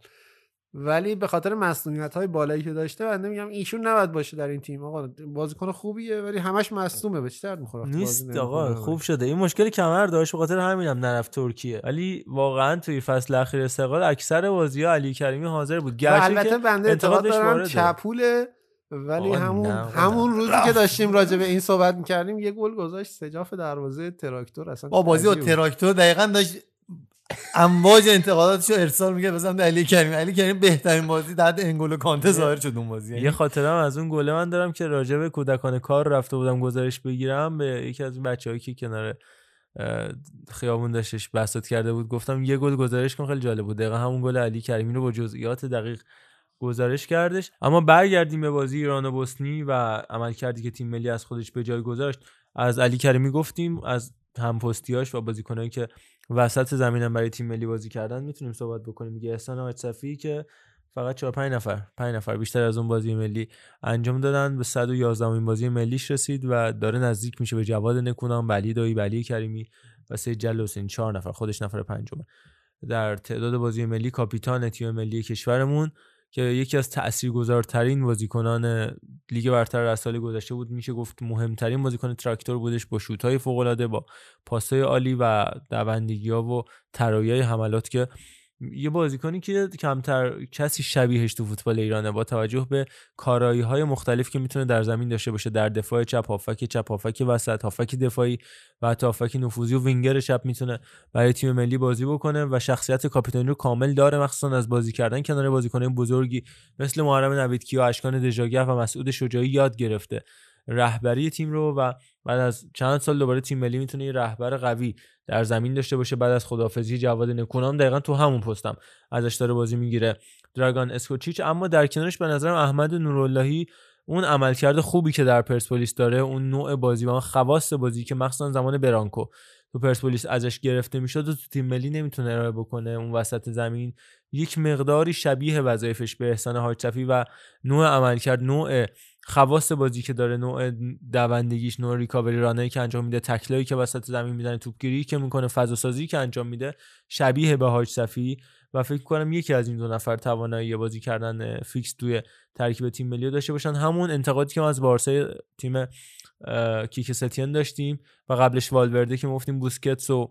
ولی به خاطر مسئولیت های بالایی که داشته بنده میگم ایشون نباید باشه در این تیم آقا بازیکن خوبیه ولی همش مصدومه به چه درد می‌خوره نیست آقا؟ خوب شده این مشکل کمر داشت به خاطر همینم نرفت ترکیه ولی واقعا توی فصل اخیر استقلال اکثر بازی علی کریمی حاضر بود گرچه البته که بنده انتقاد دارم. چپوله ولی همون نه، همون نه. روزی که داشتیم راجع به این صحبت می‌کردیم یه گل گذاشت سجاف دروازه تراکتور اصلا با بازی با. تراکتور دقیقا داشت امواج انتقاداتشو ارسال میگه بزنم علی کریم علی کریم بهترین بازی در حد انگولو کانته ظاهر شد اون بازی. یعنی یه خاطرم از اون گله من دارم که راجع به کودکان کار رفته بودم گزارش بگیرم به یکی از این بچه‌هایی که کنار خیابون داشتش بساط کرده بود گفتم یه گل گزارش کن خیلی جالب بود. دقیقا همون گل علی کریمی رو با جزئیات دقیق گزارش کردش. اما برگردیم به بازی ایران و بوسنی و عمل کردی که تیم ملی از خودش به جای گذاشت از علی کریمی گفتیم از همپستیاش و بازیکنایی که وسط زمینم برای تیم ملی بازی کردن می‌تونیم صحبت بکنیم. میگه احسان حاج صفی که فقط 4 5 نفر 5 نفر بیشتر از اون بازی ملی انجام دادن. به 111 امین بازی ملیش رسید و داره نزدیک میشه به جواد نکونام بلی دایی بلی کریمی و سید جل حسین. 4 نفر خودش نفر پنجم در تعداد بازی ملی کاپیتان تیم ملی کشورمون که یکی از تاثیرگذارترین بازیکنان لیگ برتر از سال گذشته بود میشه گفت مهمترین بازیکن تراکتور بودش با شوت‌های فوق‌العاده با پاسهای عالی و دوندگی‌ها و طرایای حملات که یه بازیکنی که کمتر کسی شبیهش تو فوتبال ایرانه با توجه به کارایی های مختلف که می‌تونه در زمین داشته باشه در دفاع چپ هافک چپ هافک وسط هافک دفاعی و حتی هافک نفوذی و وینگر چپ می‌تونه برای تیم ملی بازی بکنه و شخصیت کاپیتانی رو کامل داره مخصوصا از بازی کردن کنار بازیکنان بزرگی مثل محرم نویدکیا اشکان دژاگه و مسعود شجاعی یاد گرفته. رهبری تیم رو و بعد از چند سال دوباره تیم ملی می‌تونه یه رهبر قوی در زمین داشته باشه. بعد از خدافزی جواد نکونام دقیقا تو همون پستم ازش داره بازی می‌گیره. دراگان اسکوچیچ اما در کنارش به نظرم احمد نوراللهی اون عملکرد خوبی که در پرسپولیس داره اون نوع بازی و خواست بازی که مخصوصا زمان برانکو تو پرسپولیس ازش گرفته می‌شد و تو تیم ملی نمی‌تونه ارائه بکنه. اون وسط زمین یک مقداری شبیه وظایفش به احسان حاجصفی و نوع عملکرد نوع خواست بازی که داره نوع دوندگیش نوع recovery run هایی که انجام میده تکل‌هایی که وسط زمین می‌زنه توپگیری که می‌کنه فضا سازی که انجام میده شبیه به حاج صفی. و فکر کنم یکی از این دو نفر توانایی بازی کردن فیکس توی ترکیب تیم ملی داشته باشن. همون انتقادی که ما از بارسای تیم کیکه ستین داشتیم و قبلش والورده که گفتیم بوسکتس و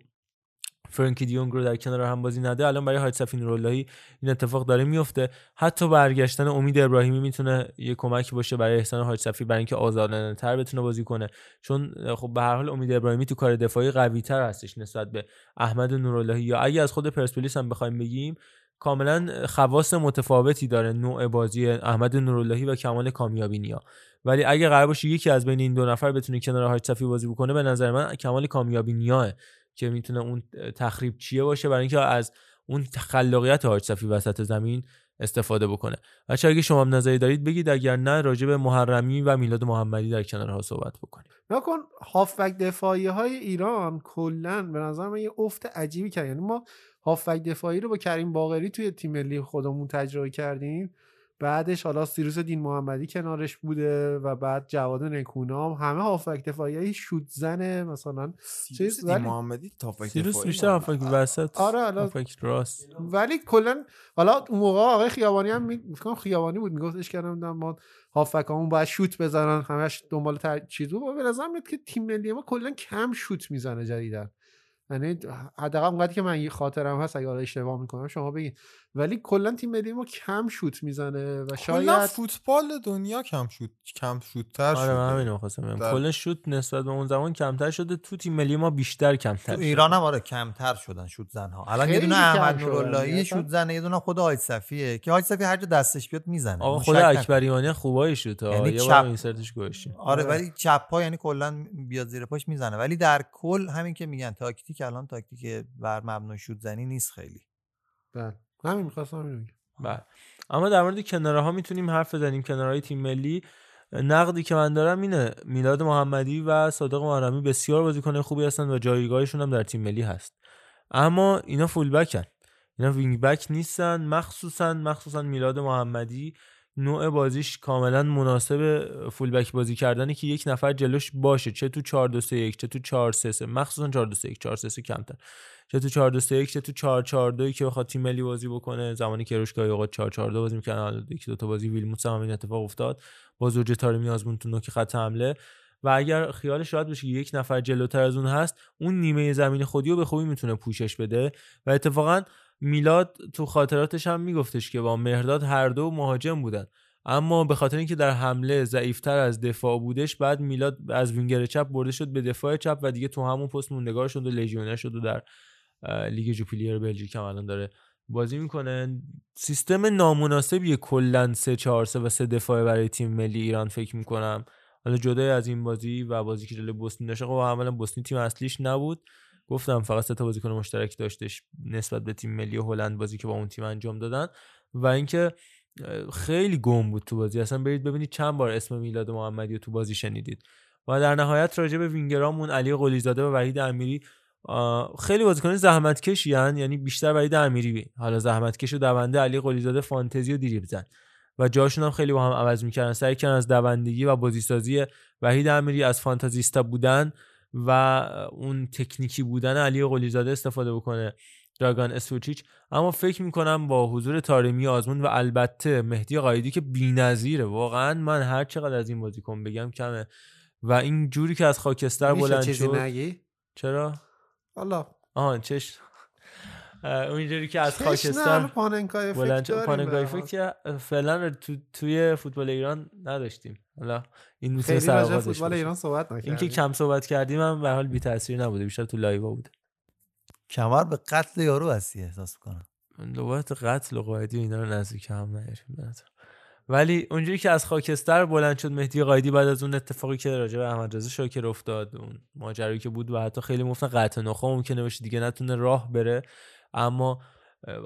فرانکی دیونگ رو در کنار هم بازی نده الان برای حاج صفی نوراللهی این اتفاق داره میفته. حتی برگشتن امید ابراهیمی می‌تونه یه کمکی باشه برای احسان حاج صفی برای اینکه آزادانه تر بتونه بازی کنه. چون خب به هر حال امید ابراهیمی تو کار دفاعی قوی تر هستش نسبت به احمد نوراللهی یا اگه از خود پرسپولیس هم بخوایم بگیم کاملا خواص متفاوتی داره نوع بازی احمد نوراللهی و کمال کامیابینیا. ولی اگه قرار باشه یکی از بین این دو نفر بتونه کنار حاج بازی بکنه به نظر من کمال کامیابینیاه. که می‌تونه اون تخریب چیه باشه برای اینکه از اون خلاقیت حاج صفی وسط زمین استفاده بکنه. بچه اگه شما هم نظری دارید بگید اگر نه راجع به محرمی و میلاد محمدی در کنارها صحبت بکنیم. نکن هافبک دفاعی های ایران کلا به نظر من یه افت عجیبی کرد یعنی ما هافبک دفاعی رو با کریم باقری توی تیم ملی خودمون تجربه کردیم. بعدش حالا سیروس دین محمدی کنارش بوده و بعد جواد نکونام. همه هافبک دفاعی زنه. مثلا چیز ولی- محمدی تافک سیروس بیشتر هافک وسط آره، هافک راست. ولی کلا حالا اون موقع آقای خیابانی هم می... فکر کنم خیابانی بود میگفتش نمی‌دونم ما هافبکامون باید شوت بزنن همش دنبال تر... چیز بود. و به نظر میاد که تیم ملی ما کلا کم شوت می‌زنه جدیدن یعنی حداقل اونقدری که من یه خاطرم هست اگه حالا اشتباه می‌کنم شما بگین. ولی کلا تیم ملی ما کم شوت می‌زنه و شاید فوتبال دنیا کم شد کم شوتتر آره من شده. همین خواستم بگم. در- کل شوت نسبت به اون زمان کمتر شده تو تیم ملی ما بیشتر کمتر تو. ایران هم آره کمتر شدن شوت زنها. الان یه خیلی دونه احمد. نوراللهی شوت زنه یه دونه خود حاج صفیه که حاج صفی هر جا دستش بیاد می‌زنه. آقا خود. اکبریانی خوبای شد یعنی یعنی یه چپ- بار این سرتش گوشیم آره. ولی چپ پا یعنی کلا بیاد زیر پاش می‌زنه. ولی در کل همین که میگن تاکتیک الان تاکتیک بر مبنای شوت زنی نیست خیلی. بله. همین می‌خواستم اینو بگم. بله. اما در مورد کناره ها می‌تونیم حرف بزنیم. کنارهای تیم ملی نقدی که من دارم اینه. میلاد محمدی و صادق محرمی بسیار بازیکن خوبی هستن و جایگاهشون هم در تیم ملی هست. اما اینا فول بکن اینا وینگ بک نیستن. مخصوصا مخصوصا میلاد محمدی نوع بازیش کاملا مناسب فول بک بازی کردنه که یک نفر جلوش باشه. چه تو 4 2 3 1 چه تو 4 3 3 مخصوصا 4 2 3 1 4 3 3 کمتر. چه تو 4 2 3 1 چه تو 4 4 2 که بخواد تیم ملی بازی بکنه. زمانی که روشگاهی اوقات 4 4 2 بازی می‌کردن یکی دو تا بازی ویلموتس هم این اتفاق افتاد. با زوج تارمی آزمون تو نوک خط حمله. و اگر خیالش راحت باشه که یک نفر جلوتر از اون هست اون نیمه زمین خودی رو به خوبی می‌تونه پوشش بده. و اتفاقا میلاد تو خاطراتش هم میگفتش که با مهرداد هر دو مهاجم بودن. اما به خاطر اینکه در حمله ضعیفتر از دفاع بودش بعد میلاد از وینگر چپ برده شد به دفاع چپ و دیگه تو همون پست موندگار شد و لژیونر شد و در لیگ جوپیلیر بلژیک هم الان داره بازی می‌کنه. سیستم نامناسبیه کلا 3 4 3 و 3 دفاعه برای تیم ملی ایران فکر می‌کنم. حالا جدای از این بازی و بازی که جلوی بوسنی داشته خب اولا بوسنی تیم اصلیش نبود. گفتم فقط سه تا بازیکن مشترک داشتش نسبت به تیم ملی هلند بازی که با اون تیم انجام دادن. و اینکه خیلی گم بود تو بازی. اصلا برید ببینید چند بار اسم میلاد محمدی رو تو بازی شنیدید. و در نهایت راجع به وینگرامون علی قلیزاده و وحید امیری خیلی بازیکن زحمتکشی هن. یعنی بیشتر وحید امیری حالا زحمتکش و دونده علی قلیزاده فانتزی و دریبل زن و جاشون هم خیلی با هم عوض می‌کردن. سعی کردن از دوندگی و بازیسازی وحید امیری از فانتزیستا بودن و اون تکنیکی بودن علی قلیزاده استفاده بکنه دراگان اسوچیچ. اما فکر می‌کنم با حضور تارمی آزمون و البته مهدی قایدی که بی‌نظیره واقعا من هر چقدر از این بازیکن بگم کمه. و این جوری که از خاکستر بلند شد. چرا؟ حالا. آها چش اونجوری که از حالا پاننکای افکت افکت که فعلا تو توی فوتبال ایران نداشتیم. حالا این می‌تونه خیلی سر فوتبال. ایران صحبت این که نکردیم. کم صحبت کردیم هم به حال بی تاثیر نبوده بیشتر تو لایوا بوده. کمر به قتل یارو هستی احساس کنم لغات قتل و قایدی و اینا رو نزدیک هم نیاریم. ولی اونجوری که از خاکستر بلند شد مهدی قایدی بعد از اون اتفاقی که راجع به احمد رضا شاکر افتاد اون ماجرایی که بود و حتی خیلی مفتن قطع نخا ممکنه بشه دیگه نتونه راه بره. اما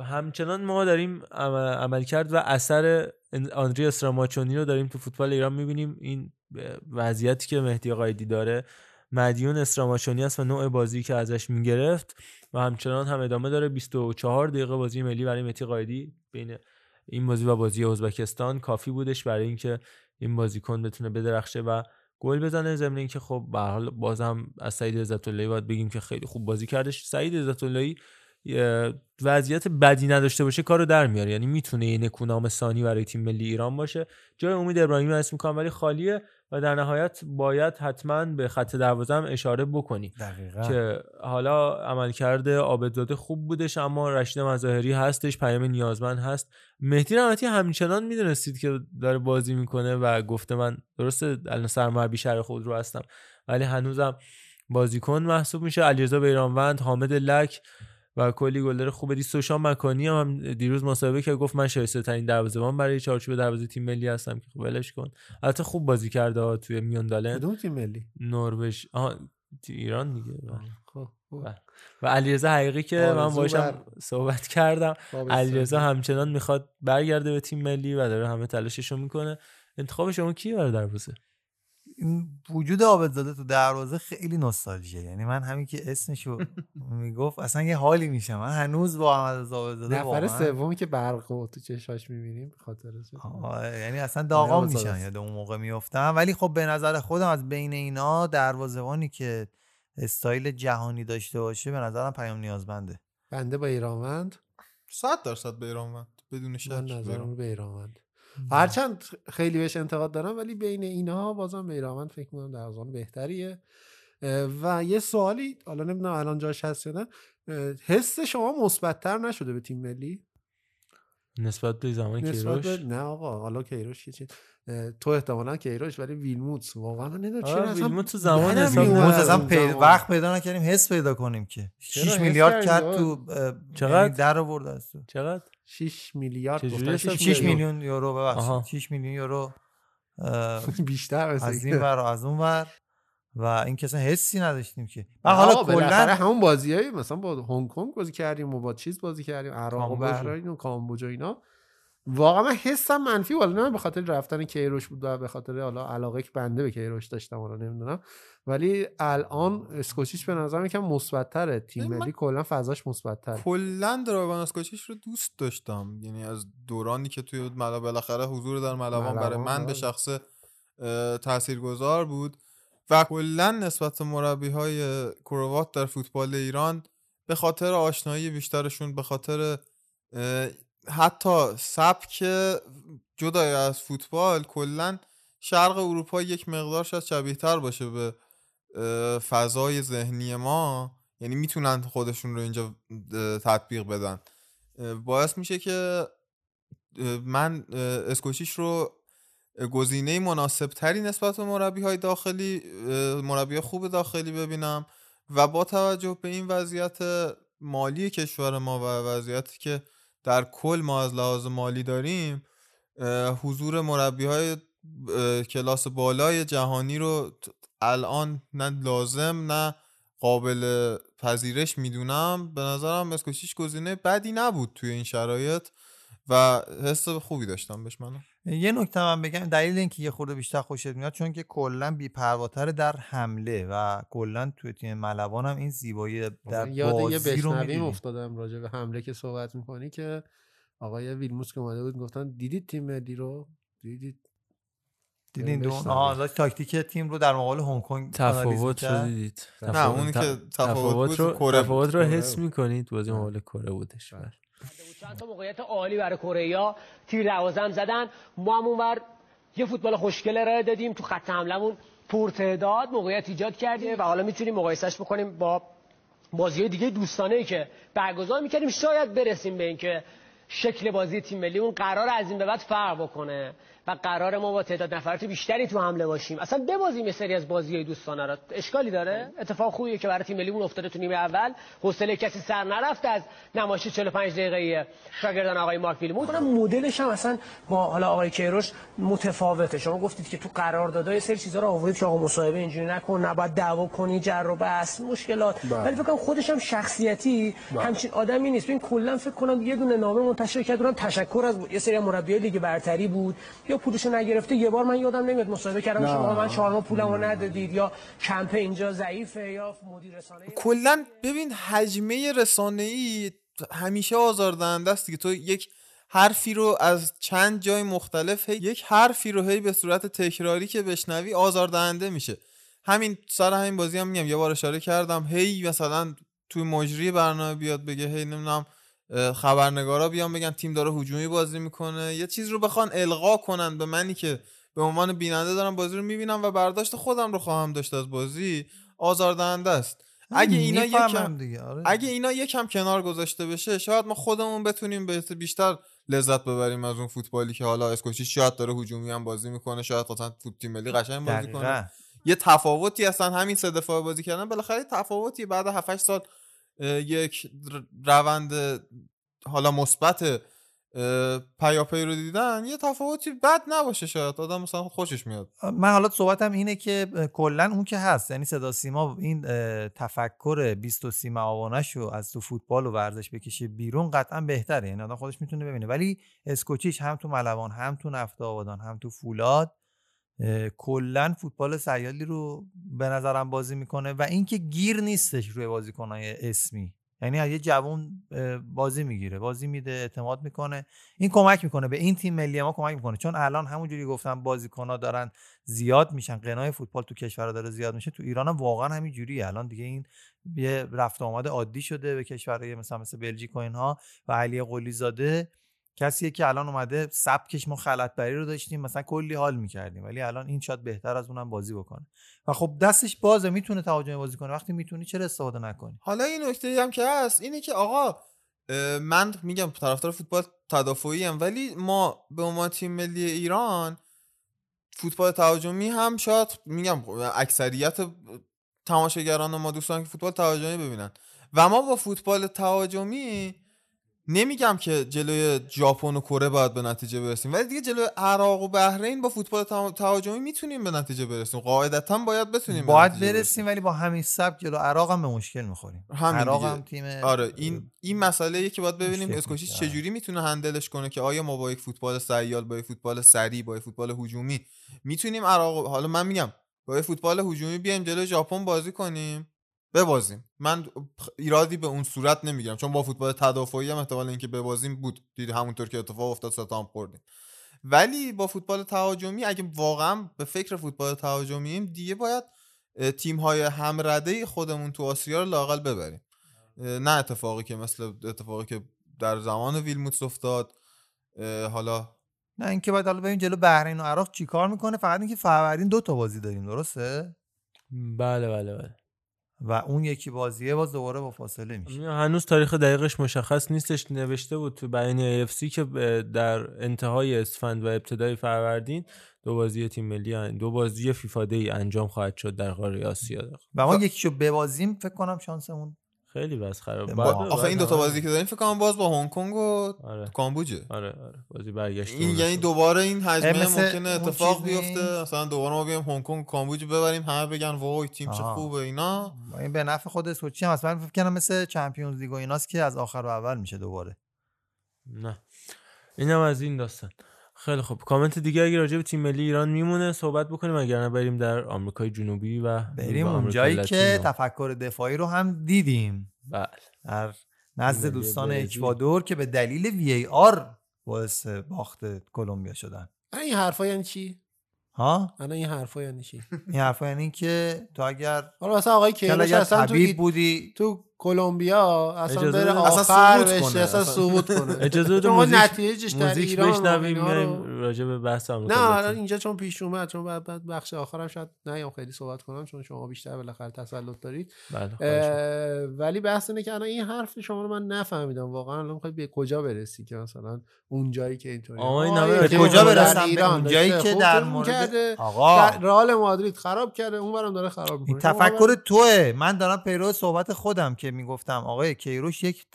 همچنان ما داریم عمل کرد و اثر آندری استراماچونی رو داریم تو فوتبال ایران می‌بینیم. این وضعیتی که مهدی قایدی داره مدیون استراماچونی است و نوع بازی که ازش می‌گرفت و همچنان هم ادامه داره. 24 دقیقه بازی ملی برای مهدی قایدی بین این بازی و بازی ازبکستان کافی بودش برای اینکه این بازیکن بتونه بدرخشه و گل بزنه. ضمن اینکه خب به حال بازم از سعید عزت اللهی باید بگیم که خیلی خوب بازی کردش. سعید عزت اللهی وضعیت بدی نداشته باشه کارو در میاره. یعنی می‌تونه یه نکونام ثانی برای تیم ملی ایران باشه. جای امید ابراهیمی اسم می‌کنم ولی خالیه. و در نهایت باید حتما به خط دروازه هم اشاره بکنی دقیقا. که حالا عملکرد عابدزاده خوب بودش اما رشید مظاهری هستش پیام نیازمند هست. مهدی رحمتی همچنان می‌دونستید که داره بازی می‌کنه و گفته من درسته الان سرمربی شهر خود رو هستم ولی هنوزم بازیکن محسوب میشه. علیرضا بیرانوند حامد لک و کلی گلر خوبه دی سوشان مکانی هم, دیروز مسابقه که گفت من شایسته ترین دروازه‌بان برای چارچوب دروازه تیم ملی هستم که خب ولش کن. البته خوب بازی کرده ها توی میوندالن کدوم تیم ملی؟ نروژ. ایران دیگه. خب خوب. بله. و علیرضا حقیقی که من باشم صحبت کردم. علیرضا همچنان می‌خواد برگرده به تیم ملی و داره همه تلاششو می‌کنه. انتخاب شما کیه برای دروازه؟ این وجود عابدزاده تو دروازه خیلی نوستالژیه. یعنی من همین که اسمشو می‌گفت اصلا یه حالی میشم. من هنوز با احمد رضا عابدزاده نفر سومی که برق تو چشاش می‌بینیم خاطر آه، یعنی اصلا داغام عابدزاده میشن است. یاد اون موقع میفتم ولی خب به نظر خودم از بین اینا دروازه‌بانی که استایل جهانی داشته باشه به نظرم پیام نیازمنده. بنده با ایرانوند. 100 درصد به ایران بدون شک به ایرانوند. هرچند خیلی بهش انتقاد دارم ولی بین اینها بازم به ایرانوند فکر می‌کنم دروازه‌بان بهتریه. اه، و یه سوالی حالا نمی‌دونم الان جاش هست یا نه حس شما مثبتتر نشده به تیم ملی؟ نسبت به زمان نسبت کیروش؟ به نه آقا حالا کیروش که چی تو احتمالا کیروش ولی ویلموتس واقعا نمی‌دونم آره، چرا اصلا ویلموت تو زمان نه، اصلا اون پی- زمان. وقت پیدا نکردیم حس پیدا کنیم که. چرا 6 حس میلیارد کرد؟ تو اه، چقدر؟ یعنی در آورد از تو چقدر؟ 6 میلیارد چجوری گفتن حساب 6 6 میلیون. یورو. ببخشید 6 میلیون یورو بیشتر از. این ور و از اون ور و این اصلا حسی نداشتیم که نه حالا کلا همون بازی های مثلا با هنگ کنگ بازی کردیم و با چیز بازی کردیم عراق و. بحرین و کامبوج و اینا واقعا من حسم منفی والا نه به خاطر رفتن کیروش بود و به خاطر حالا علاقه که بنده به کیروش داشتم حالا نمی‌دونم. ولی الان اسکوچیچ به نظر یکم مثبت‌تره. تیم ملی کلا فضاش مثبت‌تره. کلا دراگان اسکوچیچ رو دوست داشتم. یعنی از دورانی که توی ملا بالاخره حضور در ملوان برای من به آره. شخص تاثیرگذار بود و کلا نسبت مربی های کروات در فوتبال ایران به خاطر آشنایی بیشترشون به خاطر حتی سبک جدای از فوتبال کلا شرق اروپا یک مقدار شاید شبیه تر باشه به فضای ذهنی ما. یعنی می‌تونن خودشون رو اینجا تطبیق بدن. باعث میشه که من اسکوچیش رو گزینه مناسب تری نسبت به مربی های داخلی مربی خوب داخلی ببینم و با توجه به این وضعیت مالی کشور ما و وضعیتی که در کل ما از لحاظ مالی داریم حضور مربی های کلاس بالای جهانی رو الان نه لازم نه قابل پذیرش می‌دونم. به نظرم اسکوچیش گزینه بدی نبود توی این شرایط و حس خوبی داشتم بهش من یه نکته من بگم دلیل اینکه یه خورده بیشتر خوشت میاد چون که کلا بی‌پرواتر در حمله و کلا توی تیم ملوان هم این زیبایی در یاد یه بشنویم. افتادم راجع به حمله که صحبت می‌کنی که آقای ویلموس که اومده بود گفتن دیدید تیم ملی رو دیدید دیدین دون نوشتم. آها تاکتیک تیم رو در مقابل هنگ کنگ تفاوت. رو دیدید نه، تفاوت- اونی که تفاوت رو کره تفاوت. رو حس. می‌کنید بازی مقابل کره بودش بله. چند تا موقعیت عالی برای کره تیر دوازم زدن. ما هم اونور یه فوتبال خوشگل ارائه دادیم تو خط حملمون پرتعداد موقعیت ایجاد کردیم و حالا می‌تونیم مقایسهش بکنیم با بازی دیگه دوستانه ای که برگزار می‌کردیم. شاید برسیم به اینکه شکل بازی تیم ملی اون قرار از این به بعد فرق بکنه. و قرار ما با تعداد نفرات بیشتری تو حمله باشیم. اصلا ببازیم یه سری از بازی های دوستانه را. اشکالی داره؟ اتفاق خوبیه که برای تیم ملیمون افتاده تو نیمه اول. حوصله کسی سر نرفته از نمایش 45 دقیقه شاگردان آقای مارک ویلموت. کنم مدلش هم اصلا با حالا آقای کیروش متفاوته. شما گفتید که تو قراردادهای سری چیزا رو آورید که آقا مصاحبه اینجوری نکن نباید دعوا کنی جر و بحث مشکلات. بله. ولی فکر کنم خودش هم شخصیتی بله. همچین آدمی نیست. این کلا فکر کنم یه دونه نامه منتشر کرد اونم تشکر از یه سری مربیای لیگ برتری بود. یا پولشو نگرفته یه بار من یادم نمیاد مصاحبه کردم. شما من چهار ماه پولمو ندادید یا کمپ اینجا ضعیفه یا مدیر رسانه کلا ببین حجمه رسانه ای همیشه آزاردهنده است دیگه. تو یک حرفی رو از چند جای مختلف هی یک حرفی رو هی به صورت تکراری که بشنوی آزاردهنده میشه. همین سر همین بازی هم میگم یه بار اشاره کردم هی مثلا توی مجری برنامه بیاد بگه هی نمی‌دونم خبرنگارا بیان بگن تیم داره هجومی بازی می‌کنه. یه چیز رو بخوان القا کنن به منی که به عنوان بیننده دارم بازی رو می‌بینم و برداشت خودم رو خواهم داشت از بازی آزاردهنده است. اگه اینا یکم دیگه. آره. اگه اینا یکم کنار گذاشته بشه شاید ما خودمون بتونیم بیشتر لذت ببریم از اون فوتبالی که حالا اسکوچی شاید داره هجومی هم بازی می‌کنه شاید مثلا فوت تیم ملی قشنگ بازی. کنه. یه تفاوتی هستن همین سه دفعه بازی کردن. بالاخره تفاوتی بعد 7 سال یک روند حالا مثبت پیاپی رو دیدن یه تفاوتی بد نباشه شاید. آدم مثلا خوشش میاد. من حالا صحبتم اینه که کلا اون که هست. یعنی صدا سیما این تفکر 20 سیما آوانش رو از تو فوتبال و ورزش بکشه بیرون قطعا بهتره. یعنی آدم خودش می‌تونه ببینه. ولی اسکوچیچ هم تو ملوان هم تو نفت آبادان هم تو فولاد کلا فوتبال سیالی رو به نظرم بازی می‌کنه و اینکه گیر نیستش روی بازیکنهای اسمی. یعنی یه جوون بازی می‌گیره بازی میده اعتماد می‌کنه. این کمک می‌کنه به این تیم ملی ما کمک می‌کنه. چون الان همونجوری گفتم بازیکن‌ها دارن زیاد میشن قنای فوتبال تو کشور داره زیاد میشه. تو ایران هم واقعا همین جوریه. الان دیگه این یه رفت آمد عادی شده به کشورهای مثلا مثل بلژیک و اینها و علی قلی زاده کسیه که الان اومده سبکش ما خلطبری رو داشتیم مثلا کلی حال می‌کردیم ولی الان این شاید بهتر از اونم بازی بکنه. و خب دستش بازه می‌تونه تهاجمی بازی کنه. وقتی می‌تونی چرا استفاده نکنی؟ حالا این نکته هم که هست اینه که آقا من میگم طرفدار فوتبال تدافعی هم ولی ما به عنوان تیم ملی ایران فوتبال تهاجمی هم شاید میگم اکثریت تماشاگران ما دوستان که فوتبال تهاجمی ببینن. و ما با فوتبال تهاجمی نمیگم که جلوی ژاپن و کره باید به نتیجه برسیم ولی دیگه جلوی عراق و بحرین با فوتبال ته- تهاجمی می‌تونیم به نتیجه برسیم قاعدتا باید بتونیم باید نتیجه برسیم ولی با همین سبک جلو عراق هم به مشکل می‌خوریم عراق. هم تیم آره این این مسئله که باید ببینیم اسکوچی. چجوری می‌تونه هندلش کنه که آیا ما با یک فوتبال سیال با یک فوتبال سریع با یک فوتبال هجومی می‌تونیم عراق حالا من میگم با یک فوتبال هجومی بیایم جلوی ژاپن بازی کنیم ببازیم. من ایرادی به اون صورت نمی‌گیرم. چون با فوتبال تدافعی هم احتمال اینکه ببازیم بود. دید همونطور که اتفاق افتاد ستا هم خوردیم. ولی با فوتبال تهاجمی اگه واقعا به فکر فوتبال تهاجمیم دیگه باید تیم های همرده خودمون تو آسیا رو لاقل ببریم. نه اتفاقی که مثل اتفاقی که در زمان ویلموتس افتاد. حالا نه اینکه باید حالا ببین جلو بحرین و عراق چیکار می‌کنه؟ فقط اینکه فروردین دو تا بازی داریم درسته؟ بله بله بله. و اون یکی بازیه باز دوباره با فاصله میشه. هنوز تاریخ دقیقش مشخص نیستش. نوشته بود تو بیانیه AFC که در انتهای اسفند و ابتدای فروردین دو بازی تیم ملی ان- دو بازی فیفا دی انجام خواهد شد در قاره آسیا. و ما یکیشو ببازیم فکر کنم شانسمون خیلی بس خراب با- آخه این دوتا بازی که داریم فکر کنم باز با هنگ کنگ و آره. کامبوجه. آره آره. بازی برگشت این یعنی دوباره این حجمه مثل ممکنه اتفاق بیفته؟ مثلا دوباره ما بیایم هنگ کنگ و کامبوج ببریم همه بگن وای تیم چه. خوبه اینا. این به نفع خود اسکوچی هم من فکر کنم مثل چمپیونز لیگ و ایناست که از آخر و اول میشه دوباره. نه. اینم از این داستان. خیلی خوب. کامنت دیگه اگه راجع به تیم ملی ایران میمونه صحبت بکنیم اگر نه بریم در آمریکای جنوبی و بریم و اون آمریکای جایی که تفکر دفاعی رو هم دیدیم. بله. در نزد دوستان. اکوادور که به دلیل وی ای آر باعث باخت کلمبیا شدن. این حرفا یعنی چی؟ ها؟ الان این حرفا یعنی چی؟ این حرفا یعنی که تو اگر حالا مثلا آقای که کیروش اصلا تو بودی تو کلمبیا اصلا اجازه بره. آخر بشه کنه. اصلا اصلا. صعود کنه اجازه بده موزیک نتیجهش در موزیک ایران بشنویم میایم راجع به بحث آمریکا نه اینجا چون پیش اومد چون بعد بعد بخش آخرم شاید نیام خیلی صحبت کنم چون شما بیشتر بالاخره تسلط دارید بله ولی بحث اینه که الان این حرف شما رو من نفهمیدم واقعا الان می‌خوای به کجا برسی که مثلا اون جایی که اینطوری آقا این کجا برسم؟ به ایران اون جایی که در مورد-. آقا. رئال مادرید خراب کرده اون برم داره خراب این می‌کنه تفکر توه من دارم پیرو صحبت خودم که می‌گفتم آقای کیروش یک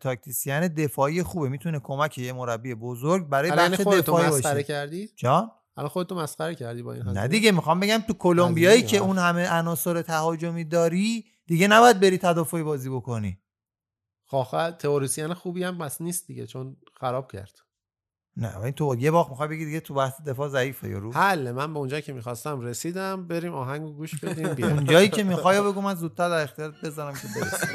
تاکتیسیان دفاعی خوبه می‌تونه کمک یه مربی بزرگ برای بخش دفاعی مسخره باشه کردی؟ جان؟ الان خودتو مسخره کردی با این نه؟ دیگه می‌خوام بگم تو کلمبیایی که؟ اون همه عناصر تهاجمی داری دیگه نباید بری تدافعی بازی بکنی. خاخه تئوریسین خوبی هم بس نیست دیگه چون خراب کرد. نه ولی تو یه باخت می‌خوای بگی دیگه تو بحث دفاع ضعیفه یارو. حل من به اونجایی که می‌خواستم رسیدم بریم آهنگ گوش بدیم بیایم. اون جایی که می‌خوای بگو من زودتر در اختیارت بذارم که برسی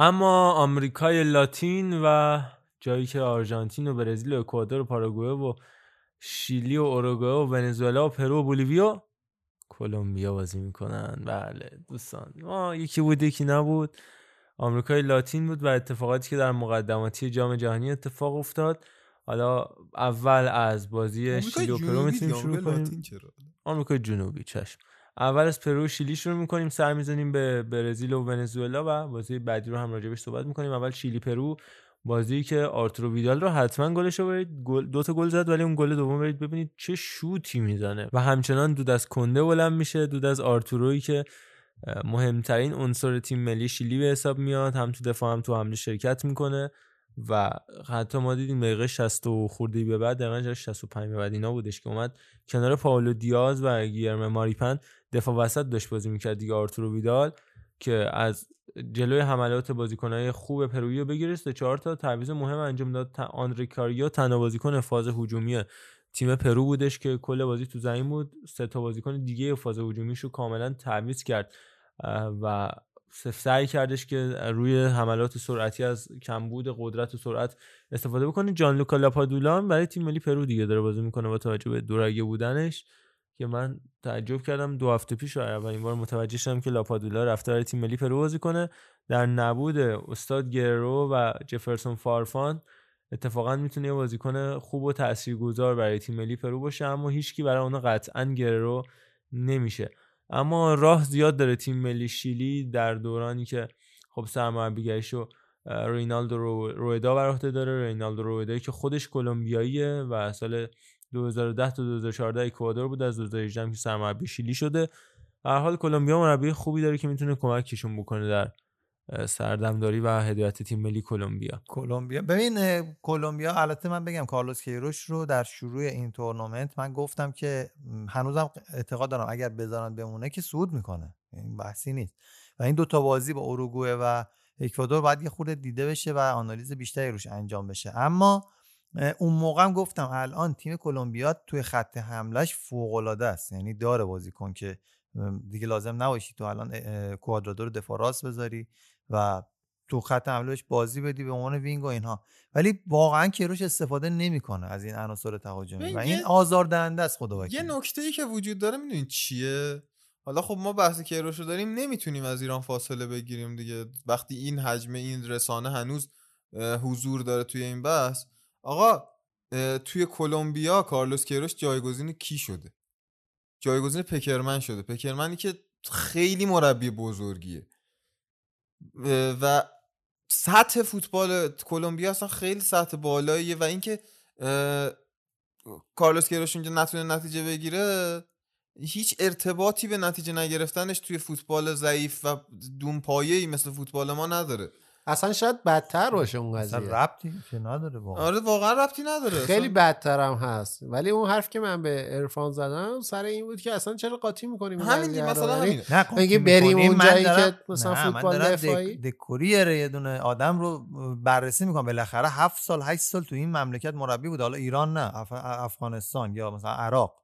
اما آمریکای لاتین و جایی که آرژانتین و برزیل و اکوادور و پاراگوئه و شیلی و اوروگوئه و ونزوئلا و پرو و بولیویا کلمبیا بازی می‌کنن. بله دوستان. ما یکی بود یکی نبود. آمریکای لاتین بود و اتفاقاتی که در مقدماتی جام جهانی اتفاق افتاد. حالا اول از بازی شیلی و پرو می‌تونیم شروع کنیم؟ آمریکای جنوبی چشم. اول از پرو شیلی شروع می‌کنیم سر می‌زنیم به برزیل و ونزوئلا و بازی بعدی رو هم راجبش صحبت می‌کنیم. اول شیلی پرو بازی که آرتورو ویدال رو حتما گلش رو برید گل دو تا گل زد ولی اون گل دوم برید ببینید چه شوتی می‌زنه. و همچنان دود از کنده بلند میشه دود از آرتورویی که مهمترین عنصر تیم ملی شیلی به حساب میاد هم تو دفاع هم تو حمله شرکت می‌کنه. و حتی ما دیدیم دقیقه 60 و خورده به بعد دقیقه 65 به بعد اینا بودش که اومد کنار پاولو دیاز و گیرم ماریپن دفاع وسط داشت بازی می‌کرد دیگه آرتورو ویدال که از جلوی حملات بازیکنهای خوب پرویی رو بگیره سه چهار تا تعویض مهم انجام داد. آندره کاریا تنها بازیکن فاز هجومی تیم پرو بودش که کل بازی تو زمین بود. سه تا بازیکن دیگه فاز هجومیش رو کاملا تعویض کرد. و سعی کردش که روی حملات سرعتی از کمبود قدرت و سرعت استفاده بکنه. جان لوکا لاپادولا برای تیم ملی پرو دیگه داره بازی می‌کنه با توجه به دورگه بودنش که من تعجب کردم. دو هفته پیش اولین بار متوجه شدم که لاپادولا رفته برای تیم ملی پرو بازی کنه. در نبود استاد گررو و جفرسون فارفان اتفاقا می‌تونه بازیکن خوب و تاثیرگذار برای تیم ملی پرو باشه اما هیچکی برای اون قطعا گررو نمیشه. اما راه زیاد داره تیم ملی شیلی در دورانی که خب سرمربیگریشو رینالدو رو رویدا بر عهده داره. رینالدو رویدا که خودش کلمبیاییه و سال 2010 تا 2014 اکوادور بود. از 2018 هم که سرمربی شیلی شده. هر حال کلمبیا مربی خوبی داره که می‌تونه کمکشون بکنه در سردمداری و هدایت تیم ملی کلمبیا. کلمبیا. ببین کلمبیا البته من بگم کارلوس کیروش رو در شروع این تورنمنت من گفتم که هنوزم اعتقاد دارم اگر بذارن بمونه که صعود می‌کنه. این بحثی نیست. و این دوتا بازی با اوروگوئه و اکوادور باید یه خورده دیده بشه و آنالیز بیشتری روش انجام بشه. اما اون موقع هم گفتم الان تیم کلمبیا توی خط حملش فوق العاده است. یعنی داره بازیکن که دیگه لازم نباشی تو الان کوادرادو رو دفاع راست بذاری. و تو خط حمله بهش بازی بدی به عنوان وینگ و اینها. ولی واقعا کیروش استفاده نمی‌کنه از این عناصر تهاجمی و این یه- آزاردهنده است خدا یه نکته ای که وجود داره می‌دونید چیه؟ حالا خب ما بحث کیروش رو داریم نمی‌تونیم از ایران فاصله بگیریم دیگه. وقتی این حجم این رسانه هنوز حضور داره توی این بحث. آقا توی کلمبیا کارلوس کیروش جایگزین کی شده؟ جایگزین پکرمن شده. پکرمنی که خیلی مربی بزرگیه. و سطح فوتبال کلمبیا اصلا خیلی سطح بالاییه و اینکه کارلوس کیروش اونجا نتونه نتیجه بگیره هیچ ارتباطی به نتیجه نگرفتنش توی فوتبال ضعیف و دونپایه‌ای مثل فوتبال ما نداره. اصلا شاید بدتر باشه اون اصلا قضیه. ربطی که نداره واقعا. آره واقعا ربطی نداره. خیلی اصلا. بدتر هم هست. ولی اون حرف که من به عرفان زدم سر این بود که اصلا چرا قاطی می‌کنیم همین دیگه، مثلا. نه قاطی اگه بریم می‌کنیم، اون من جایی دارم- که مثلا فوتبال دارم دفاعی دک- دکوریر یه دونه آدم رو بررسی می‌کنم. بالاخره هفت سال هشت سال تو این مملکت مربی بود حالا ایران نه اف- افغانستان یا مثلا عراق.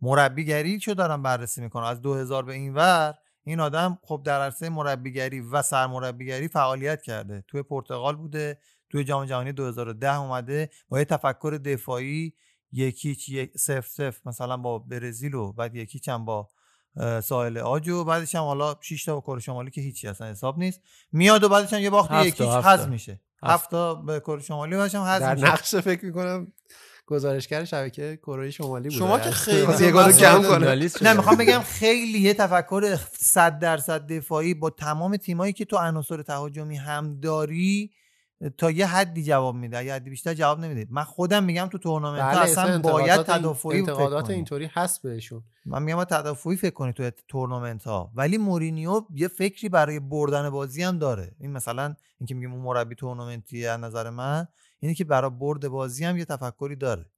مربیگری چو دارم بررسی می‌کنم. از 2000 به این ور این آدم خب در عرصه مربیگری و سرمربیگری فعالیت کرده توی پرتغال بوده توی جام جهانی 2010 اومده با یه تفکر دفاعی یکیچ یک صفر صفر مثلا با برزیل و بعد یکیچ هم با ساحل آج و بعدش هم حالا 6 تا با کره شمالی که هیچی اصلا حساب نیست میاد و بعدش هم یه باخت یکیچ هفت حذف. میشه هفت. تا به کره شمالی بعدش هم حذف در میشه نقش فکر می‌کنم گزارشگر شبکه کره شمالی بوده. شما که خیلی کم کنه. نه می‌خوام بگم خیلی یه تفکر 100 درصد دفاعی با تمام تیمایی که تو عناصر تهاجمی هم داری تا یه حدی جواب میده. یه حدی بیشتر جواب نمیده. من خودم میگم تو تورنمنت بله اصلا اصلا باید تدافعی فکر انتقادات. اینطوری هست بهشون. من میگم باید تدافعی فکر کنی تو تورنمنت ها ولی مورینیو یه فکری برای بردن بازی هم داره. این مثلا اینکه میگیم اون مربی تورنمنتی از نظر من. اینه که برای برد بازی هم یه تفکری داره.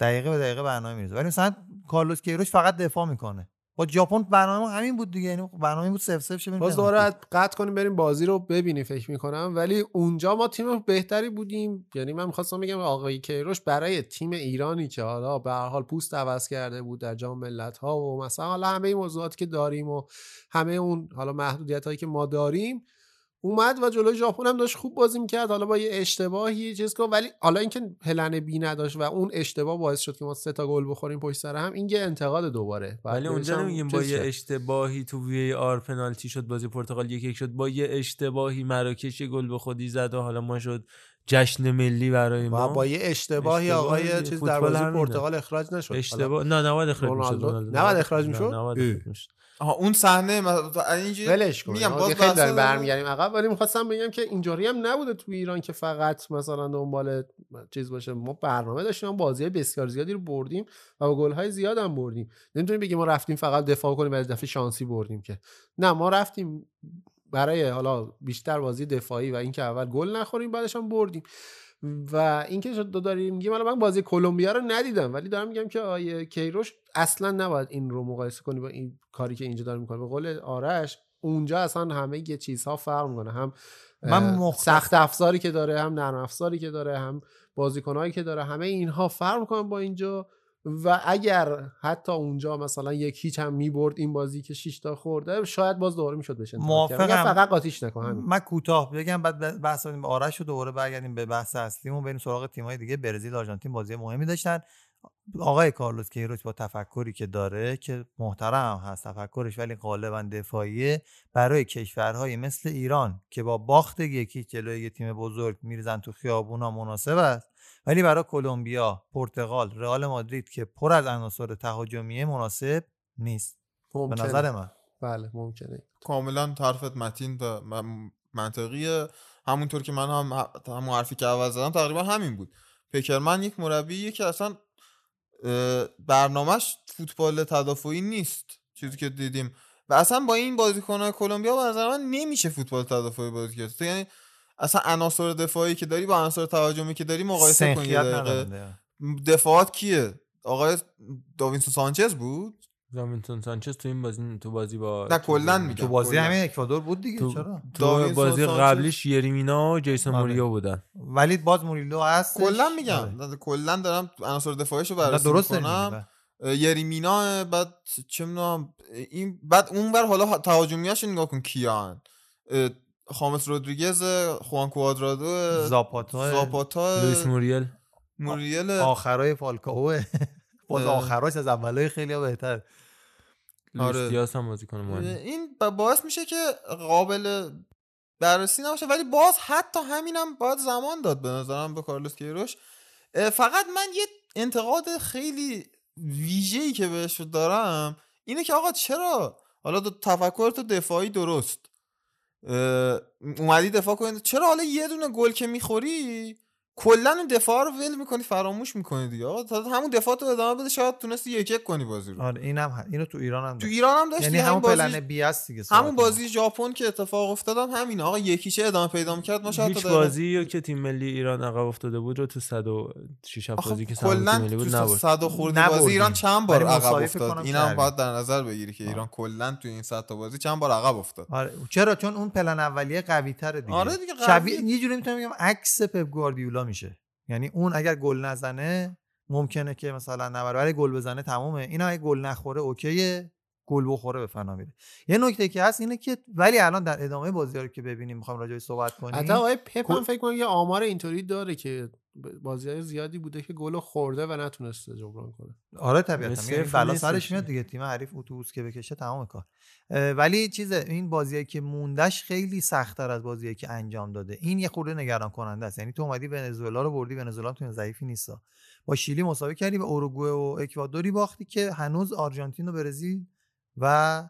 دقیقه به دقیقه برنامه میریزه. ولی مثلا کارلوس کیروش فقط دفاع می‌کنه. با ژاپن برنامه همین بود دیگه. یعنی برنامه بود 0 0 شه باز. دوباره قطع کنیم بریم بازی رو ببینیم فکر می‌کنم. ولی اونجا ما تیم بهتری بودیم. یعنی من می‌خواستم بگم آقای کیروش برای تیم ایرانی که حالا به هر حال پوست عوض کرده بود در جام ملت ها و مثلا حالا همه این موضوعاتی که داریم و همه اون حالا محدودیت هایی که ما داریم اومد و جلوی ژاپن هم داشت خوب بازی می‌کرد. حالا با یه اشتباهی چیز که ولی حالا اینکه پلن بی نداشت و اون اشتباه باعث شد که ما سه تا گل بخوریم پشت سر هم این یه انتقاد دوباره. ولی اونجا نمیگیم با یه کرد. اشتباهی تو وی آر پنالتی شد بازی پرتغال یک یک شد. با یه اشتباهی مراکش گل به خودی زد و حالا ما شد جشن ملی برای ما. با یه اشتباهی آقای اشتباهی چیز در فوتبال بازی همینه. پرتغال اخراج نشد. اشتباه نه نباید اخراج می‌شد نه، می‌شد؟ نباید اخراج می‌شد. آها اون صحنه اینجوری ولش کن. میگم باز خیلی داریم. برمیگردیم عقب ولی می‌خواستم بگم که اینجوری هم نبوده تو ایران که فقط مثلا دنبال چیز باشه. ما برنامه داشتیم بازی بسیار زیادی رو بردیم و با گل های زیاد هم بردیم. نمی‌تونیم بگیم ما رفتیم فقط دفاع کنیم و از دفعه شانسی بردیم که. نه ما رفتیم برای حالا بیشتر بازی دفاعی و اینکه اول گل نخوریم بعدش هم بردیم. و اینکه شد داریم میگیم من بازی کلمبیا رو ندیدم ولی دارم میگم که آیه کیروش اصلا نباید این رو مقایسه کنی با این کاری که اینجا داره می‌کنه. به قول آرش اونجا اصلا همه یه چیزها فرق می‌کنه. هم من سخت افزاری که داره هم نرم افزاری که داره هم بازیکنهایی که داره همه اینها فرق می‌کنن با اینجا. و اگر حتی اونجا مثلا یک هیچ هم می‌برد این بازی که 6 تا خورده شاید باز دوباره می‌شد بشه موافقم. فقط قاطیش نکن همین. من کوتاه بگم بعد بحث کنیم آرش رو دوباره برگردیم به بحث اصلیمون بریم سراغ تیم‌های دیگه. برزیل آرژانتین بازی مهمی داشتن. آقای کارلوس کیروش با تفکری که داره که محترم هست تفکرش ولی غالبا دفاعیه. برای کشورهایی مثل ایران که با باخت یکی جلوی یه تیم بزرگ میریزن تو خیابونا مناسب است. ولی برای کلمبیا، پرتغال، رئال مادرید که پر از عناصر تهاجمیه مناسب نیست. به ممکنه. نظر من. بله ممکنه. کاملا طرفت متین و منطقیه. همونطور که من هم همون حرفی که اول زدم تقریبا همین بود. پیکرمن یک مربیه که اصلا برنامهش فوتبال تدافعی نیست. چیزی که دیدیم. و اصلا با این بازیکن‌های کلمبیا به نظر من نمیشه فوتبال تدافعی بازی کرد. یعنی اصلا عناصر دفاعی که داری با عناصر تهاجمی که داری مقایسه کن یه دقیقه. دفاعات کیه؟ آقای داوینسون سانچز بود؟ زامینتون سانچز تو این بازی تو بازی با نه کلا میگم. تو بازی. همین اکوادور بود دیگه تو, چرا؟ تو داوینسون بازی سانچز. قبلیش یریمینا و جیسون بله. موریو بودن. ولی باز موریلو هست کلا میگم. کلا دارم عناصر دفاعیشو بررسی درست می‌کنم. یریمینا بعد چه می‌دونم این بعد اون بر حالا تهاجمیاشو نگاه کن کیان. خامس رودریگز خوان کوادرادو زاپاتا زاپاتا لوئیس موریل. موریل. آخرای فالکاوه باز اه. آخراش از اولای خیلی بهتر. لوئیس آره. هم بازی کنه مهم این باعث میشه که قابل بررسی نباشه ولی باز حتی همینم باید زمان داد به نظرم به کارلوس کیروش. فقط من یه انتقاد خیلی ویژه‌ای که بهش دارم اینه که آقا چرا؟ حالا تو تفکر تو دفاعی درست. اومدی دفاع کنی. چرا حالا یه دونه گل که می‌خوری؟ کلا اون دفاع رو ول می‌کنی فراموش می‌کنی دیگه. آقا تا همون دفاع تو ادامه بده شاید تونستی یک یک کنی بازی رو. آره اینم اینو تو ایران هم تو داشت. ایران هم داشتی یعنی همین همون بازی- پلن بی اس دیگه همون بازی ژاپن که اتفاق افتادم همینه. آقا یکیشه ادامه پیدا می‌کرد ما شاید هیچ بازی رو که تیم ملی ایران عقب افتاده بود رو تو 106 آخه بازی که تیم ملی بود تو و خورده نبردیم. بازی ایران چند بار عقب افتاد؟ اینم. باید در نظر بگیری که ایران کلا تو این صد تا بازی چند بار عقب افتاد. آره چرا؟ چون اون پلن اولیه قوی تره دیگه. آره دیگه، یه جوری می‌تونم بگم عکس پپ گواردیولا میشه. یعنی اون اگر گل نزنه ممکنه که مثلا نبره. ولی گل بزنه تمومه. اینا اگه گل نخوره اوکیه. گل بخوره به فنا میره. یه نکته که هست اینه که ولی الان در ادامه بازی رو که ببینیم می‌خوام راجع بهش صحبت کنیم حتی آقای پپ هم فکر کنم یه آمار اینطوری داره که بازی های زیادی بوده که گل خورده و نتونسته جبران کنه. آره طبیعتا. میگم بلا سرش دیگه. میاد دیگه. تیم حریف اتوبوس که بکشه تمام کار. ولی چیزه این بازیایی که موندش خیلی سختتر از بازیایی که انجام داده. این یه خورده نگران کننده است. یعنی تو اومدی ونزوئلا رو بردی ونزوئلا تیم ضعیفی نیستا. با شیلی مساوی کردی به اوروگوئه و اکوادوری باختی که هنوز آرژانتین و برزیل و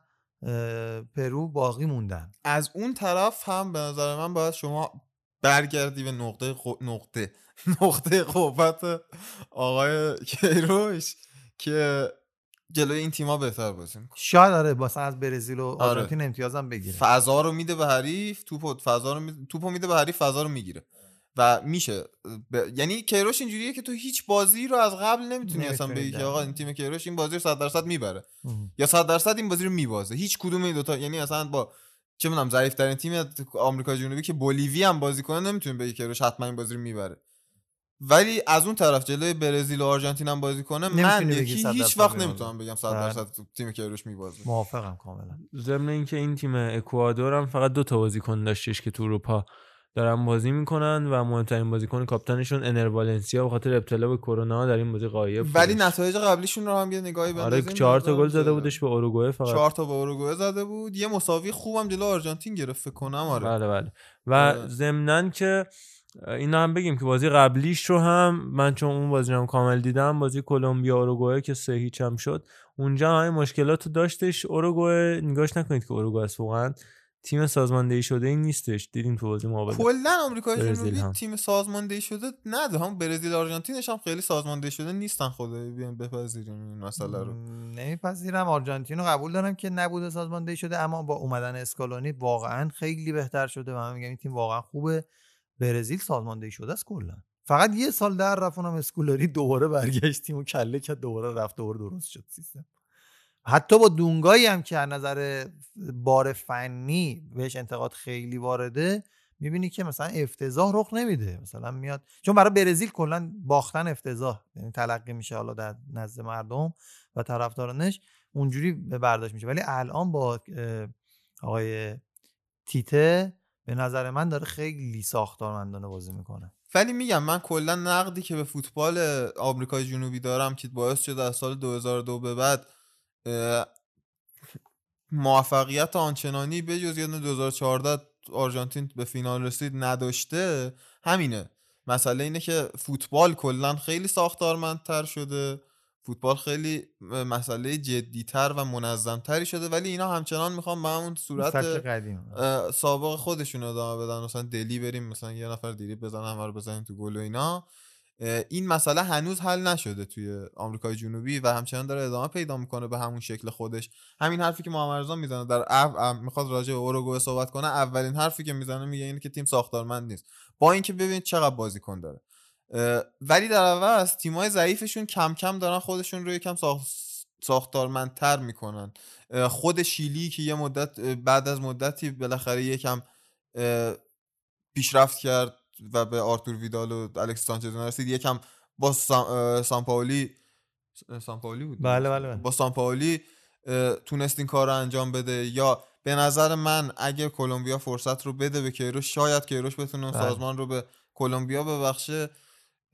پرو باقی موندن. از اون طرف هم به نظر من باید شما برگردی به نقطه نقطه. نقطه قوت آقای کیروش که جلوی این تیما بهتر بازی شاید آره مثلا از برزیل و آره. آرژانتین امتیازم بگیره. فضا رو میده به حریف توپو فضا رو می- توپو میده به حریف فضا رو می‌گیره. و میشه. ب... یعنی کیروش اینجوریه که تو هیچ بازی رو از قبل نمی‌تونی اصلا بگی که آقا این تیم کیروش این بازی رو 100 درصد می‌بره. مهم. یا 100 درصد این بازی رو میبازه. هیچ کدوم این دوتا یعنی اصلا با چه می‌دونم ضعیف ترین تیم آمریکا جنوبی که بولیوی هم بازی کنه نمی‌تونیم بگی کیروش حتما این بازی رو می‌بره. ولی از اون طرف جلوی برزیل و آرژانتین هم بازی کنه من یکی 100 هیچ وقت. نمی‌تونم بگم 100 بله. درصد تیم کیروش میبازه موافقم کاملا ضمن اینکه این تیم اکوادور هم فقط دو تا بازیکن داشتش که تو اروپا دارن بازی می‌کنن و مهمترین بازیکن کاپیتانشون انر والنسیا به خاطر ابتلا به کرونا در این بازی غایب ولی. نتایج قبلیشون رو هم یه نگاهی آره بندازیم چهار تا به گل زده بودش به اوروگوئه فقط چهار تا به اوروگوئه زده بود یه مساوی خوبم جلو آرژانتین گرفت فکر کنم آره بله بله و آره. ضمناً که اینا هم بگیم که بازی قبلیش رو هم من چون اون بازی رو هم کامل دیدم بازی کلمبیا اوروگوئه که سه هیچ هم شد اونجا همین مشکلات رو داشتش. اوروگوئه نگاش نکنید که اوروگوئه است واقعا. تیم سازماندهی شده این نیستش. دیدیم تو بازی مقابل کلا آمریکای جنوبی هم. تیم سازماندهی شده نده. هم برزیل آرژانتینش هم خیلی سازماندهی شده نیستن خدایی بیایم بپذیریم این مسئله رو. نمیپذیرم. آرژانتین رو قبول دارم که نبوده سازماندهی شده اما با اومدن اسکالونی واقعا خیلی بهتر شده و من میگم این تیم واقعا خوبه. برزیل سازماندهی شده است کلا. فقط یه سال در رفت اونم اسکولاری دوباره برگشت تیم و کله کرد دوباره رفت دوباره درست شد سیستم. حتی با دونگایی هم که از نظر بار فنی بهش انتقاد خیلی وارده می‌بینی که مثلا افتضاح رخ نمیده. مثلا میاد چون برای برزیل کلا باختن افتضاح یعنی تلقی میشه حالا در نزد مردم و طرفدارانش اونجوری به برداشت میشه. ولی الان با آقای تیته به نظر من داره خیلی ساختارمندانه بازی می‌کنه. ولی میگم من کلا نقدی که به فوتبال آمریکای جنوبی دارم که باعث شده از سال 2002 به بعد موفقیت آنچنانی به جز یه دونه 2014 آرژانتین به فینال رسید نداشته. همینه. مسئله اینه که فوتبال کلا خیلی ساختارمندتر شده. فوتبال خیلی مسئله جدیتر و منظمتری شده ولی اینا همچنان می‌خوان به همون صورت قدیم. سابق خودشون ادامه بدن. مثلا دلی بریم مثلا یه نفر دیری بزنن همه رو بزنیم تو گل و اینا. این مسئله هنوز حل نشده توی آمریکای جنوبی و همچنان داره ادامه پیدا می‌کنه به همون شکل خودش. همین حرفی که محمد رضا می‌زنه در. ام- می‌خواد راجع به اوروگوئه صحبت کنه اولین حرفی که می‌زنه میگه اینه که تیم ساختارمند نیست. با اینکه ببینید چقدر بازیکن داره. ولی در عوض تیمای ضعیفشون کم کم دارن خودشون رو یکم ساخت ساختارمندتر می‌کنن. خود شیلی که یه مدت بعد از مدتی بالاخره یکم پیشرفت کرد و به آرتور ویدال و الکس سانچز رسید. یکم با سامپاولی سامپاولی بود؟ بله، بله، بله. با سامپاولی تونست این کار رو انجام بده. یا به نظر من اگه کلمبیا فرصت رو بده به کیروش شاید کیروش بتونه بله. سازمان رو به کلمبیا ببخشه.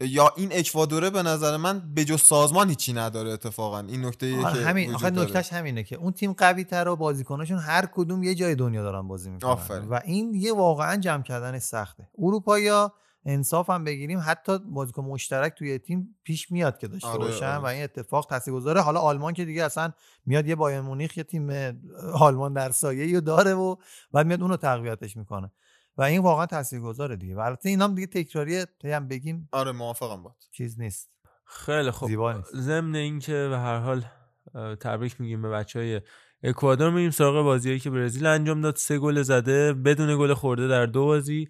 یا این اکوادوره به نظر من به جز سازمان هیچی نداره اتفاقا این نکته که همین آخه. نکتهش همینه که اون تیم قوی تر و بازیکناشون هر کدوم یه جای دنیا دارن بازی می‌کنن آفرین. و این یه واقعا جمع کردن سخته اروپا انصاف هم بگیریم حتی بازیکن مشترک توی تیم پیش میاد که داشته آره، باشن آره. و این اتفاق تاثیرگذاره حالا آلمان که دیگه اصلا میاد یه بایر مونیخ یه تیم آلمان در سایه رو داره و بعد میاد اونو تقویتش می‌کنه و این واقعا تاثیرگذاره دیگه. و البته اینا هم دیگه تکراریه هم بگیم آره موافقم با چیز نیست. خیلی خوب. ضمن اینکه به هر حال تبریک میگیم به بچه های اکوادور. میریم سراغ بازیایی که برزیل انجام داد. سه گل زده بدون گل خورده در دو بازی.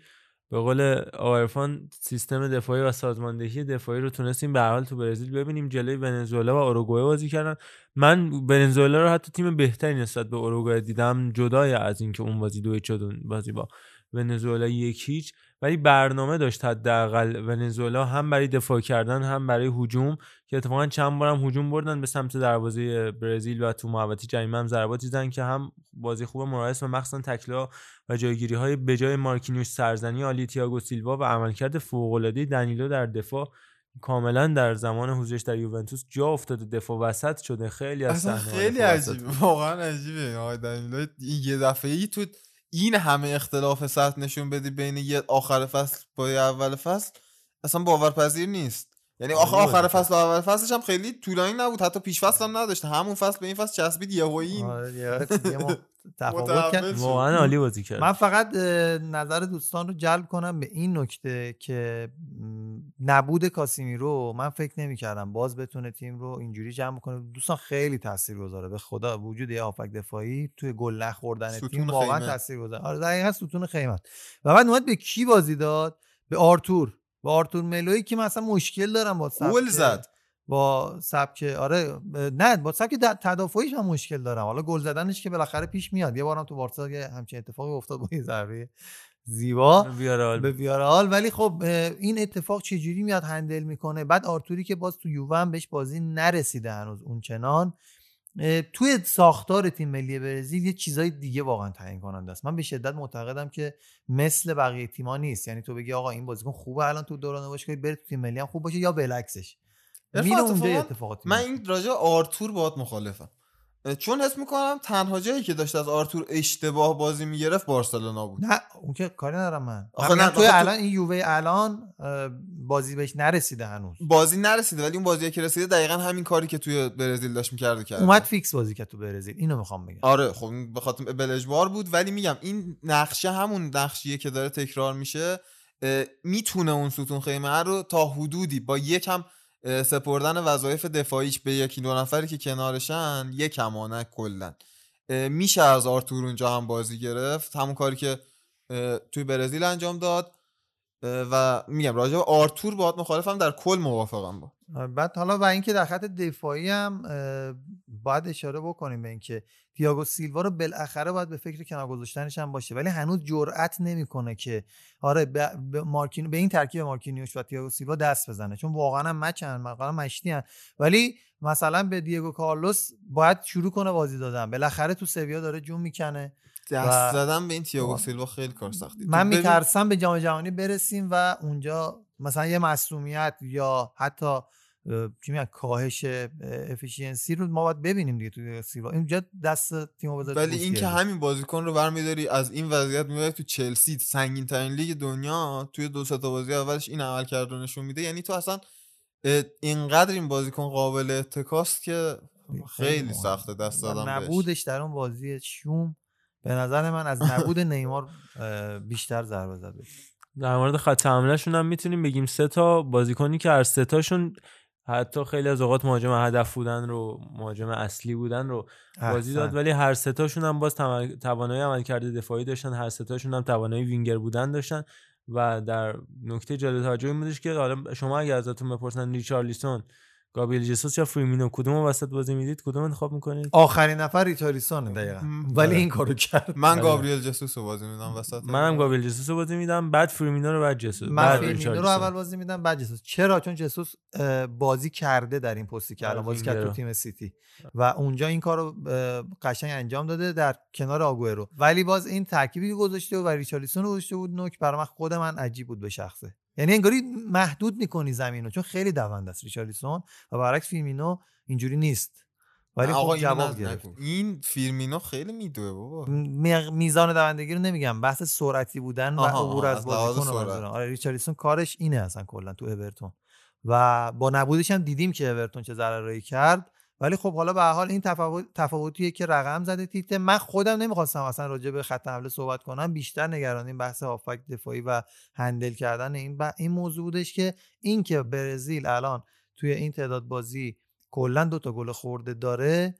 به قول آقای عرفان سیستم دفاعی و سازماندهی دفاعی رو تونستیم به هر حال تو برزیل ببینیم. جلوی ونزوئلا و اوروگوئه بازی کردن. من ونزوئلا رو حتی تیم بهتری نسبت به اوروگوئه دیدم جدای از اینکه اون بازی دو شد بازی با ونزوئلا یک هیچ ولی برنامه داشت حداقل ونزوئلا هم برای دفاع کردن هم برای هجوم که اتفاقا چند بارم هجوم بردن به سمت دروازه برزیل و تو محوطه جریمه هم ضرباتی زدن که هم بازی خوب مورایس و مخصوصا تکلا و جایگیری های بجای مارکینیوش سرزنی عالی تییاگو سیلوا و عملکرد فوق العاده دنیلو در دفاع کاملا در زمان حضورش در یوونتوس جا افتاده. دفاع وسط شده. خیلی از اصلا خیلی عجیبه. واقعا عجیبه. آقای دنیلو یه دفعه ای تو این همه اختلاف سطح نشون بدی بین یه آخر فصل با یه اول فصل اصلا باورپذیر نیست. یعنی آخر عالی آخر بازی فصل و اول فصلش هم خیلی طولانی نبود. حتی پیش فصل هم نداشت. همون فصل به این فصل چسبید یهویی این. آره، تفاوت کرد. واقعا عالی بازی کرد. من فقط نظر دوستان رو جلب کنم به این نکته که نبود کاسیمیرو. من فکر نمی کردم باز بتونه تیم رو اینجوری جمع کنه دوستان خیلی تاثیر گذاره به خدا وجود یه هافک دفاعی توی گل نخوردن تیم واقعا. تاثیر گذاره آره دقیقا ستون قیمت و بعد اومد به کی بازی داد؟ به آرتور. به آرتور ملوی که مثلا مشکل دارم با سبک گل زد. با سبک آره نه با سبک تدافعیش هم مشکل دارم. حالا گل زدنش که بالاخره پیش میاد. یه بارم تو بارسا یه همچین اتفاقی افتاد با یه ضربه زیبا ویارال به ویارال ولی خب این اتفاق چجوری میاد هندل می‌کنه؟ بعد آرتوری که باز تو یووه هم بهش بازی نرسیده هنوز اون چنان اه، توی ساختار تیم ملی برزیل یه چیزای دیگه واقعا تعیین کننده است. من به شدت معتقدم که مثل بقیه تیما نیست. یعنی تو بگی آقا این بازیکن خوبه الان تو دوران باشگاهی بره تو تیم ملی هم خوب باشه یا بالعکسش میره اونجا اتفاقاتی من. این راجع آرتور باهات مخالفم. چون حس می‌کنم تنها جایی که داشت از آرتور اشتباه بازی می‌گرفت بارسلونا بود. نه اون که کاری ندارم من. آخه من نه، توی بخاطر- الان این یووه الان بازی بهش نرسیده هنوز. بازی نرسیده ولی اون بازی که رسیده دقیقا همین کاری که توی برزیل داشت می‌کرده کرد. اومد فیکس بازی کرد تو برزیل. اینو می‌خوام بگم. آره خب به خاطر بود. ولی میگم این نقشه همون نقشیه که داره تکرار میشه می‌تونه اون ستون خیمه رو تا حدودی با یکم سپردن وظایف دفاعیش به یکی دو نفری که کنارشن یک همانه کلا. میشه از آرتور اونجا هم بازی گرفت؟ همون کاری که توی برزیل انجام داد. و میگم راجع به آرتور باهات مخالفم در کل موافقم با. بعد حالا و اینکه در خط دفاعی هم باید اشاره بکنیم به اینکه تییاگو سیلوا رو بالاخره باید به فکر کنار گذاشتنش هم باشه. ولی هنوز جرأت نمی‌کنه که آره به, به, مارکین... به این ترکیب مارکینیوش و تییاگو سیلوا دست بزنه. چون واقعا هم مچن واقعا مشتی هن. ولی مثلا به دیگو کارلوس باید شروع کنه بازی دادن. بالاخره تو سویا داره جون می‌کنه دست و- زدن به این تییاگو سیلوا خیلی کار سختی. من میترسم به جام جهانی برسیم و اونجا مثلا یه مصدومیت یا حتی چی میگن کاهش efficiency رو ما باید ببینیم دیگه توی سیلوا اینجا دست تیمو بذاره ولی این که همین بازیکن رو برمیداری از این وضعیت می‌بری تو چلسی سنگین ترین لیگ دنیا توی دو سه تا بازی اولش این عملکرد رو نشون میده. یعنی تو اصلا اینقدر این بازیکن قابل اتکاست که خیلی. سخته دست دادن بهش. نبودش در اون بازی شوم. به نظر من از نبود نیمار بیشتر ضربه زده. در مورد خط حملهشون هم می‌تونیم بگیم سه تا بازیکنی که هر سه تاشون حتی خیلی از اوقات مهاجم هدف بودن رو مهاجم اصلی بودن رو بازی داد. ولی هر سه تاشون هم باز توانایی عملکرد دفاعی داشتن. هر سه تاشون هم توانایی وینگر بودن داشتن. و در نکته جالب توجه این بودش که حالا شما اگه ازتون بپرسن ریچارلیسون گابریل جسوس یا فیرمینو کدوم وسط بازی می‌دید؟ کدوم انتخاب می‌کنید؟ آخرین نفر ریچارلیسونه دقیقا. ولی این کارو کرد. من آره. گابریل جسوس رو بازی میدم وسط. منم گابریل جسوس رو بازی میدم بعد فیرمینو رو بعد جسوس. من بعد فیرمینو رو. اول بازی میدم بعد جسوس. چرا؟ چون جسوس بازی کرده در این پستی که آره، الان بازی کرد تو. تیم سیتی. و اونجا این کار رو قشنگ انجام داده در کنار آگوئرو. ولی باز این ترکیبی که گذاشته بود و ریچارلیسون رو گذاشته بود نوک برای من خود من عجیب بود به شخصه. یعنی انگاری محدود می‌کنی زمینو چون خیلی دونده است ریچارلیسون و برعکس فیرمینو اینجوری نیست. ولی خب جواب گرفت. این فیرمینو خیلی میدوه بابا. می- میزان دوندگی رو نمیگم بحث سرعتی بودن و عبور از بازیکن رو. آره ریچارلیسون کارش اینه اصلا کلا تو اورتون. و با نبودش هم دیدیم که اورتون چه ضررایی کرد. ولی خب حالا به حال این تفاوت تفاوتیه که رقم زده تیته من خودم نمی‌خواستم اصلا راجع به خط حمله صحبت کنم. بیشتر نگرانیم بحث هافک دفاعی و هندل کردن این ب... این موضوع بودش که این که برزیل الان توی این تعداد بازی کلا دو تا گل خورده داره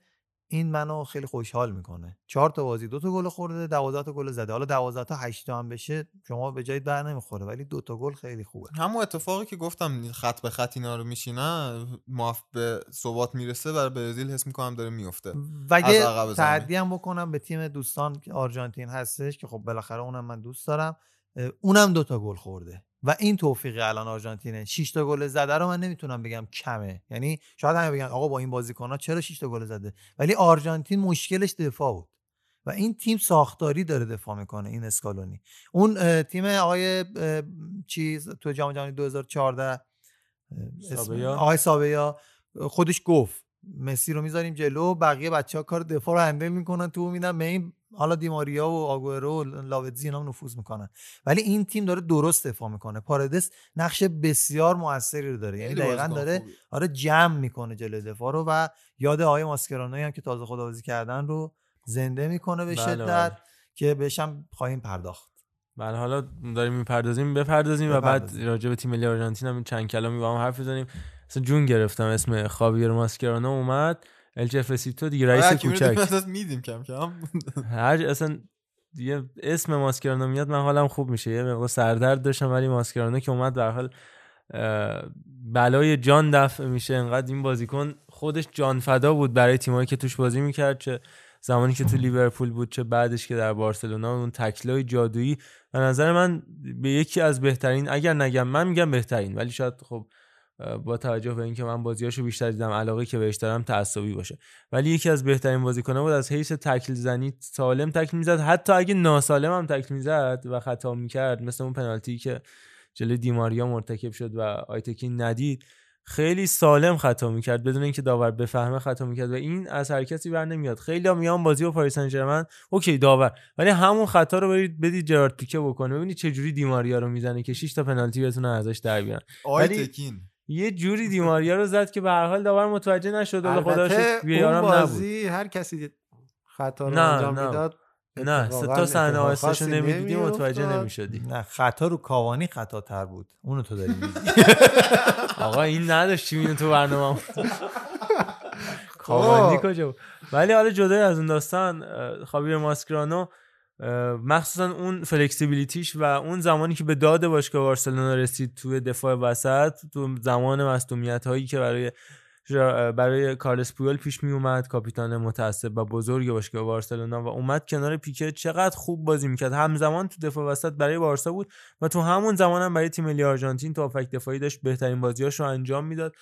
این منو خیلی خوشحال می‌کنه. چهار تا بازی دو تا گل خورده 12 تا گل زده. حالا 12 تا 8 تا هم بشه شما به جای بر نمی‌خوره ولی دو تا گل خیلی خوبه. همون اتفاقی که گفتم خط به خط اینا رو میشینن موف به ثبات می‌رسه برای برزیل حس می‌کنم داره میفته و اگه. تعدی هم بکنم به تیم دوستان که آرژانتین هستش که خب بالاخره اونم من دوست دارم. اونم دو تا گل خورده. و این توفیق الان آرژانتینه. 6 تا گل زده رو من نمی‌تونم بگم کمه. یعنی شاید همه بگن آقا با این بازیکن‌ها چرا 6 تا گل زده؟ ولی آرژانتین مشکلش دفاع بود. و این تیم ساختاری داره دفاع می‌کنه این اسکالونی. اون تیم آقای چیز تو جام جهانی 2014 اه، اسم- سابیا. آقای سابیا خودش گفت مسی رو می‌ذاریم جلو بقیه بچه ها کار دفاع رو هندل می‌کنن تو میدن به این حالا دیماریا و آگورو و لاوتزی اینا نفوذ می‌کنن ولی این تیم داره درست دفاع می‌کنه پاردس نقش بسیار موثری رو داره یعنی دقیقا داره. آره جمع می‌کنه جلوی دفاع رو و یاد آقای ماسکرانوی هم که تازه خداوزی کردن رو زنده می‌کنه به بله، شدت بله. که بهش هم خواهیم پرداخت بله حالا داریم می‌پردازیم بپردازیم و بعد بپردازیم. راجع به تیم ملی آرژانتین هم چند کلامی با هم حرف بزنیم اصلا جون گرفتم اسم خاویر ماسکرانو اومد الچفسیتو دیگه رئیس آره، کوچک. میدیم کم کم. هر اصلا یه اسم ماسکرانو میاد من حالم خوب میشه. یه مقدار سردرد داشتم ولی ماسکرانو که اومد به هر حال بلای جان دفع میشه. انقدر این بازیکن خودش جان فدا بود برای تیمایی که توش بازی می‌کرد چه زمانی که تو لیورپول بود چه بعدش که در بارسلونا اون تکلای جادویی به نظر من به یکی از بهترین اگر نگم من میگم بهترین ولی شاید خب با توجه به اینکه من بازیاشو بیشتر دیدم علاقه که بهش دارم تعصبی باشه. ولی یکی از بهترین بازیکن‌ها بود از حیث تکل زنی سالم تکل می‌زد. حتی اگه ناسالم هم تکل می‌زد و خطا می‌کرد مثل اون پنالتی که جلوی دیماریا مرتکب شد و آیتکین ندید خیلی سالم خطا می‌کرد. بدون اینکه داور بفهمه خطا می‌کرد. و این از هر کسی بر نمیاد. خیلی میان بازی با پاریس سن okay داور. ولی همون خطا رو برید بدید جرارد پیکه بکنه. ببینید چه جوری دیماریا رو می‌زنه که 6 تا پنالتی بتونه ازش در بیارن. آی ولی آیتکین یه جوری دیماریا رو زد که به هر حال داور متوجه نشد ولی خدا اون ویارم نبود. بازی هر کسی خطا رو انجام. می‌داد نه سه تا صحنه آیستشو خاصی نمی‌دیدی. متوجه نمی‌شدی. نه خطا رو کاوانی خطا تر بود. اونو تو داری میگی. آقا این نداشتیم اینو تو برنامه کاوانی کجا بود؟ ولی حالا جدای از اون داستان اه، خاویر ماسکرانو مخصوصا اون فلکسیبیلیتیش و اون زمانی که به داد باشگاه بارسلونا رسید توی دفاع وسط تو زمان مصدومیت هایی که برای برای کارلس پویل پیش می اومد کاپیتان متعصب و بزرگ باشگاه بارسلونا و اومد کنار پیکه چقدر خوب بازی می‌کرد. همزمان تو دفاع وسط برای بارسا بود و تو همون زمان هم برای تیم ملی آرژانتین تو افک دفاعی داشت بهترین بازیاش رو انجام می‌داد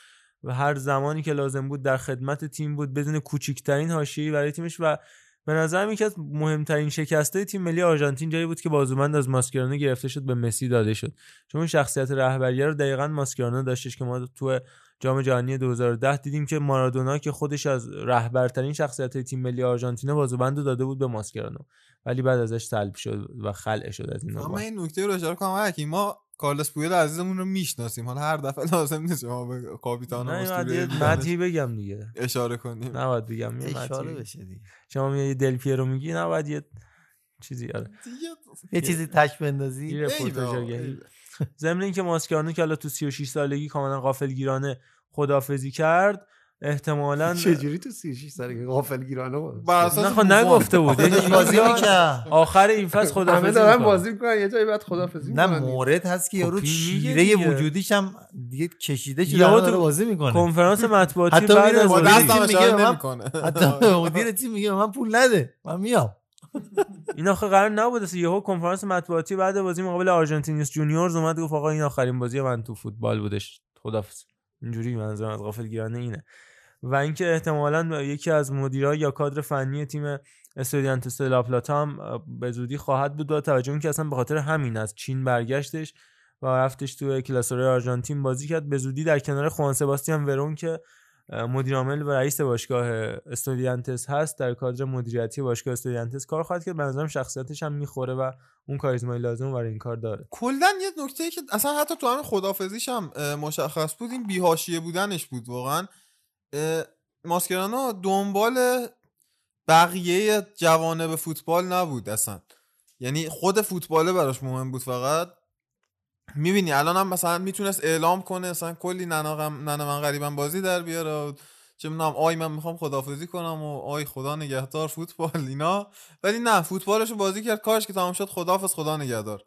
و هر زمانی که لازم بود در خدمت تیم بود بدون کوچکترین حاشیه‌ای برای تیمش و به نظر یکی از مهمترین شکستای تیم ملی آرژانتین جایی بود که بازوبند از ماسکرانو گرفته شد به مسی داده شد چون اون شخصیت رهبری رو دقیقا ماسکرانو داشتش که ما تو جام جهانی 2010 دیدیم که مارادونا که خودش از رهبرترین شخصیت تیم ملی آرژانتین بازوبند رو داده بود به ماسکرانو ولی بعد ازش سلب شد و خلع شد از این اما. این نکته رو اشاره کنم ما کارلس پویل عزیزمون رو می‌شناسیم. حالا هر دفعه لازم نیست شما به کاپیتان نه مدحی بگم دیگه. اشاره کنیم. نباید بگم اشاره. بشه دیگه. شما میای یه دل پیرو میگی نباید یه چیزی آره. یه چیزی تک بندازی. یه آگهی. ضمن اینکه ماسکرانو که حالا تو 36 سالگی کاملا غافلگیرانه خدافزی کرد احتمالاً چجوری تو 36 سالگی غافل گیرانه بود نه خب نگفته بود. یعنی بازی می‌کرد. آخر این فصل همه خدافزی دارن. بازی می‌کنن یه جایی بعد خدافظی نه مورد هست که خب یارو چیره دیگه. وجودیش هم دیگه کشیده شده تو داره بازی می‌کنه. کنفرانس مطبوعاتی حتی بعد میره از بازی- نمی‌کنه. حتی مدیر تیم میگه من پول نده من میام. این آخه قرار نبود اصلا یهو کنفرانس مطبوعاتی بعد بازی مقابل آرژانتینیوس جونیورز اومد گفت آقا این آخرین بازی من تو فوتبال بودش. خدافظ اینجوری منظورم از غافلگیرانه اینه. و اینکه احتمالا یکی از مدیرای یا کادر فنی تیم استودیانتس لا پلاتا هم به زودی خواهد بود. با توجه به اینکه اصلا به خاطر همین از چین برگشتش و رفتش تو کلاسوره آرژانتین بازی کرد. به زودی در کنار خوان سباستیان ورون که اه، مدیر عامل و رئیس باشگاه استودیانتس هست. در کادر مدیریتی باشگاه استودیانتس کار خواهد کرد. به شخصیتش هم می‌خوره و اون کاریزمای لازم برای این کار داره. کلا یه نکته ای که اصلا حتی تو همین خدافزیش هم مشخص بود این بیهاشیه بودنش بود واقعا. ماسکرانو دنبال بقیه جوانب فوتبال نبود اصلا. یعنی خود فوتباله براش مهم بود فقط. می‌بینی الان هم مثلا می‌تونست اعلام کنه مثلا کلی ننه غم- ننه من غریبم بازی در بیاره چه می‌دونم آی من می‌خوام خدافزی کنم و آی خدا نگهدار فوتبال اینا. ولی نه فوتبالش رو بازی کرد کارش که تمام شد خداحافظ خدا نگهدار.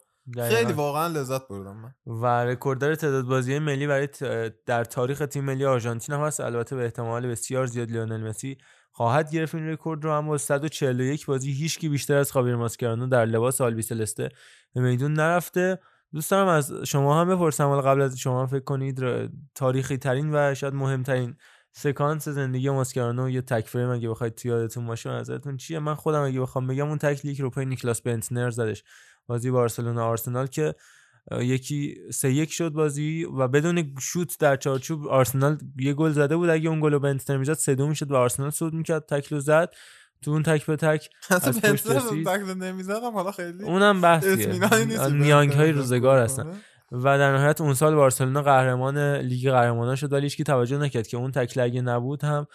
خیلی واقعا لذت بردم من. و رکورددار تعداد بازی ملی برای در تاریخ تیم ملی آرژانتین هم هست. البته به احتمال بسیار زیاد لیونل مسی خواهد گرفت این رکورد رو اما 141 بازی هیچکی بیشتر از خاویر ماسکرانو در لباس آلبی سلسته به میدون نرفته. دوست دارم از شما هم بپرسم ولی قبل از شما فکر کنید تاریخی ترین و شاید مهمترین سکانس زندگی ماسکرانو یه تک فریم اگه بخواید تو یادتون باشه نظرتون چیه؟ من خودم اگه بخوام بگم اون تکلیک رو پای نیکلاس بنتنر زدش بازی بارسلونا آرسنال که یکی سه یک شد بازی و بدون شوت در چارچوب آرسنال یه گل زده بود. اگه اون گل رو بنتنر می‌زد سه دو می‌شد و آرسنال صعود می‌کرد تکل رو زد. تو اون تک به تک از پشت نمی‌زدم حالا خیلی اونم بحثیه. که نیانگ های روزگار هستن. کنه. و در نهایت اون سال بارسلونا قهرمان لیگ قهرمانان شد ولی هیچکی توجه نکرد که اون تکل اگه نبود هم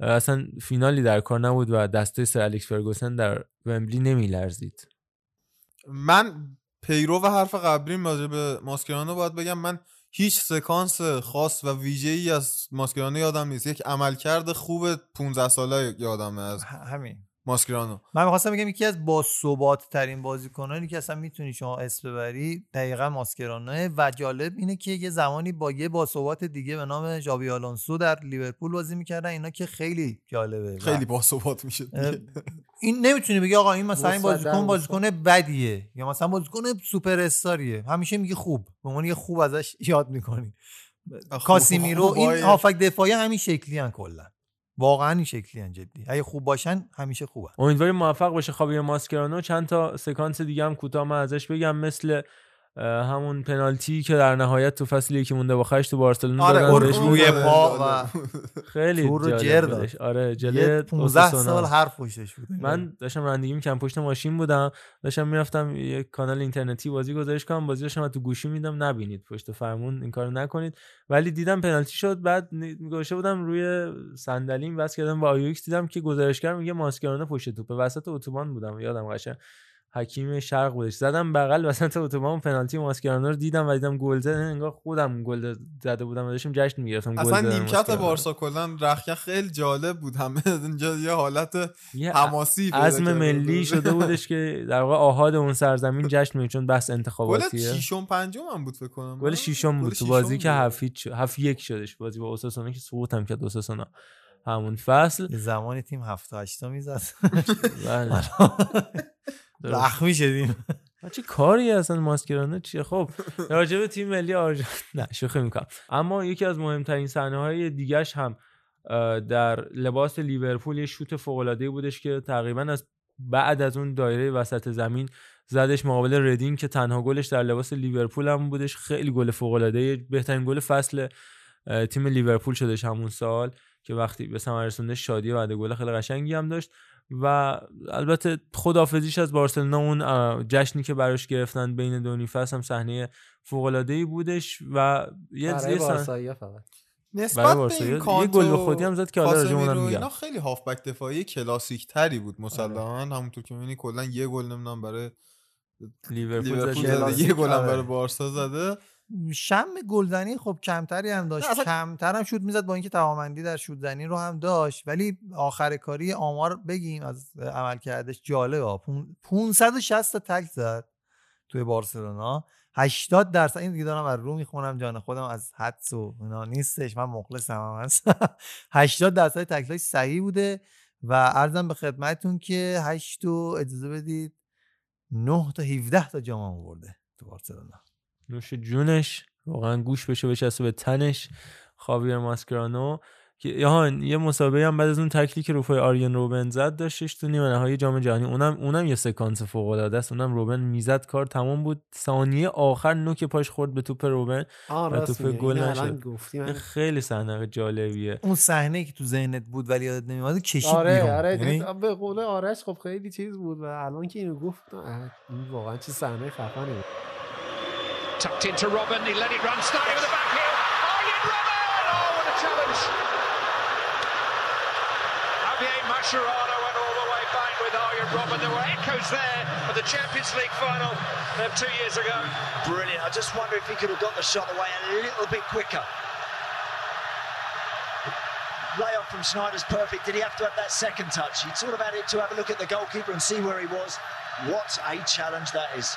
اصلا فینالی در کار نبود و دسته سر الکس فرگوسن در ومبلی نمیلرزید. من پیرو و حرف قبلیم راجع به ماسکرانو باید بگم. من هیچ سکانس خاص و ویژه ای از ماسکرانو یادم نیست. یک عملکرد خوب 15 ساله یادمه از همین. ماسکرانو. من می‌خواستم بگم یکی از باثبات ترین بازیکنانی که اصلا می‌تونی شما اسم ببری دقیقا ماسکرانوه و جالب اینه که یه زمانی با یه باثبات دیگه به نام ژابی آلونسو در لیورپول بازی می‌کردن. اینا که خیلی جالبه. خیلی باثبات میشه اه، این نمی‌تونی بگی آقا این مثلا این بازیکن. بازیکن بدیه یا مثلا بازیکن سوپر استاریه همیشه میگی خوب. به عنوان یه خوب ازش یاد می‌کنی. کاسیمیرو این هافک دفاعی همین شکلی هن کلا. واقعا این شکلی هن جدی. اگه خوب باشن همیشه خوبن. امیدواریم موفق باشه خاویر ماسکرانو. چند تا سکانس دیگه هم کوتاه من ازش بگم. مثل همون پنالتی که در نهایت تو فصلی که مونده با خش تو بارسلونا آره، دادن بهش روی. پا و خیلی رو جر. بودش. آره جلوی 15 اوساسونا. سال حرف پشتش بود. من داشتم رانندگی می‌کنم پشت ماشین بودم. داشتم می‌رفتم یه کانال اینترنتی بازی گذاشت کنم. بازی داشتم تو گوشی میدم نبینید پشت فرمون این کارو نکنید. ولی دیدم پنالتی شد. بعد گوشه بودم روی صندلیم. بس کردم با آیوکس. دیدم که گزارشگر میگه ماسکرانو پشت توپه. وسط اتوبان بودم. یادم قشنگ. حکیم شرق بودش زدم بغل وسط اتوبان پنالتی ماسکرانو رو دیدم و دیدم گل زد انگار خودم گل زده بودم و داشتم جشن می‌گرفتم گل اصلا نیمکت. بارسا کلا رخکن خیلی جالب بود همه اینجا یه حالت حماسی عزم ملی بود. شده بودش که در واقع آهاد اون سرزمین جشن میگه چون بحث گل انتخاباتیه شیشم پنجم هم بود فکر کنم گل نه؟ شیشم بود گل تو بازی که. هفت هفت یک شدش بازی با اوساسونا که سقوط هم کرد اوساسونا همون فصل یه زمانی تیم 7 8 می‌زد بله. زخمی شدیم چه کاری اصلا ماسکرانه؟ چیه؟ خب راجع به تیم ملی آرژانتین نه شوخی می‌کنم. اما یکی از مهمترین صحنه های دیگش هم در لباس لیورپول یه شوت فوق العاده بودش که تقریبا از بعد از اون دایره وسط زمین زدش مقابل ردین که تنها گلش در لباس لیورپول هم بودش. خیلی گل فوق العاده بهترین گل فصل تیم لیورپول شدش همون سال که وقتی به ثمر رسونده شادی بعد گل خیلی قشنگی هم داشت. و البته خدافزیش از بارسلونا اون جشنی که براش گرفتن بین دو فصل هم صحنه فوق العاده ای بودش و یه برای بارسایی فقط برای نسبت به. این یه گل به خودی هم زد که حالا راجع اونم میگم. اینا خیلی هافبک دفاعی کلاسیک تری بود مسلما همونطور که می‌بینی کلا یه گل نمی‌دونم برای لیورپول یه گل هم آره. برای بارسا زده شم گلزنی خب کمتری هم داشت. اصلا- کمتر هم شوت می‌زد با اینکه توامندی در شوت زنی رو هم داشت. ولی آخر کاری آمار بگیم از عمل کردش جالبه. پون- 560 تا تک زد توی بارسلونا. 80 درصد. این دیگه دارم از رو می‌خونم جان خودم از حدس و اینا نیستش. من مخلصم هم هست 80 درصد تکلاش صحیح بوده و ارزم به خدمتتون که 8 و اجازه بدید 9 تا 17 تا جام آورده تو بارسلونا. نوش جونش واقعا گوش بشه بچسبه به تنش. خاویر ماسکرانو که یه یه مسابقه هم بعد از اون تکلی که روفای آریان روبن زد داشتش تو نیمه نهایی جام جهانی. اونم اونم یه سکانس فوق العاده است. اونم روبن می‌زد کار تمام بود. ثانیه آخر نوک پاش خورد به توپ روبن. و توپ. گل نشد خیلی صحنه جالبیه. اون صحنه که تو ذهنت بود ولی یادت نمیاد کشید آره بیرون. آره یعنی به قول آرش خب خیلی چیز بود و الان که اینو گفت واقعا چه صحنه خفنی بود. Tucked into Robin, he let it run, starting with the back heel. Arjen Robben! Oh, what a challenge! Javier Mascherano went all the way back with Arjen Robben. There were echoes there of the Champions League final of two years ago. Brilliant. I just wonder if he could have got the shot away a little bit quicker. Layoff from Snyder's perfect. Did he have to have that second touch? He sort of had it to have a look at the goalkeeper and see where he was. What a challenge that is.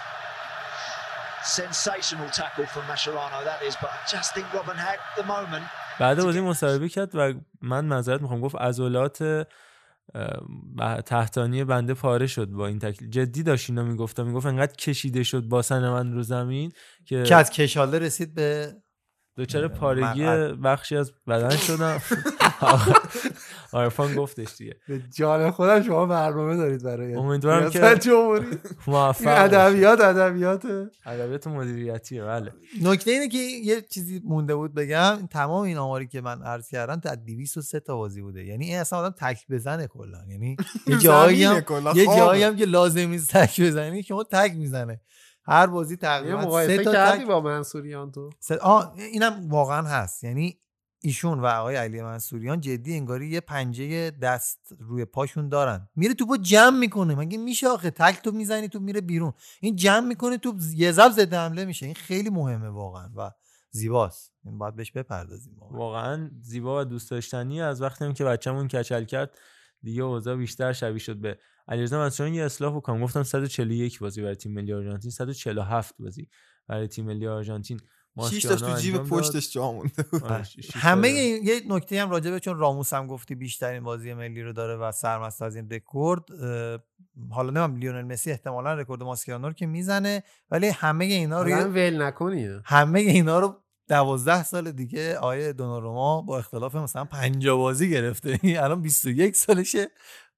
Sensational tackle from Mascherano, that is. But I just think Robin had the moment. بعد بازی مصاحبه کرد و من معذرت می‌خوام گفت عضلات تحتانی بنده پاره شد با این تکلیف جدی داشت اینا می‌گفت می‌گفت انقدر کشیده شد باسن من رو زمین که که از کشاله رسید به دچار پارگی. بخشی از بدن شدم عرفان گفتش دیگه. به جان خودم شما برنامه دارید برای امیدوارم که جمهوری. موفق. ادبیات ادبیات. ادبیات مدیریتیه بله. نکته اینه که یه چیزی مونده بود بگم. تمام این آماری که من عرض کردم تا 203 تا بازی بوده. یعنی این اصلا آدم تک بزنه کلا. یعنی یه جایی هم یه. جایی هم که لازم نیست تک بزنی شما تک می‌زنه. هر بازی تقریبا سه تا کردی با منصوریان تو؟ سه- آه اینم واقعا هست. یعنی ایشون و آقای علی منصوریان جدی انگاری یه پنجه دست روی پاشون دارن. میره توپو جمع می‌کنه. مگه میشه آخه؟ تک تو می‌زنی تو میره بیرون. این جمع می‌کنه تو یه ضرب ضد حمله میشه. این خیلی مهمه واقعا و زیباست. این باید بهش بپردازیم واقعا. واقعا زیبا و دوست داشتنی از وقتی که بچه‌مون کچل کرد دیگه اوضاع بیشتر شبیه شد به علیرضا منصوریان یه اصلاح بکنم. گفتم 141 بازی برای تیم ملی آرژانتین 147 بازی برای تیم ملی آرژانتین. شیش تاش ماسکرانو تو جیب. پشتش جا مونده. آره، همه این یه نکته هم راجبه چون راموس هم گفتی بیشترین بازی ملی رو داره و سرمست از این رکورد حالا نمیم لیونل مسی احتمالا رکورد ماسکرانو رو که می‌زنه ولی همه اینا رو ول نکنیه. همه اینا رو دوازده سال دیگه آقای دوناروما با اختلاف مثلا 50 بازی گرفته. الان 21 سالشه.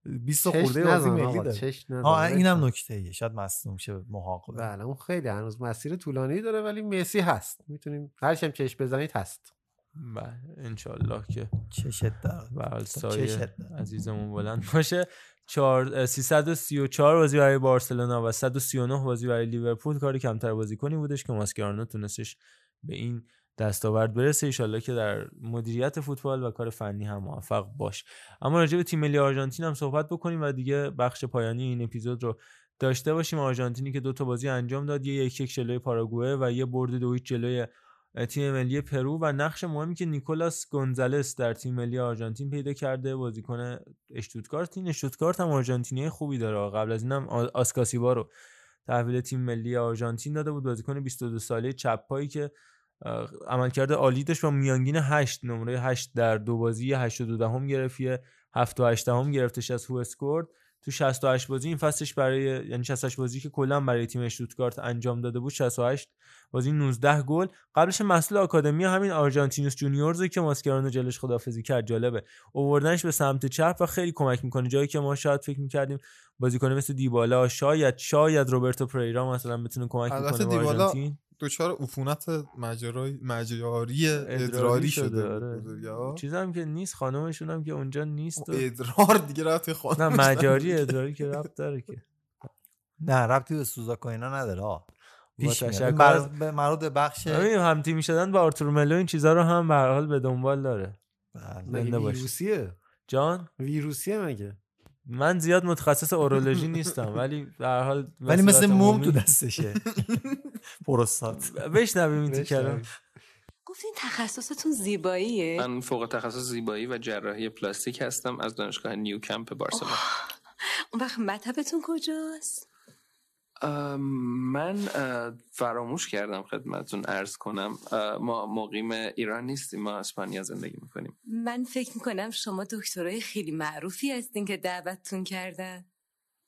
20 چش خورده بازی ملی داره. چش اینم نکته ایه شاید مصدوم شه محاق. بله اون خیلی هنوز مسیر طولانی داره ولی مسی هست. می‌تونیم هر چیم چشم بزنید هست. بله انشالله که چشت در. سایه. عزیزمون بلند باشه. چهار- اه، 334 بازی برای بارسلونا و 139 بازی برای لیورپول. کاری کمتر بازیکنی بودش که ماسکرانو تونستش به این دستاورد برسه. ایشالله که در مدیریت فوتبال و کار فنی هم موفق باش. اما راجع به تیم ملی آرژانتین هم صحبت بکنیم و دیگه بخش پایانی این اپیزود رو داشته باشیم. آرژانتینی که دو تا بازی انجام داد یه یک یک جلوی پاراگوئه و یه برد دو جلوی تیم ملی پرو. و نقش مهمی که نیکولاس گونزالس در تیم ملی آرژانتین پیدا کرده بازیکن اشتوتگارت. این اشتوتگارت هم آرژانتینی خوبی داره. قبل از اینم آسکاسیبا رو تحویل تیم ملی آرژانتین داده بود. بازیکن 22 ساله چپ پایی که عملکرد عالی داشت با میانگین 8 نمره 8 در دو بازی 82 دهم گرفت یه 7 و 8 دهم گرفتش از WhoScored. تو 68 بازی این فصلش برای یعنی 68 بازی که کلا برای تیم اشتوتگارت انجام داده بود 68 بازی 19 گل. قبلش محصول آکادمی همین آرژانتینوس جونیورز که ماسکرانو جلوش خدافزی کرد جالبه. اووردنش به سمت چپ و خیلی کمک می‌کنه. جایی که ما شاید فکر می‌کردیم بازیکن مثل دیبالا شاید شاید روبرتو پریرا مثلا بتونه کمک به دیبالا آرژانتین. دچار عفونت مجرای مجاری ادراری شده آره. چیزم که نیست خانمشون هم که اونجا نیست و... ادرار دیگه رفت نه خانم مجاری ادراری که رفت داره که. نه ربطی به سوزاکو اینا نداره آه. با پیش. تشکر بخش هم تیمی شدن با آرتور ملو این چیزا رو هم به هر حال به دنبال داره. باش. ویروسیه؟ جان؟ ویروسیه مگه؟ من زیاد متخصص اورولوژی نیستم ولی هر حال ولی مثل موم تو دستشه. پروستات. بشنویم این تیکه رو گفتین تخصصتون زیباییه؟ من فوق تخصص زیبایی و جراحی پلاستیک هستم از دانشگاه نیو کمپ بارسلونا اون وقت مطبتون کجاست؟ من فراموش کردم خدمتتون ارز کنم. ما مقیم ایران نیستیم ما اسپانیا زندگی می‌کنیم. من فکر می‌کنم شما دکترای خیلی معروفی هستین که دعوتتون کردن.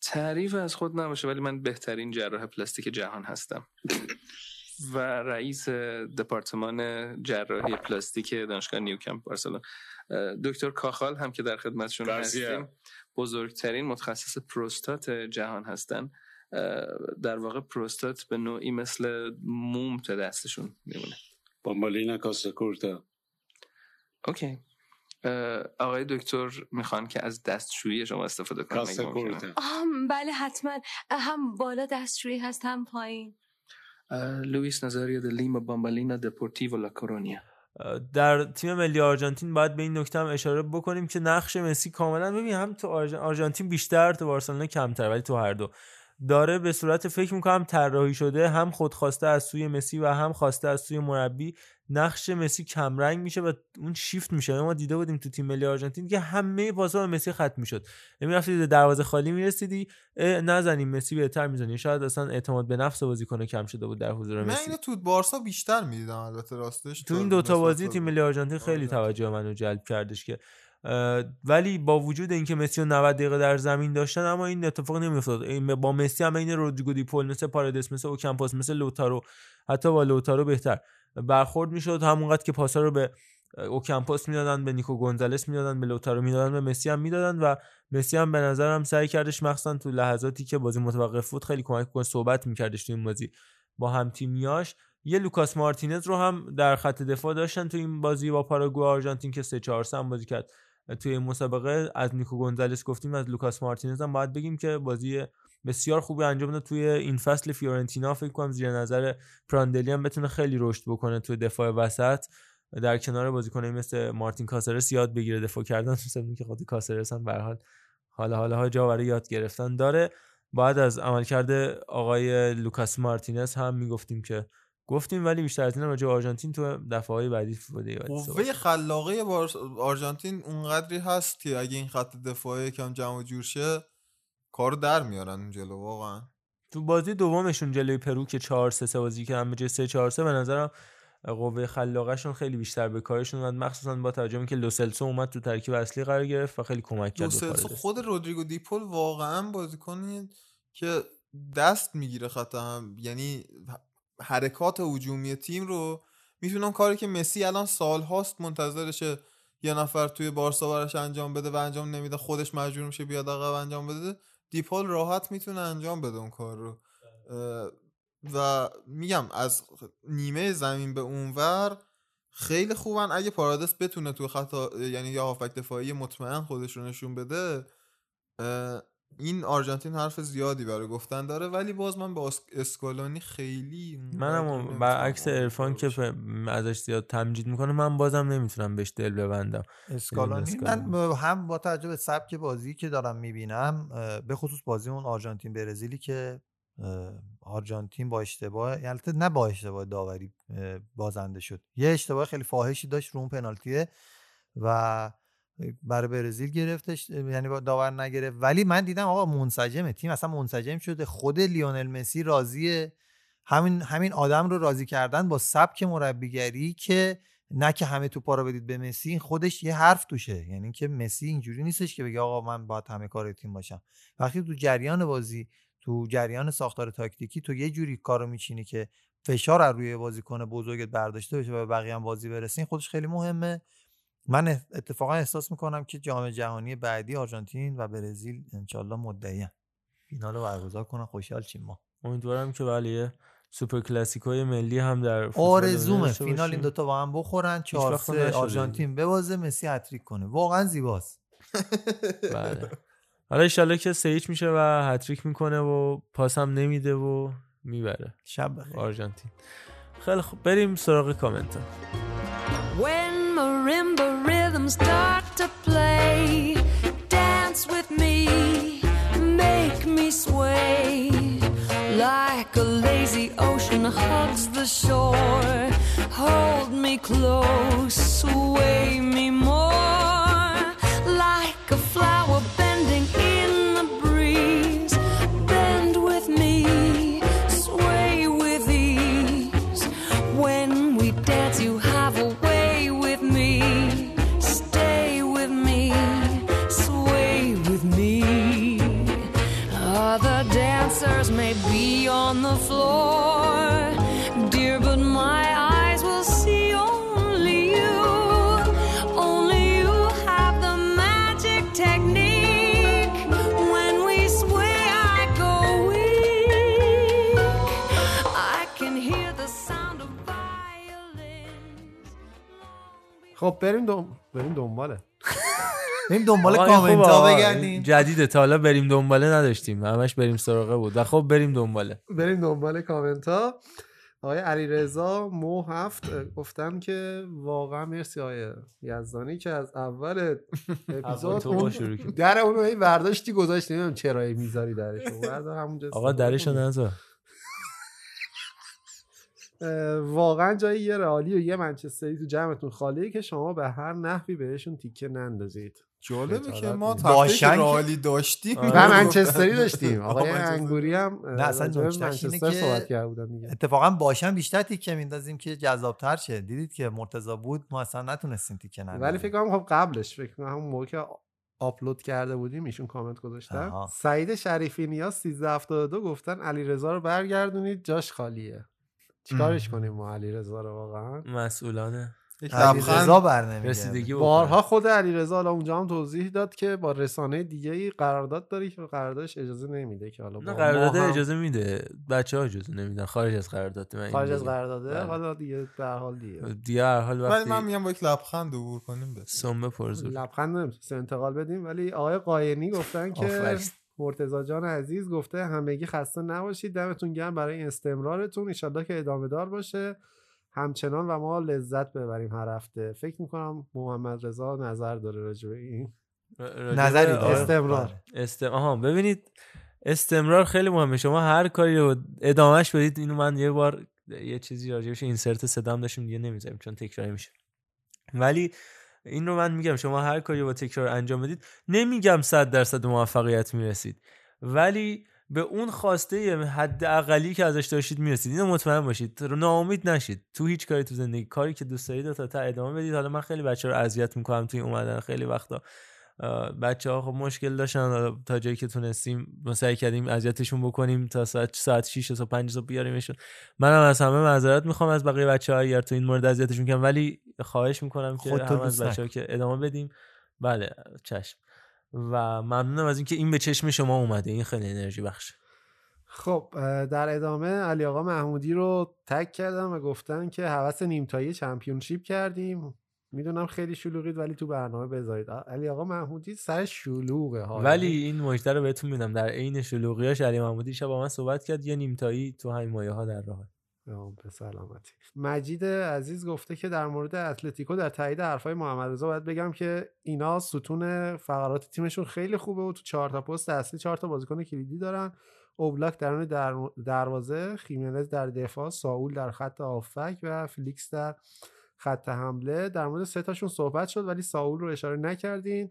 تعریف از خود نباشه ولی من بهترین جراح پلاستیک جهان هستم. و رئیس دپارتمان جراحی پلاستیک دانشگاه نیوکمپ بارسلون دکتر کاخال هم که در خدمتشون. هستیم بزرگترین متخصص پروستات جهان هستن. در واقع پروستات به نوعی مثل موم تا دستشون میمونه. بامبالینا کاسا کورتا. Okay. اه، آقای دکتر می‌خوان که از دستشویی شما استفاده آم بله حتما. هم بالا دستشویی هست هم پایین. لوئیس نظریو د لیما بامبالینا دپورتیو لا کورونیا. در تیم ملی آرژانتین باید به این نکته هم اشاره بکنیم که نقش مسی کاملا ببین هم تو آرژ- آرژانتین بیشتر تو بارسلونا کمتر ولی تو هر دو. داره به صورت فکر می‌کنم طراحی شده هم خودخواسته از سوی مسی و هم خواسته از سوی مربی. نقش مسی کمرنگ میشه و اون شیفت میشه. ما دیده بودیم تو تیم ملی آرژانتین که همه پاسا به مسی ختم می‌شد. یعنی رفتی به دروازه خالی می‌رسیدی نزنیم مسی بهتر می‌زنی. شاید اصلا اعتماد به نفس بازیکن کم شده بود در حضور من مسی. اینو تو بارسا بیشتر می‌دیدم البته راستش تو این دوتا بازی تیم ملی آرژانتین خیلی توجه منو جلب کردش که ولی با وجود اینکه مسی و 90 دقیقه در زمین داشتن اما این اتفاق نمیافتاد. با مسی هم این رودریگو دی پول مثل پارادیس مثل اوکمپوس مثل لوتارو حتی با لوتارو بهتر. برخورد می‌شد همونقدر که پاسا رو به اوکمپوس می‌دادن به نیکو گونزالس می‌دادن به لوتارو می‌دادن به مسی هم می‌دادن و مسی هم به نظرم سعی کردش مخصوصا تو لحظاتی که بازی متوقف بود خیلی کمک کن صحبت میکردش تو این بازی با هم تیمیاش یه لوکاس مارتینز رو هم در خط دفاع داشتن تو این بازی با پاراگوئه آرژانتین که 3 4 3 بازی کرد. توی این مسابقه از نیکو گونزالس گفتیم از لوکاس مارتینز هم باید بگیم که بازی بسیار خوبی انجام داد. توی این فصل فیورنتینا فکر کنم زیر نظر پراندلی هم بتونه خیلی رشد بکنه توی دفاع وسط. در کنار بازیکنایی مثل مارتین کاسرس یاد بگیره دفاع کردن. مثل که خود کاسرس هم به حال حالا حالا جا برای یاد گرفتن داره. بعد از عملکرد آقای لوکاس مارتینز هم می‌گفتیم که گفتیم ولی بیشتر از این راجع آرژانتین تو دفعه بعدی فوده قوه خلاقه آرژانتین اونقدری هست که اگه این خط دفاعی کم جمع و جور شه کارو در میارن جلو واقعا. تو بازی دومشون جلوی پرو که 4 3 بازی کردن به جای 3 4 3 به نظرم قوه خلاقهشون خیلی بیشتر به کارشون اومد. مخصوصا با توجه اینکه لوسلسو اومد تو ترکیب اصلی قرار گرفت و خیلی کمک کرد پارادیس. خود رودریگو دیپول واقعا بازیکنی که دست می‌گیره خط هم یعنی حرکات هجومی تیم رو می‌تونم کاری که مسی الان سال هاست منتظرشه یه نفر توی بارسا براش انجام بده و انجام نمیده خودش مجبور میشه بیاد عقب انجام بده دیپول راحت می‌تونه انجام بده اون کار رو. و میگم از نیمه زمین به اونور خیلی خوبن. اگه پارادیس بتونه تو خطا یعنی یا هافبک دفاعی مطمئن خودش رو نشون بده این آرژانتین حرف زیادی برای گفتن داره ولی باز من با اسک- اسکالونی خیلی منم برعکس ارفان که ازش زیاد تمجید می‌کنه من بازم نمی‌تونم بهش دل ببندم. اسکالانی؟ بدون من هم با توجه به سبک بازی که دارم می‌بینم به خصوص بازی اون آرژانتین برزیلی که آرژانتین با اشتباه یعنی نه با اشتباه داوری بازنده شد. یه اشتباه خیلی فاحشی داشت رو اون پنالتیه و برای برزیل گرفتش یعنی داور نگرفت. ولی من دیدم آقا منسجمه تیم اصلا منسجم شده. خود لیونل مسی راضیه. همین همین آدم رو راضی کردن با سبک مربیگری که نه که همه توپا رو بدید به مسی خودش یه حرف توشه. یعنی که مسی اینجوری نیستش که بگه آقا من باید همه کار تیم باشم. وقتی تو جریان بازی تو جریان ساختار تاکتیکی تو یه جوری کارو میچینی که فشار از روی بازیکن بزرگت برداشته بشه و بقیه هم بازی برسه این خودش خیلی مهمه. من اتفاقا احساس می‌کنم که جام جهانی بعدی آرژانتین و برزیل انشالله مدعیان فینال رو برگزار کنن. خوشحالیم ما. امیدوارم که ولی یه سوپر کلاسیکوی ملی هم در آرزومه داشته فینال این. دوتا با هم بخورن. چهار آرژانتین ببازه مسی هتریک کنه. واقعا زیباست. بله. حالا ایشالله که سیچ میشه و هتریک می‌کنه و پاس هم نمیده و می‌بره. شب بخیر. آرژانتین. خیلی خوب. بریم سراغ کامنت ها When marimba start to play, dance with me, make me sway. Like a lazy ocean hugs the shore, hold me close, sway me more. خب بریم دم... بریم دنباله. بریم دنبال این کامنت خوبه، ها. بگردیم. این جدیده تا حالا بریم دنباله نداشتیم. همش بریم سراغه بود. و خب بریم دنباله. بریم دنبال کامنت ها آقای علیرضا مو هفت. اه، گفتن که واقعا مرسی آقای یزدانی که از اول اپیزود تو با اون شروع. در اون رو هی برداشتی گذاشتی. نمی‌دونم چرا می‌ذاری درش. آقا کنی. نذار. واقعا جای یه رئالی و یه منچستری تو جمعتون خالیه که شما به هر نحوی بهشون تیکه نندازید. جالبه که ما باشن رالی داشتیم. و منچستری داشتیم. آقای. انگوری هم نه اصلا منچستر که صحبت کرده بودن دیگه. اتفاقا باشن بیشتر تیکه میندازیم که جذابتر شه. دیدید که مرتضی بود ما اصلا نتونستیم تیکه نندازیم. ولی فکر کنم خب قبلش فکر کنم همون موقع که آپلود کرده بودیم ایشون کامنت گذاشتن. سعید شریفی نیاز 1372 گفتن علیرضا رو برگردونید جاش خالیه. چیکارش کنیم ما علیرضا رو واقعا؟ مسئولانه. لبخند برنمیگرده. بارها خود علیرضا حالا اونجا هم توضیح داد که با رسانه دیگه ای قرارداد داری که قراردادش اجازه نمیده که حالا با نه ما قرارداد هم- اجازه میده. بچه ها اجازه نمیدن. خارج از قرارداد من خارج از. قرارداده بله. حالا دیگه به هر حال دیگه. دیگه هر حال ولی من وقتی میگم با یک لبخند عبور کنیم بس سنبه پرزور لبخند نمی‌تونست انتقال بدیم. ولی آقای قاینی گفتن که. مرتزا جان عزیز گفته همگی خسته نباشید. دمتون گرم برای این استمرارتون. ایشالله که ادامه دار باشه. همچنان و ما لذت ببریم هر هفته. فکر می‌کنم محمد رضا نظر داره راجع به این. نظری. استمرار. است... آها ببینید استمرار خیلی مهمه. شما هر کاری رو ادامهش بدید اینو من یه بار یه چیزی راجعش اینسرت صدام داشتیم دیگه نمی‌ذاریم چون تکراری میشه. ولی این رو من میگم شما هر کاری با تکرار انجام بدید نمیگم صد درصد موفقیت می‌رسید. ولی به اون خواسته حد اقلی که ازش داشتید می‌رسید. اینو مطمئن باشید. ناامید نشید. تو هیچ کاری تو زندگی. کاری که دوست دارید تا ته ادامه بدید. حالا من خیلی بچه رو اذیت می‌کنم توی اومدن. خیلی وقتا بچه ها خب مشکل داشتن تا جایی که تونستیم سعی کردیم اذیتشون بکنیم تا ساعت ساعت 6 تا 5 صبح بیاریمشون. منم از همه معذرت می‌خوام از بقیه بچه ها اگر تو این مورد اذیتشون کردم ولی خواهش می‌کنم که هم از بچه ها که ادامه بدیم. بله چشم. و ممنونم از اینکه این به چشم شما اومده. این خیلی انرژی بخشه. خب در ادامه علی آقا محمودی رو تک کردم و گفتن که حوث نیمتایی چمپیونشیپ کردیم. می‌دونم خیلی شلوغید ولی تو برنامه بذارید. علی آقا محمودی سر شلوغه ها ولی این مژده رو بهتون میدم. در عین شلوغیاش علی محمودی شب با من صحبت کرد. یه نیمتایی تو همین مایه ها در راه. به سلامتی. مجید عزیز گفته که در مورد اتلتیکو در تایید حرفای محمد رضا باید بگم که اینا ستون فقرات تیمشون خیلی خوبه و تو چهار تا پست اصلی چهار تا بازیکن کلیدی دارن. اوبلاک درون در دروازه خیمنز در دفاع ساول در خط هافبک و فلیکس در خط حمله در مورد سه تاشون صحبت شد ولی ساول رو اشاره نکردین.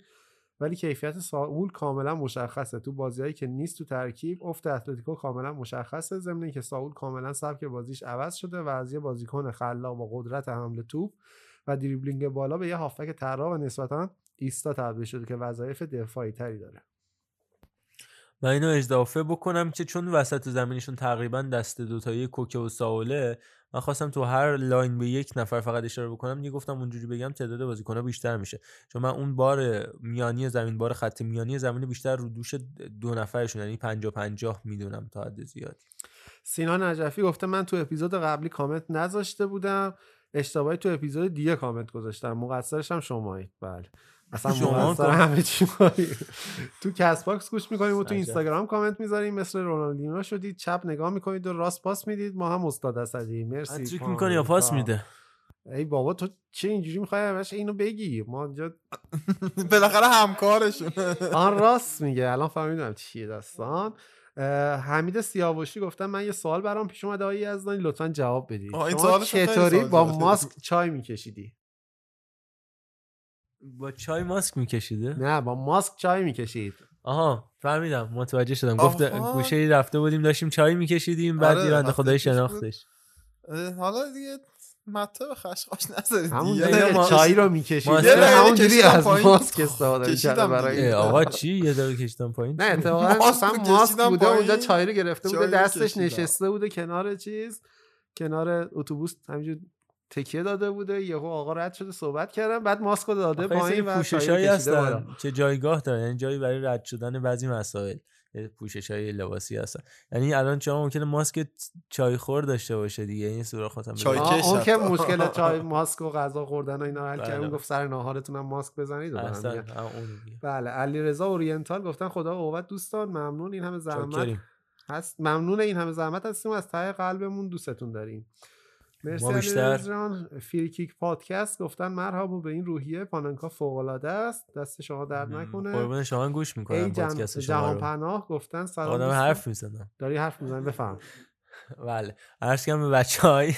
ولی کیفیت ساول کاملا مشخصه. تو بازیهایی که نیست تو ترکیب افت اتلتیکو کاملا مشخصه. ضمن اینکه ساول کاملا سبک بازیش عوض شده و از یه بازیکن خلاق با قدرت حمله توپ و دریبلینگ بالا به یه هافک طراح و نسبتا ایستا تبدیل شده که وظایف دفاعی تری داره. من اینو اضافه بکنم که چون وسط زمینشون تقریبا دست دوتایی کوکه و ساوله من خواستم تو هر line به یک نفر فقط اشاره بکنم دیگه گفتم اونجوری بگم تعداد بازیکن‌ها بیشتر میشه. چون من اون بار میانی زمین بار خط میانی زمین بیشتر رو دوش دو نفرشون یعنی 50 50 می‌دونم تا حد زیاد سینا نجفی گفته من تو اپیزود قبلی کامنت نذاشته بودم اشتباهی تو اپیزود دیگه کامنت گذاشتم. مقصرش هم شمایید بله. اصلا شما. همه چی. تو کست باکس گوش می‌کنیم و تو. اینستاگرام کامنت می‌ذاریم مثل رونالدینو شدید چپ نگاه می‌کنید و راست پاس می‌دید ما هم استاد اسدی مرسی پام. می‌کنه یا پاس پام. میده ای بابا تو چه اینجوری می‌خوای همش اینو بگی ما اینجا بالاخره همکارشون آن راست میگه الان فهمیدم چیه داستان حمید سیاوشی گفتم من یه سوال برام پیش اومده آقای یزدانی لطفا جواب بدید شما چطوری با. ماسک چای میکشیدی با چای ماسک میکشیده؟ نه با ماسک چای می‌کشید. آها فهمیدم متوجه شدم. آها. گوشه ای رفته بودیم داشتیم چای میکشیدیم بعد آره، بنده خدای. شناختش. حالا دیگه به خشخاش نذارید همون ما- چای رو می‌کشید. همونجوری از. ماسک استفاده کشیدم کرده برای آقا چی؟ یه دقیقه کشیدم پایین. نه اتفاقا رو ماسک بوده اونجا چای رو گرفته بوده دستش. نشسته بوده کنار چیز کنار اتوبوس همینجور تکیه داده بوده یهو آقا رد شده صحبت کردن بعد ماسک رو داده و چای پوششایی. هستن که جایگاه دارن یعنی جایی برای رد شدن بعضی مسائل پوشش های لباسی هستن یعنی الان شما ممکنه ماسک چای خور داشته باشه دیگه این سوراخ هم چای اون که مشکل چای ماسک و غذا خوردن و اینا حل بله. کرد اون گفت سر ناهارتون هم ماسک بزنید و. بله علی رضا اورینتال گفتن خدا قوت دوستان ممنون این همه زحمت. هست ممنون این همه زحمت هستیم از ته قلبمون دوستتون داریم مرسی ما بیشتر. رضا فریکیک پادکست. گفتن مرحبا به این روحیه. پاننکا فوق العاده است. دست شما درد نکنه. قربون شما گوش می‌کنم ای جم... پادکست شما جهان رو. پناه گفتن سلام آدم. حرف می‌زنم داری حرف می‌زنی؟ بفهم. بله. عرض کنم به بچه های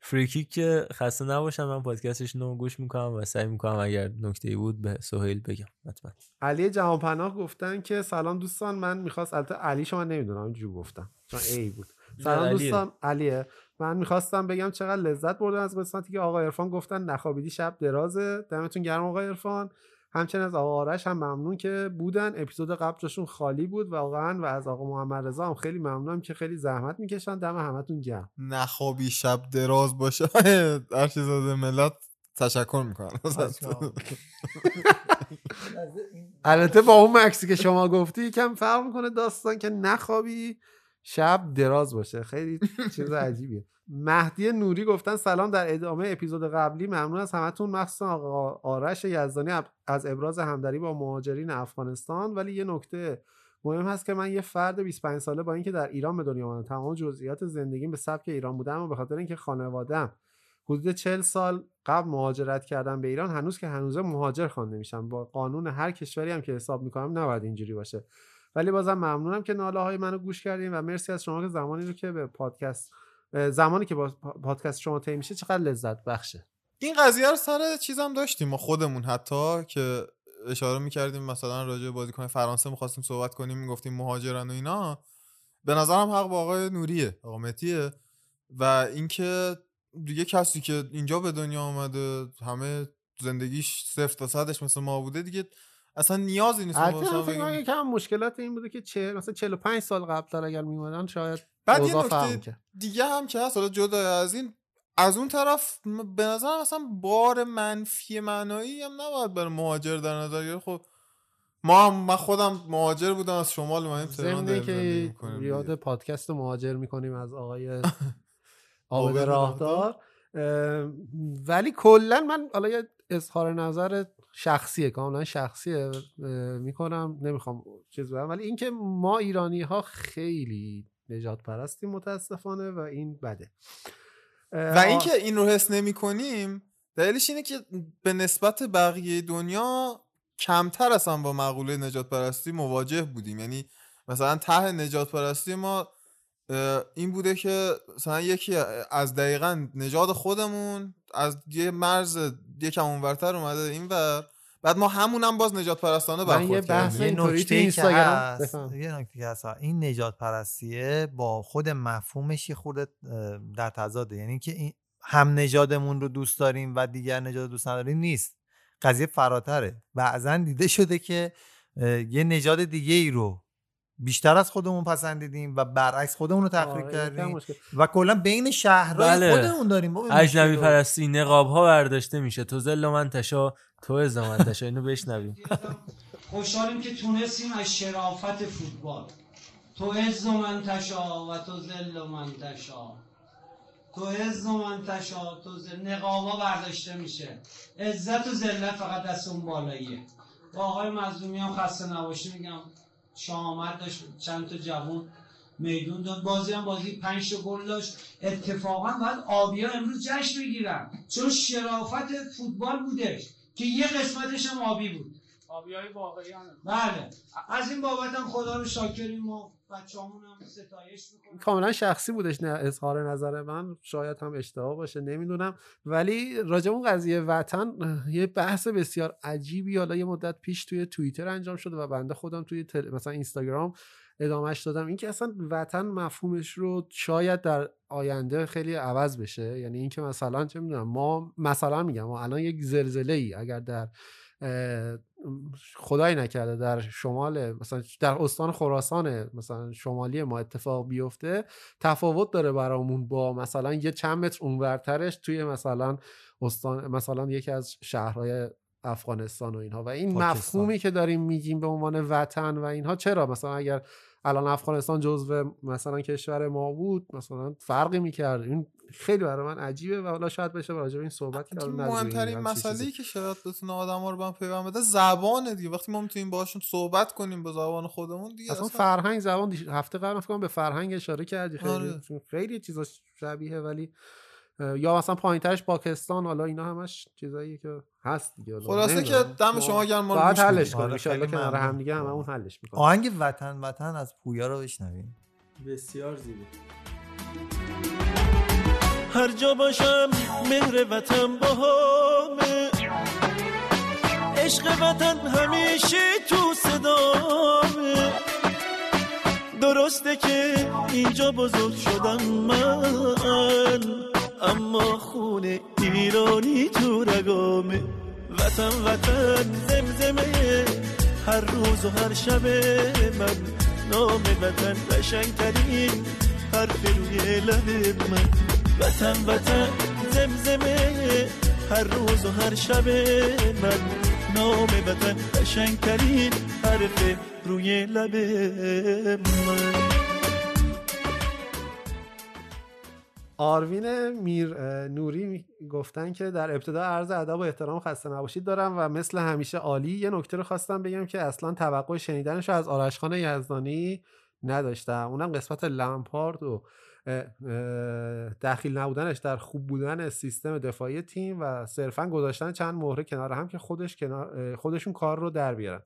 فریکیک که خسته نباشن. من پادکستشون رو گوش می‌کنم و سعی می‌کنم اگر نکته بود به سهیل بگم. حتما. علی جهان پناه گفتن که سلام دوستان. من می‌خواست البته علی شما نمی‌دونم. اینجور گفتم. چون ای بود. سلام. دوستان. علیه. من می‌خواستم بگم چقدر لذت بردم از قسمتی که آقا عرفان گفتن نخوابیدی شب درازه. دمتون گرم آقا عرفان. همچنین از آقا آرش هم ممنون که بودن. اپیزود قبل جاشون خالی بود واقعا و از آقا محمد رضا هم خیلی ممنونم که خیلی زحمت می‌کشن. دم همتون گرم. نخوابی شب دراز باشه. ارشیزاده ملت تشکر می‌کنم. البته با اون مکسی که شما گفتی یکم فرق می‌کنه داستان که نخوابی. شب دراز باشه. خیلی چیز عجیبیه. مهدی نوری گفتن سلام در ادامه اپیزود قبلی. ممنون از همتون. مخصوصا آقا آرش یزدانی از ابراز همدری با مهاجرین افغانستان. ولی یه نکته مهم هست که من یه فرد 25 ساله با اینکه در ایران به دنیا آمدم تمام جزئیات زندگیم به سبک ایران بودم و به خاطر اینکه خانوادم حدود 40 سال قبل مهاجرت کردم به ایران هنوز که هنوزه مهاجر خوانده میشم. با قانون هر کشوری هم که حساب می‌کنم نباید اینجوری باشه. ولی بازم ممنونم که ناله های منو گوش کردین و مرسی از شما که زمانی رو که به پادکست زمانی که با پادکست شما طی میشه چقدر لذت بخشه. این قضیه رو سر چیزم داشتیم ما خودمون حتی که اشاره می‌کردیم مثلا راجع به بازیکن فرانسه می‌خواستیم صحبت کنیم می‌گفتیم مهاجرن و اینا. به نظرم حق با آقای نوریه آقا متیه. و اینکه دیگه کسی که اینجا به دنیا آمده همه زندگیش صفر تا صدش مثل ما بوده دیگه اصلا نیازی نیست ما البته هم فکر کنم یکم مشکلات این بوده که چه مثلا 45 سال قبل اگر میومدن شاید بعد یه نکته. دیگه هم که هست حالا جدا از این از اون طرف به نظرم اصلا بار منفی معنایی هم نباید برای مهاجر در نظر گرفت. خب ما هم من خودم مهاجر بودم از شمال اومدیم تهران که می‌کنیم یاد پادکست مهاجر می‌کنیم از آقای عابد راهدار. اه، ولی کلا من حالا یه اظهار نظر شخصیه کاملا شخصیه می‌کنم نمی‌خوام چیز بگم. ولی اینکه ما ایرانی ها خیلی نجات پرستیم متاسفانه و این بده. و اینکه این رو حس نمی کنیم دلیلش اینه که به نسبت بقیه دنیا کمتر اصلا با مقوله نجات پرستی مواجه بودیم. یعنی مثلا ته نجات پرستی ما این بوده که مثلا یکی از دقیقا نژاد خودمون از یه مرز یکم اونورتر اومده اینور بعد ما همون هم باز نجات پرستانه یه برخورد بحث کردیم. یه اینطوری تو نکته که هست. یه نکته که هست این نجات پرستیه با خود مفهومش یه خورده در تضاده. یعنی که این هم نژادمون رو دوست داریم و دیگر نژاد دوست نداریم نیست. قضیه فراتره. بعضا دیده شده که یه نژاد دیگه ای رو بیشتر از خودمون پسندیدیم و برعکس خودمون رو تخریب آره، کردیم. و کلا بین شهرهای بله. خودمون داریم. اجنبی. پرستی نقاب ها برداشته میشه. تو زل و من تشا تو از من تشا. اینو بشنویم. خوشحالیم که تونستیم از شرافت فوتبال. تو عز و منتشا و تو ذل و منتشا تو عز و منتشا تو ذل. نقابا برداشته میشه. عزت و ذلت فقط دست اون بالاییه. با آقای مظلومی هم خسته نباشی میگم شامت داشت چند تا جوون میدون داد. بازی هم بازی پنج تا گل داشت. اتفاقا باید آبیا امروز جشن بگیرن. چون شرافت فوتبال بودش که یه قسمتش هم آبی بود. آبی های واقعی بله. از این بابت هم خدا رو شاکریم و می‌کنیم کاملا شخصی بودش نه اظهار نظر من. شاید هم اشتباه باشه نمی‌دونم. ولی راجع اون قضیه وطن یه بحث بسیار عجیبی حالا یه مدت پیش توی توییتر انجام شده و بنده خودم توی تل... مثلا اینستاگرام ادامهش دادم. اینکه اصلا وطن مفهومش رو شاید در آینده خیلی عوض بشه. یعنی اینکه مثلا چه می‌دونم ما مثلا میگم ما الان یک زلزله ای اگر در اه، خدای نکرده در شمال مثلا در استان خراسان مثلا شمالی ما اتفاق بیفته تفاوت داره برامون با مثلا یه چند متر اونورترش توی مثلا استان مثلا یکی از شهرهای افغانستان و اینها و این پاکستان. مفهومی که داریم میگیم به عنوان وطن و اینها چرا مثلا اگر الان افغانستان جزو مثلا کشور ما بود مثلا فرقی می‌کرد. این خیلی برای من عجیبه و حالا شاید بشه راجع به این صحبت کرد مهمترین مسئله که شاید بتونه آدم ها رو به هم پیوند بده زبانه دیگه. وقتی ما می‌تونیم باشون صحبت کنیم به زبان خودمون دیگه اصلا اصلا فرهنگ زبان دیش- هفته قبل فکر به فرهنگ اشاره کردی. خیلی آره. چون خیلی چیزا شبیه ولی یا مثلا پایینترش پاکستان حالا اینا همش چیزاییه که هست دیگه خلاصه که. دم شما گرم، ما گوش حلش. کنیم ان خیلی کنار ممنون. هم دیگه هممون حلش می‌کنیم آهنگ وطن وطن از پویا رو بشنویم بسیار زیبا هر جا باشم مهر وطن باهامه عشق وطن همیشه تو صدامه درسته که اینجا بزرگ شدم من اما خونه ایرانی تو رگامه وطن وطن زمزمه. هر روز و هر شب من نام وطن قشنگترین حرف روی لب من. وطن وطن زمزمه. هر روز و هر شب من نام وطن قشنگترین حرف روی لب من. آروین میر نوری گفتن که در ابتدا عرض ادب و احترام خسته نباشید دارم و مثل همیشه عالی یه نکته رو خواستم بگم که اصلا توقع شنیدنش از آرش خان یزدانی نداشتم. اونم قسمت لمپارد و دخیل نبودنش در خوب بودن سیستم دفاعی تیم و صرفا گذاشتن چند مهره کنار هم که خودش کنار خودشون کار رو در بیارن.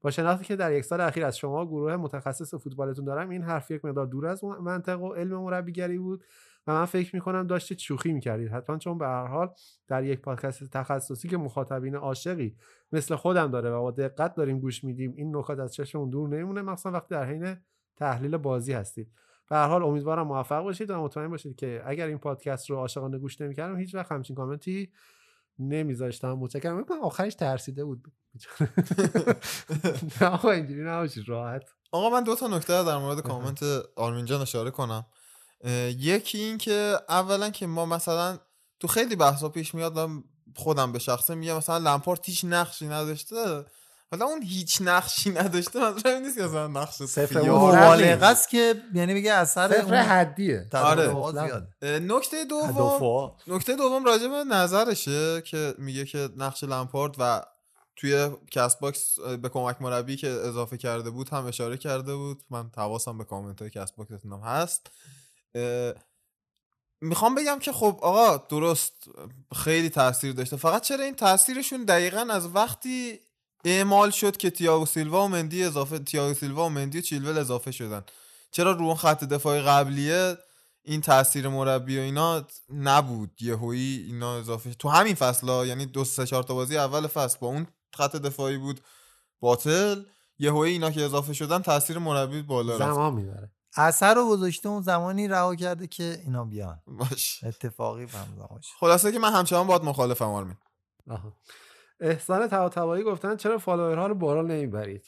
با شناختی که در یک سال اخیر از شما گروه متخصص فوتبالتون دارم این حرف یک مقدار دور از منطق و علم مربیگری بود. و من فکر می‌کنم داشتید شوخی می‌کردید. حتما چون به هر حال در یک پادکست تخصصی که مخاطبین عاشقی مثل خودم داره و با دقت داریم گوش میدیم این نکات از چشممون دور نمیمونه. مخصوصا وقتی در حین تحلیل بازی هستید. به هر حال امیدوارم موفق باشید و مطمئن باشید که اگر این پادکست رو عاشقانه گوش نمی‌کردم هیچ وقت همچین کامنتی نمیذاشتم. متشکرم. من آخرش ترسیده بود. نه آقا اینجوری نباشید. راحت. آقا من دو تا نکته در مورد کامنت آرمین جان اشاره کنم. یکی این که اولا که ما مثلا تو خیلی بحثا پیش میاد من خودم به شخصه میگم مثلا لمپارت هیچ نقشی نداشته. حالا اون هیچ نقشی نداشته این نیست که مثلا نقش صفر. مبالغه است که یعنی میگه اثر صفر اون حدیه. آره. نکته دوم. نکته دوم راجع به نظرشه که میگه که نقش لمپارد و توی کست باکس به کمک مربی که اضافه کرده بود هم اشاره کرده بود. من حواسم به کامنت های کست باکستون هم هست. می‌خوام بگم که خب آقا درست خیلی تاثیر داشته. فقط چرا این تاثیرشون دقیقا از وقتی اعمال شد که تیاگو سیلوا و مندی اضافه تیاگو سیلوا و مندی و چیلول اضافه شدن. چرا رو اون خط دفاعی قبلیه این تاثیر مربی و اینا نبود؟ یهویی اینا اضافه. تو همین فصل ها یعنی دو سه چهار تا بازی اول فصل با اون خط دفاعی بود باطل یهویی اینا که اضافه شدن تاثیر مربی بالا رفت. زمان می‌بره. اثر رو گذاشته اون زمانی رها کرده که اینا بیان. باش. اتفاقی باشه خلاصه که من همچنان باید مخالفم آرمین. آها. احسان طباطبایی گفتن چرا فالوورها رو بالا نمی‌برید؟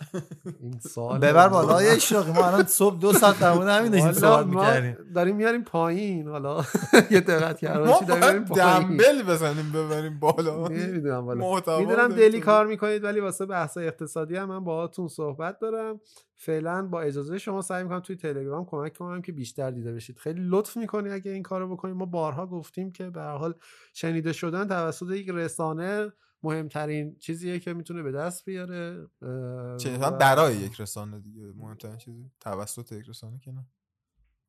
این سوال ببر بالا. یه اشراقی ما الان صبح دو ساعت در مورد همین داشتیم صحبت ما می‌کردیم. داریم میاریم پایین. حالا یه دقت باشید داریم دنبل بزنیم ببریم بالا. نمی‌دونم والا. محتوا می‌دونم دلی. کار می‌کنید ولی واسه بحث اقتصادی هم من باهاتون صحبت دارم. فعلا با اجازه شما سعی می‌کنم توی تلگرام کمک کنم که بیشتر دیده بشید. خیلی لطف می‌کنی اگه این کارو بکنید ما بارها گفتیم که به حال شنیده شدن توسط یک رسانه مهمترین چیزیه که می‌تونه به دست بیاره چه و- برای یک رسانه دیگه. مهمترین چیزی توسط یک رسانه که نه.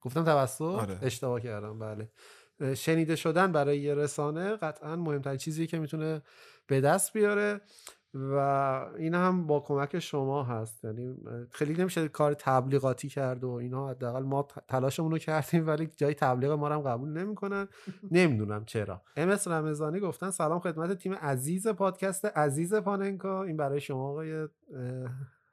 گفتم توسط؟ آره. اشتباه کردم. بله. شنیده شدن برای یه رسانه قطعا مهمترین چیزی که می‌تونه به دست بیاره. و این هم با کمک شما هست. یعنی خیلی نمیشه کار تبلیغاتی کرد و اینا حداقل ما تلاشمون رو کردیم ولی جای تبلیغ ما رو هم قبول نمی‌کنن. نمی‌دونم چرا. ام اس رمضانی گفتن سلام خدمت تیم عزیز پادکست عزیز پاننکا. این برای شما آقای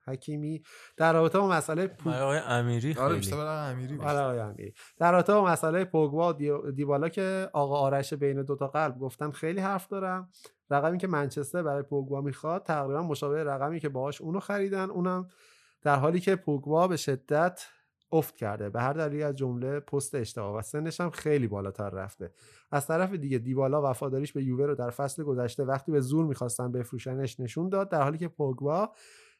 حکیمی. در رابطه با مسئله پو- آقای امیری آره خیلی. امیری آره آقای امیری. در رابطه با مسئله پوگبا و دی- دیبالا که آقا آرش بین دوتا قلب گفتن خیلی حرف دارم. رقمی که منچستر برای پوگبا می‌خواد تقریبا مشابه رقمی که باهاش اونو خریدن اونم در حالی که پوگبا به شدت افت کرده. به هر دلیلی از جمله پست اشتباه و سنش هم خیلی بالاتر رفته. از طرف دیگه دیبالا وفاداریش به یووه رو در فصل گذشته وقتی به زور می‌خواستن بفروشنش نشون داد در حالی که پوگبا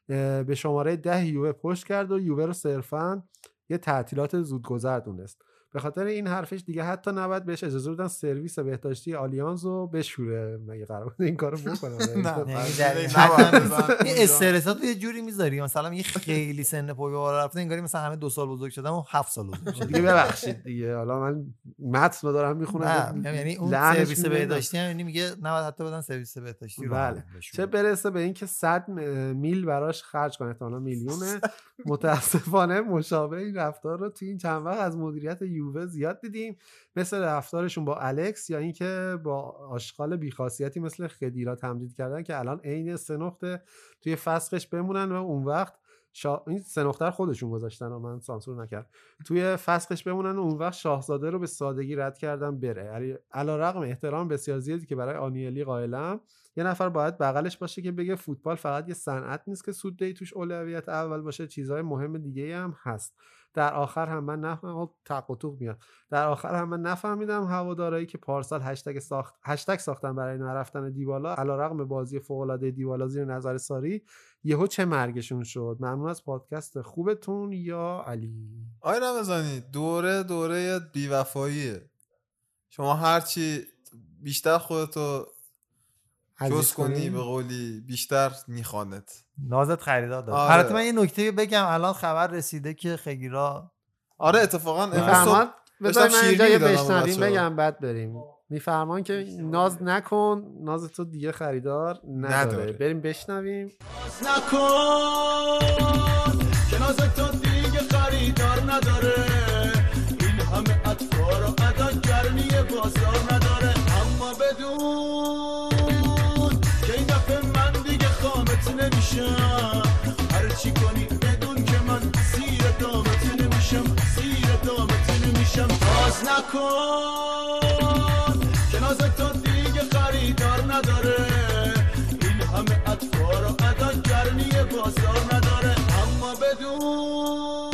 به شماره ده یووه پشت کرد و یووه رو صرفا یه تعطیلات زودگذر دونست. به خاطر این حرفش دیگه حتی نباید بهش اجازه بدن سرویس بهداشتی آلیانز رو بشوره. مگه قرار بود این کارو بکنه؟ نه خب، یعنی این استرسات یه جوری می‌ذاری. مثلا یه خیلی سن پایه بالا رفته انگاری مثلا همه دو سال بزرگ شدم و هفت سال بزرگ شدم دیگه ببخشید دیگه. حالا من متن رو دارم می‌خونم. یعنی اون سرویس بهداشتی هم یعنی میگه نباید حتی بدن سرویس بهداشتی رو بله. چه برسه به اینکه 100 میل براش خرج کنه. احتمالاً میلیونه. متاسفانه مشابه این رفتار رو توی این چند وقت از مدیریت یووه زیاد دیدیم مثل رفتارشون با الکس یا اینکه با آشغال بیخاصیتی مثل خدیرا تمدید کردن که الان عین سه نقطه توی فسخش بمونن و اون وقت شا... این رو خودشون گذاشتن و من سانسور نکرد توی فسخش بمونن و اون وقت شاهزاده رو به سادگی رد کردن بره. یعنی علیرغم احترام بسیار زیادی که برای آنیلی قائلم. یه نفر باید بغلش باشه که بگه فوتبال فقط یه صنعت نیست که سود دی توش اولویت اول باشه چیزهای مهم دیگه هم هست. در آخر هم من نفهمیدم تق میاد. در آخر هم من نفهمیدم هوادارایی که پارسال هشتگ ساخت هشتگ ساختن برای نرفتن دیبالا علیرغم بازی فوق العاده دیبالا زیر نظر ساری یهو چه مرگشون شد؟ ممنون از پادکست خوبتون. یا علی؟ آی رمضانی دوره دوره بیوفاییه. شما هرچی بیشتر خودتو جز کنی؟ به قولی بیشتر میخوانت. نازت خریدار داره. آره. البته من یه نکته بگم الان خبر رسیده که خگیرا آره اتفاقا میفرمان صبح بذار من اینجا یه بشنویم. بگم بعد بریم. میفرمان که ناز نکن ناز تو دیگه خریدار نداره, نداره. بریم بشنویم. نکن که ناز تو دیگه خریدار نداره. این همه اطفار و ادا گرمی بازار نداره. اما بدون نمیشم هر چی کنی بدون که من زیر دامت نمیشم زیر دامت نمیشم. باز نکن. که ناز تو دیگه خریدار نداره. این همه اطفار و ادا گرمی بازار نداره. اما بدون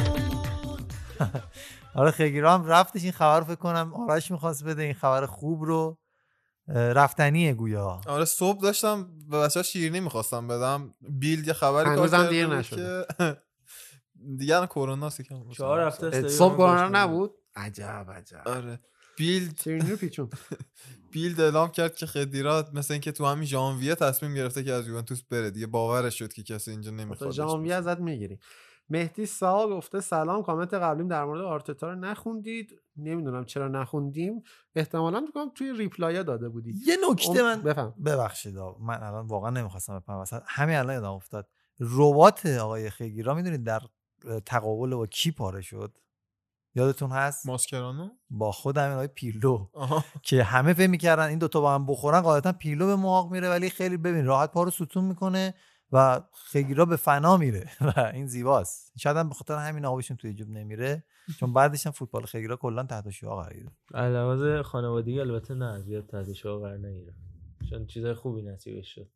آره هم رفتش این خبر رو فکر کنم آرش می‌خواست بده این خبر خوب رو. رفتنیه گویا. آره صبح داشتم به بچه شیرینی می‌خواستم بدم. بیل یه خبری کار دیر نشده. که دیگه کرونا است یکم چهار هفته صبح کرونا. نبود؟ عجب عجب. آره. بیل شیرینی رو پیچون. بیلد اعلام کرد که خدیرات مثل اینکه تو همین ژانویه تصمیم گرفته که از یوونتوس بره. دیگه باورش شد که کسی اینجا نمی‌خواد. ژانویه ازت می‌گیری مهدی سا گفته سلام کامنت قبلیم در مورد آرتتا رو نخوندید. نمی‌دونم چرا نخوندیم. احتمالا میگم توی reply داده بودی. یه نکته من بفهم. ببخشید آقا. من الان واقعا نمی‌خواستم بپرم وسط همین الان یادم افتاد. رباط آقای خدیرا می‌دونید در تقابل با کی پاره شد؟ یادتون هست؟ ماسکرانو؟ با خود همین آقای پیرلو. آها. که همه فکر می‌کردن این دوتا با هم بخورن قاعدتا پیرلو به محاق میره ولی خیلی ببین راحت پا رو ستون می‌کنه. و خگیرا به فنا میره و این زیباست. شاید هم به خاطر همین آبشون توی جوب نمیره چون بعدش هم فوتبال خگیرا کلا تحت شعاع قرار گرفت. علاوه خانوادگی البته نه زیاد تحت شعاع قرار نگیره چون چیزای خوبی نصیبش شد.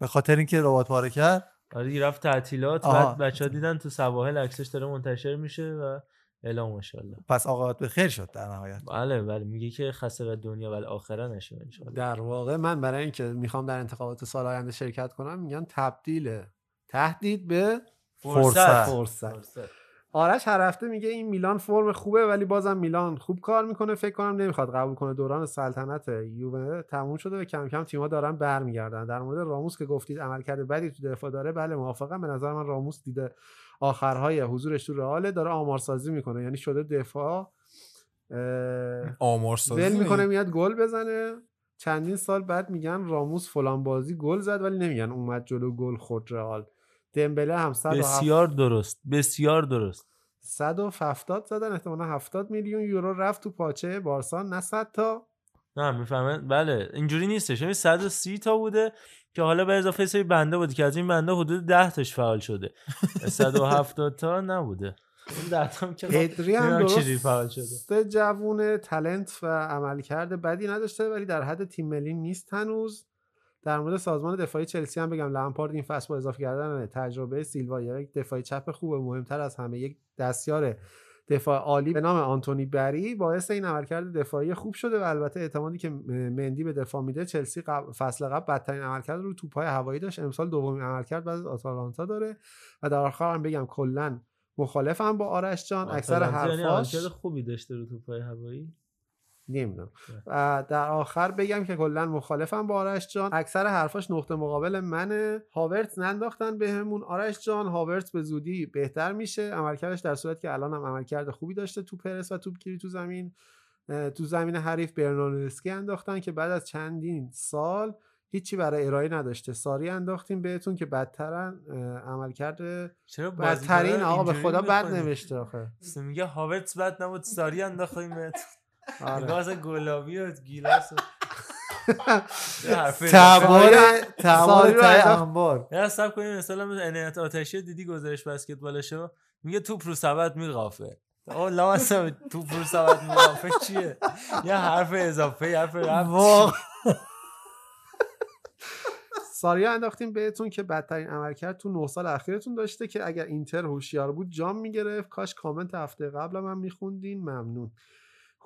به خاطر اینکه ربات پاره کرد؟ آره رفت تعطیلات. بعد بچه ها دیدن تو سواحل عکسش داره منتشر میشه و اعلام ماشاءالله پس آقابت به خیر شد در نهایت. بله بله. میگه که خسر دنیا ولی آخره نشه انشالله در واقع من برای اینکه می‌خوام در انتخابات سال آینده شرکت کنم میگن تبدیل تهدید به فرصت. فرصت. آرش هر هفته میگه این میلان فرم خوبه ولی بازم میلان خوب کار می‌کنه. فکر کنم نمی‌خواد قبول کنه. دوران سلطنت یووه تموم شده و کم کم تیم‌ها دارن برمیگردن. در مورد راموس که گفتید عملکرد بدی تو دفاع داره بله موافقم. به نظر من راموس دیده آخرهای حضورش تو رئال داره آمارسازی می‌کنه. یعنی شده دفاع آمارسازی ول می‌کنه میاد گل بزنه. چندین سال بعد میگن راموس فلان بازی گل زد ولی نمیگن اومد جلو گل خورد رئال. دمبله هم 107 بسیار درست بسیار درست. 170 زدن احتمالا 70 میلیون یورو رفت تو پاچه بارسا. نه 100 تا. نه می‌فهمه. بله اینجوری نیستش. همین 130 تا بوده که حالا به اضافه سری بنده بود که از این بنده حدود 10 تاش فعال شده. 170 تا نبوده. این 10 تا هم که پدری هم درست جوون تلنت و عملکرد بدی نداشته ولی در حد تیم ملی نیست هنوز. در مورد سازمان دفاعی چلسی هم بگم لمپارد این فصل با اضافه کردن تجربه سیلوا یک دفاعی چپ خوب مهمتر از همه یک دستیار دفاع عالی به نام آنتونی بری باعث این عملکرد دفاعی خوب شده و البته اعتمادی که مندی به دفاع میده چلسی قبل فصل قبل بدترین عملکرد رو توپای هوایی داشت. امسال دومین عملکرد بعد از آتالانتا داره و در آخر هم بگم کلا مخالفم با آرش جان. اکثر حرفاش خوبی داشته رو توپای هوایی؟ نمی‌دونم. و در آخر بگم که کلا مخالفم با آرش جان. اکثر حرفاش نقطه مقابل منه. هاورت ننداختن بهمون آرش جان هاورت به زودی بهتر میشه. عملکردش در صورت که الان هم عملکرد خوبی داشته تو پرس و توپ گیری تو زمین. تو زمین حریف برناردسکی انداختن که بعد از چندین سال هیچی برای ارائه نداشته. ساری انداختیم بهتون که بدترن. اه، عملکرد چرا بدترین آقا به خدا بد؟ نوشته آخه. میگه هاورتس بد نبود ساری انداختیم آره. گاز گلابی و گیلاس و تبار تبار انداخت. انبار یه سب کنیم مثلا عنایت آتشی دیدی گزارش بسکتبالشو؟ میگه توپ رو سبد میقافه آه لامصب توپ رو سبد میقافه چیه؟ یه حرف اضافه یه حرف رفت ساریا انداختیم بهتون که بدترین عملکرد تو 9 سال اخیرتون داشته که اگر اینتر هوشیار بود جام می‌گرفت. کاش کامنت هفته قبلم هم میخوندین. ممنون.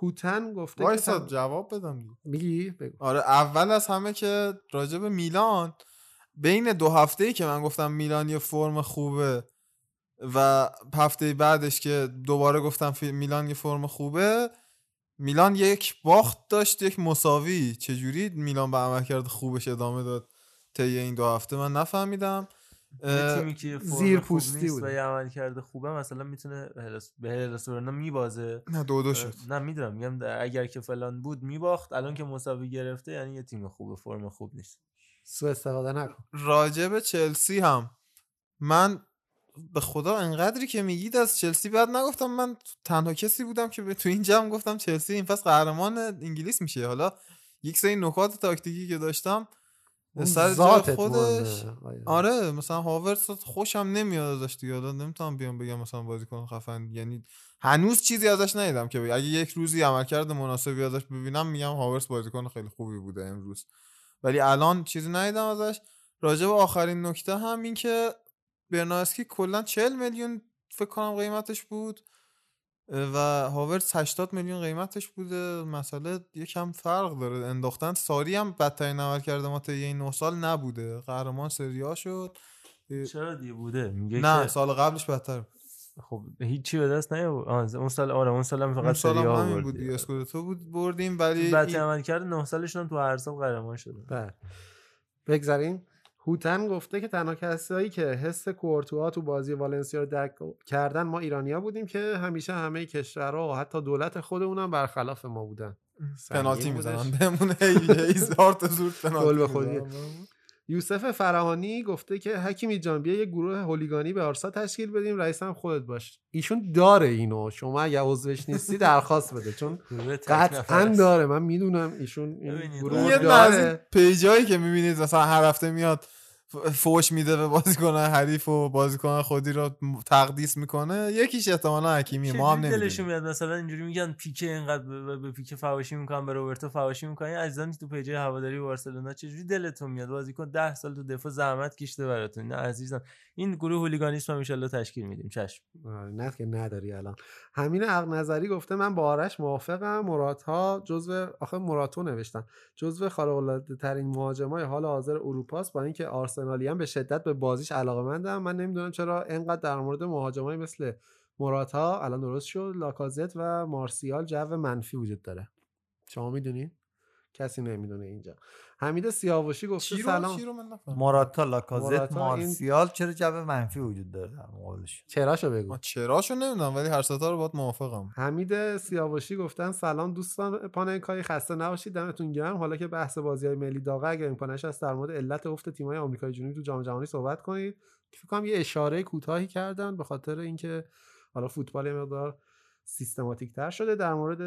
هوتن گفته وایسا جواب بدم. میگی؟ بگو. آره اول از همه که راجع به میلان بین دو هفته ای که من گفتم میلان یه فرم خوبه و هفته بعدش که دوباره گفتم میلان یه فرم خوبه میلان یک باخت داشت یک مساوی. چجوری میلان به عملکرد خوبش ادامه داد طی این دو هفته؟ من نفهمیدم. تیمی که زیر پوستی بود. و یه عمل کرده خوبه مثلا می‌تونه هلس- به هلسورنا میبازه. نه دو دو شد. نه می‌دونم میگم اگر که فلان بود میباخت. الان که مساوی گرفته یعنی یه تیم خوبه فرم خوب نیست. سوء استفاده نکن. راجع به چلسی هم. من به خدا انقدری که میگید از چلسی بعد نگفتم. من تنها کسی بودم که به تو این جمع گفتم چلسی این فصل قهرمان انگلیس میشه. حالا یک سری نکات تاکتیکی که داشتم سر جای خودش. آره. آره مثلا هاورتس خوشم نمیاد ازش دیگه حالا نمی‌تونم بیام بگم مثلا بازیکن خفن یعنی هنوز چیزی ازش ندیدم که بگم. اگه یک روزی عملکرد مناسبی ازش ببینم میگم هاورتس بازیکن خیلی خوبی بوده امروز ولی الان چیزی ندیدم ازش راجع به آخرین نکته هم این که برناسکی کلا 40 میلیون فکر کنم قیمتش بود و هاورتس 80 میلیون قیمتش بوده. مسئله یکم فرق داره. انداختن ساری هم بدترین عمل کرده ما طی این 9 سال نبوده. قهرمان سری آ شد. چرا دیگه بوده؟ میگه نه که- سال قبلش بدتر بود. خب هیچی به دست نیاورد. اون سال آره اون سال هم اون فقط سال سری هم همین بود. دیگه. اسکودتو بود بردیم ولی بعد این- عمل کرده 9 سالشون هم تو هر سال قهرمان شده. بله. بگذاریم. هوتن گفته که تنها کسایی که حس کورتوا تو بازی والنسیا رو درک کردن ما ایرانیا بودیم که همیشه همه کشورها و حتی دولت خودمون هم برخلاف ما بودن. پنالتی می‌زنن. بودش. بهمون هی هی زار تا زور پنالتی به خودی. یوسف فرهانی گفته که حکیمی جان بیا یه گروه هولیگانی به آرسا تشکیل بدیم رئیس هم خودت باش. ایشون داره اینو. شما اگه عضوش نیستی درخواست بده چون قطعا. داره. من می‌دونم ایشون این گروه داره. پیجایی که می‌بینید مثلا هر هفته میاد فوش میده به بازیکن حریف و بازیکن خودی رو تقدیس می‌کنه. یکیش احتمالا حکیمیه ما هم چجوری دلشون نمی‌دونیم. میاد؟ مثلا اینجوری میگن پیکه اینقدر به, پیکه فواشی می‌کنن به روبرتو فواشی می‌کنن. که تو پیجه هواداری بارسلونا چجوری دلتون میاد؟ بازیکن 10 سال تو دفاع زحمت کشته براتون. نه عزیزان این گروه هولیگانیسم هم ان تشکیل میدیم. چشم. آره، نه که نداری الان. همین عقل نظری گفته من با آرش موافقم. مرادها جزو آخه مراتو نوشتن جزو خارق العاده ترین مهاجمای حال حاضر اروپاست با اینکه آرسنالی هم به شدت به بازیش علاقه من نمی‌دونم چرا انقدر در مورد مهاجمای مثل موراتا الان درست شد لاکازت و مارسیال جو منفی وجود داره. شما می‌دونین کسی نمی‌دونه اینجا. حمید سیاوشی گفته چی رو؟ سلام. چی رو من لاکازت این- مارسیال چرا جو منفی وجود داره در مقابلش؟ چراشو بگو. ما چراشو نمی‌دونم ولی هر ستا رو باید موافقم. حمید سیاوشی گفتن سلام دوستان پاننکایی خسته نباشید دمتون گرم. حالا که بحث بازی های ملی داغه اگر امکانش هست در مورد علت افت تیم‌های آمریکای جنوبی تو جام جهانی صحبت کنید. فکر کنم یه اشاره کوتاهی کردن به خاطر اینکه حالا فوتبال یه مقدار سیستماتیک تر شده. در مورد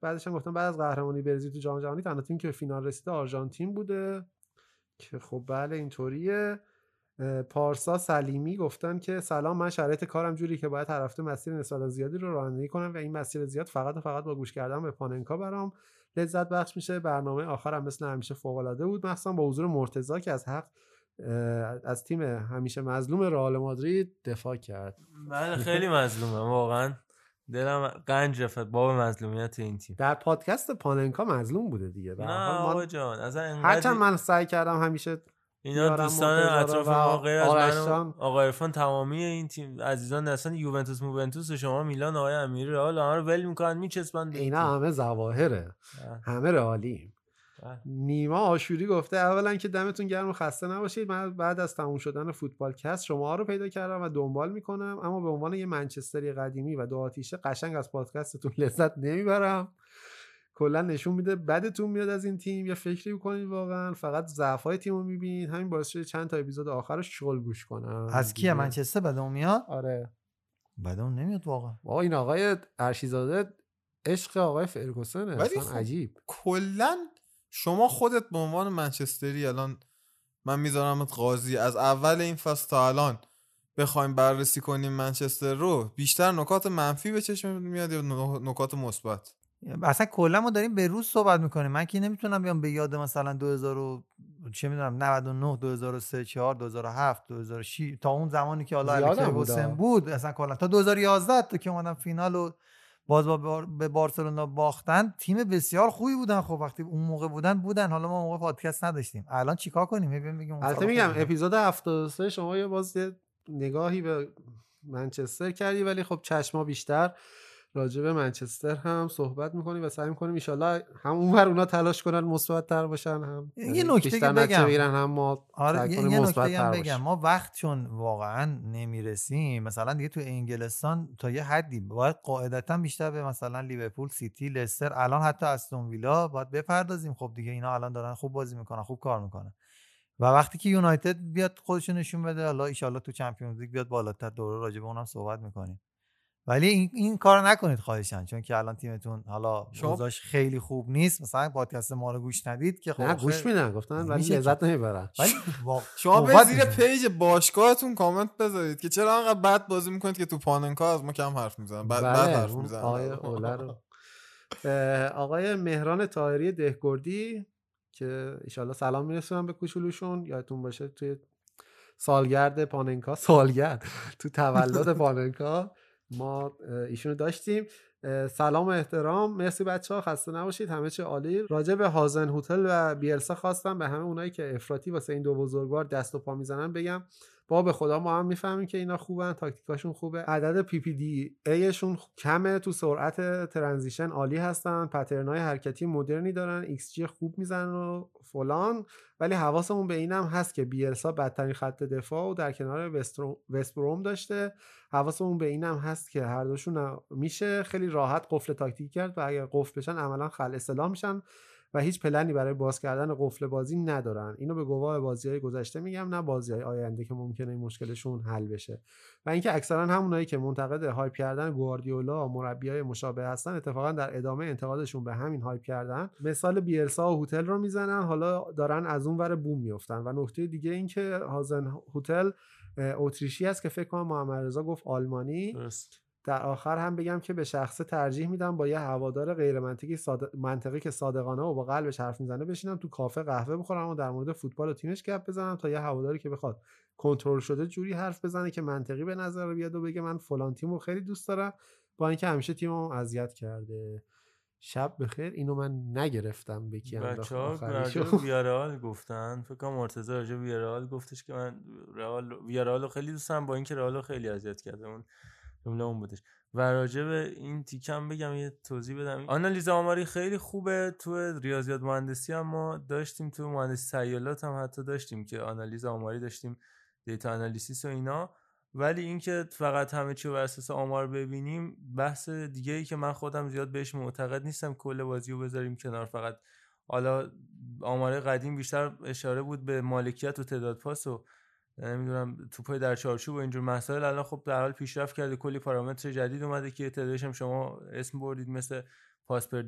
بعدش هم گفتن بعد از قهرمانی برزیل تو جام جهانی تنها تیم که فینال رسیده آرژانتین بوده که خب بله اینطوریه. پارسا سلیمی گفتن که سلام من شرایط کارم جوری که باید هر هفته مسیر نسبتا زیادی رو رانندگی کنم و این مسیر زیاد فقط و فقط با گوش کردن به پاننکا برام لذت بخش میشه. برنامه آخرم مثل همیشه فوق العاده بود. مخصوصا با حضور مرتضی که از حق از تیم همیشه مظلوم رئال مادرید دفاع کرد. من خیلی مظلومم واقعا. دلم قنج رفت باب مظلومیت این تیم در پادکست پاننکا مظلوم بوده دیگه نه آقا جان اصلا انقدر هرچند من سعی کردم همیشه اینا دوستان اطراف ما غیر از من آقا عرفان تمامی این تیم عزیزان اصلا یوونتوس موونتوس و شما میلان آقای امیری رئال آنها رو ول می‌کنن میچسبن اینا. همه ظواهره بله. همه رئالیم. نیما آشوری گفته اولا که دمتون گرم و خسته نباشید. من بعد از تموم شدن فوتبال کست شما رو پیدا کردم و دنبال می‌کنم. اما به عنوان یه منچستری قدیمی و دو آتیشه قشنگ از پادکستتون لذت نمی‌برم. کلا نشون میده بدتون میاد از این تیم. یا فکری بکنید واقعا. فقط ضعف های تیم رو می‌بینید. همین باعث شده چند تا اپیزود آخرش شل گوش کنم. از کیه. منچستر بدون میاد؟ آره. بدون نمیاد واقعا. با این آقای ارشیزاده عشق آقای فرگوسنه. ولی اصلا خب عجیب. کلا شما خودت به عنوان منچستری الان من میذارمت قاضی. از اول این فصل تا الان بخوایم بررسی کنیم منچستر رو بیشتر نکات منفی به چشم میاد یا نکات مثبت؟ اصلا کلا ما داریم به روز صحبت می‌کنیم. من که نمی‌تونم بیام به یاد مثلا 2000 و چه می‌دونم 99 2003 4 2007 2006 تا اون زمانی که حالا الکر بود، حسین آه. بود اصلا کلا. تا 2011 تو که اومدن فینال و باز با بار- به بارسلونا باختن تیم بسیار خوبی بودن. خب وقتی اون موقع بودن بودن. حالا ما موقع پادکست نداشتیم. الان چیکار کنیم؟ ببین اون البته میگم اپیزود 73 شما یه باز نگاهی به منچستر کردی ولی خب چشما بیشتر. راجع به منچستر هم صحبت می‌کنیم و سعی می‌کنیم ایشالله هم اونور اونا تلاش کنن مثبت تر باشن هم یه یعنی نکته بگم. هم ما آره یه, نکته هم تر بگم. ما وقت چون واقعا نمی‌رسیم مثلا دیگه تو انگلستان تا یه حدی باید قاعدتا بیشتر به مثلا لیورپول سیتی لستر الان حتی استون ویلا باید بپردازیم خب دیگه اینا الان دارن خوب بازی می‌کنن خوب کار می‌کنن و وقتی که یونایتد بیاد خودشو نشون بده حالا ایشالله تو Champions League بیاد بالاتر دوره راجع به اونم صحبت می‌کنیم ولی این, این کار نکنید خواهشاً چون که الان تیمتون حالا اوضاعش خیلی خوب نیست. مثلا پادکست ما رو گوش ندید که خب نه گوش میدن گفتن ولی نمیشه که. لذت نمی‌برن. ولی شما به زیر. page باشگاهتون کامنت بذارید که چرا انقدر بد بازی می‌کنید که تو پاننکا از ما کم حرف می‌زنن. بد, بد بله حرف می‌زنن. آقای آقای مهران طاهری دهکردی که ایشالله سلام میرسونم به کوچولوشون. یادتون باشه توی سالگرد پاننکا سالگرد تو تولد پاننکا. ما ایشونو داشتیم. سلام و احترام. مرسی بچه ها خسته نباشید. همه چی عالی. راجع به هازن هوتل و بیلسا خواستم به همه اونایی که افراطی واسه این دو بزرگوار دست و پا می‌زنن بگم. با به خدا ما هم می‌فهمیم که اینا خوبن تاکتیکاشون خوبه. عدد PPDA شون کمه تو سرعت transition عالی هستن pattern ای حرکتی مدرنی دارن ایکس جی خوب می‌زنن و فلان. ولی حواسمون به اینم هست که بیلسا بدترین خط دفاع و در کنار وسترو- وست بروم داشته. حواسمون به اینم هست که هر دوشون میشه خیلی راحت قفل تاکتیک کرد و اگر قفل بشن عملا خلع سلاح میشن. و هیچ پلنی برای باز کردن قفل بازی ندارن. اینو به گواه بازی های گذشته میگم نه بازی های آینده که ممکنه این مشکلشون حل بشه. و اینکه اکثرا همونایی که منتقد hype کردن گواردیولا مربی های مشابه هستن اتفاقا در ادامه انتقادشون به همین hype کردن. مثال بیلسا و هوتل رو می‌زنن حالا دارن از اون ور بوم میفتن و نکته دیگه این که هازن هوتل اتریشی است که فکر کنم محمد رضا گفت آلمانی. در آخر هم بگم که به شخص ترجیح میدم با یه هوادار غیر منطقی صادق... منطقی که صادقانه و با قلبش حرف می‌زنه بشینم تو کافه قهوه بخورم و در مورد فوتبال و تیمش گپ بزنم تا یه هواداری که بخواد کنترل شده جوری حرف بزنه که منطقی به نظر بیاد و بگه من فلان تیمو خیلی دوست دارم با اینکه همیشه تیممو اذیت کرده. شب بخیر. اینو من نگرفتم ها آخریشو. ویارال گفتن. فکر کنم مرتضی راجع به ویارال گفتش که من رئال ویارال رو خیلی دوست دارم با اینکه رئال رو خیلی اذیت کرده. اون جمله اون بودش. و راجع به این تیکم بگم یه توضیح بدم. آنالیز آماری خیلی خوبه. تو ریاضیات مهندسی هم ما داشتیم تو مهندسی سیالات هم حتی داشتیم که آنالیز آماری داشتیم دیتا آنالیسیس و اینا. ولی اینکه فقط همه چی بر اساس آمار ببینیم بحث دیگه ای که من خودم زیاد بهش معتقد نیستم کل بازی رو بذاریم کنار. فقط حالا آمار قدیم بیشتر اشاره بود به مالکیت و تعداد پاس و نمی‌دونم توپای در چارچوب و اینجور مسائل. الان خب در حال پیشرفت کرده کلی پارامتر جدید اومده که تعدادش هم شما اسم بردید مثل pass per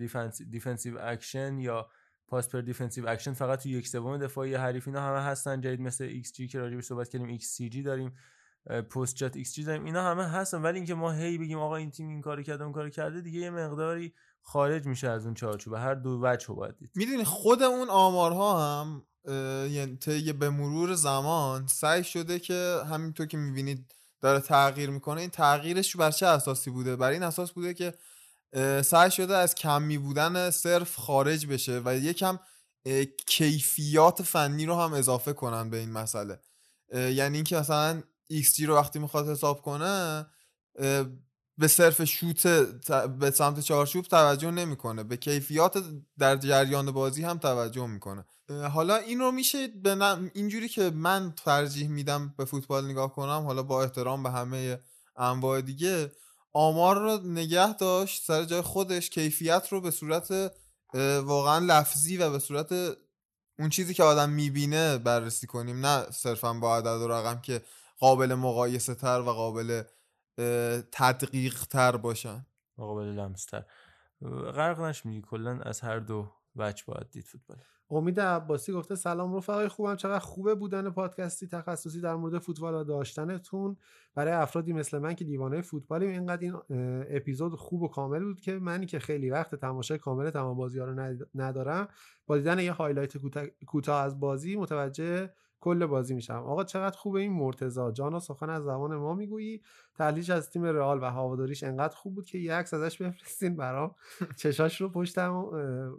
defensive action یا pass per defensive action. فقط تو یک سوم دفاعی حریف اینا همه هستن. جدید مثل ایکس جی که راجع صحبت کردیم ایکس سی جی داریم post shot xG داریم. اینا همه هستن. ولی اینکه ما هی بگیم آقا این تیم این کارو کرده اون کارو کرده دیگه یه مقداری خارج میشه از اون چارچوب هر دو وجه باید دید. می‌دونی خود اون آمارها هم یعنی طی به مرور زمان سعی شده که همینطور که می‌بینید داره تغییر می‌کنه این تغییرش بر چه اساسی بوده؟ بر این اساس بوده که سعی شده از کمی بودن صرف خارج بشه و یکم کیفیات فنی رو هم اضافه کنن به این مسئله. یعنی اینکه مثلا XG رو وقتی می‌خواد حساب کنه به صرف شوت به سمت چارچوب توجه نمی‌کنه. به کیفیات در جریان بازی هم توجه می‌کنه. حالا این رو میشه به اینجوری که من ترجیح میدم به فوتبال نگاه کنم حالا با احترام به همه انواع دیگه آمار رو نگه داشت سر جای خودش کیفیت رو به صورت واقعا لفظی و به صورت اون چیزی که آدم می‌بینه بررسی کنیم. نه صرفا با عدد و رقم که قابل مقایسه تر و قابل تدقیق تر باشن. قابل لمس‌تر. غرق نشمیدی کلا از هر دو وجه باید دید فوتبال. امید عباسی گفته سلام رفقای خوبم چقدر خوبه بودن پادکستی تخصصی در مورد فوتبال و داشتنتون. برای افرادی مثل من که دیوانه فوتبالیم اینقدر این اپیزود خوب و کامل بود که منی که خیلی وقت تماشای کامل تمام بازی ها رو ند- ندارم با دیدن یه highlight کوتا- کوتاه از بازی متوجه کل بازی میشم. آقا چقدر خوبه این مرتضی. جانا سخن از زبان ما می‌گویی. تحلیلش از تیم رئال و هواداریش انقدر خوب بود که یه عکس ازش بفرستین برام. چشاش رو پشتم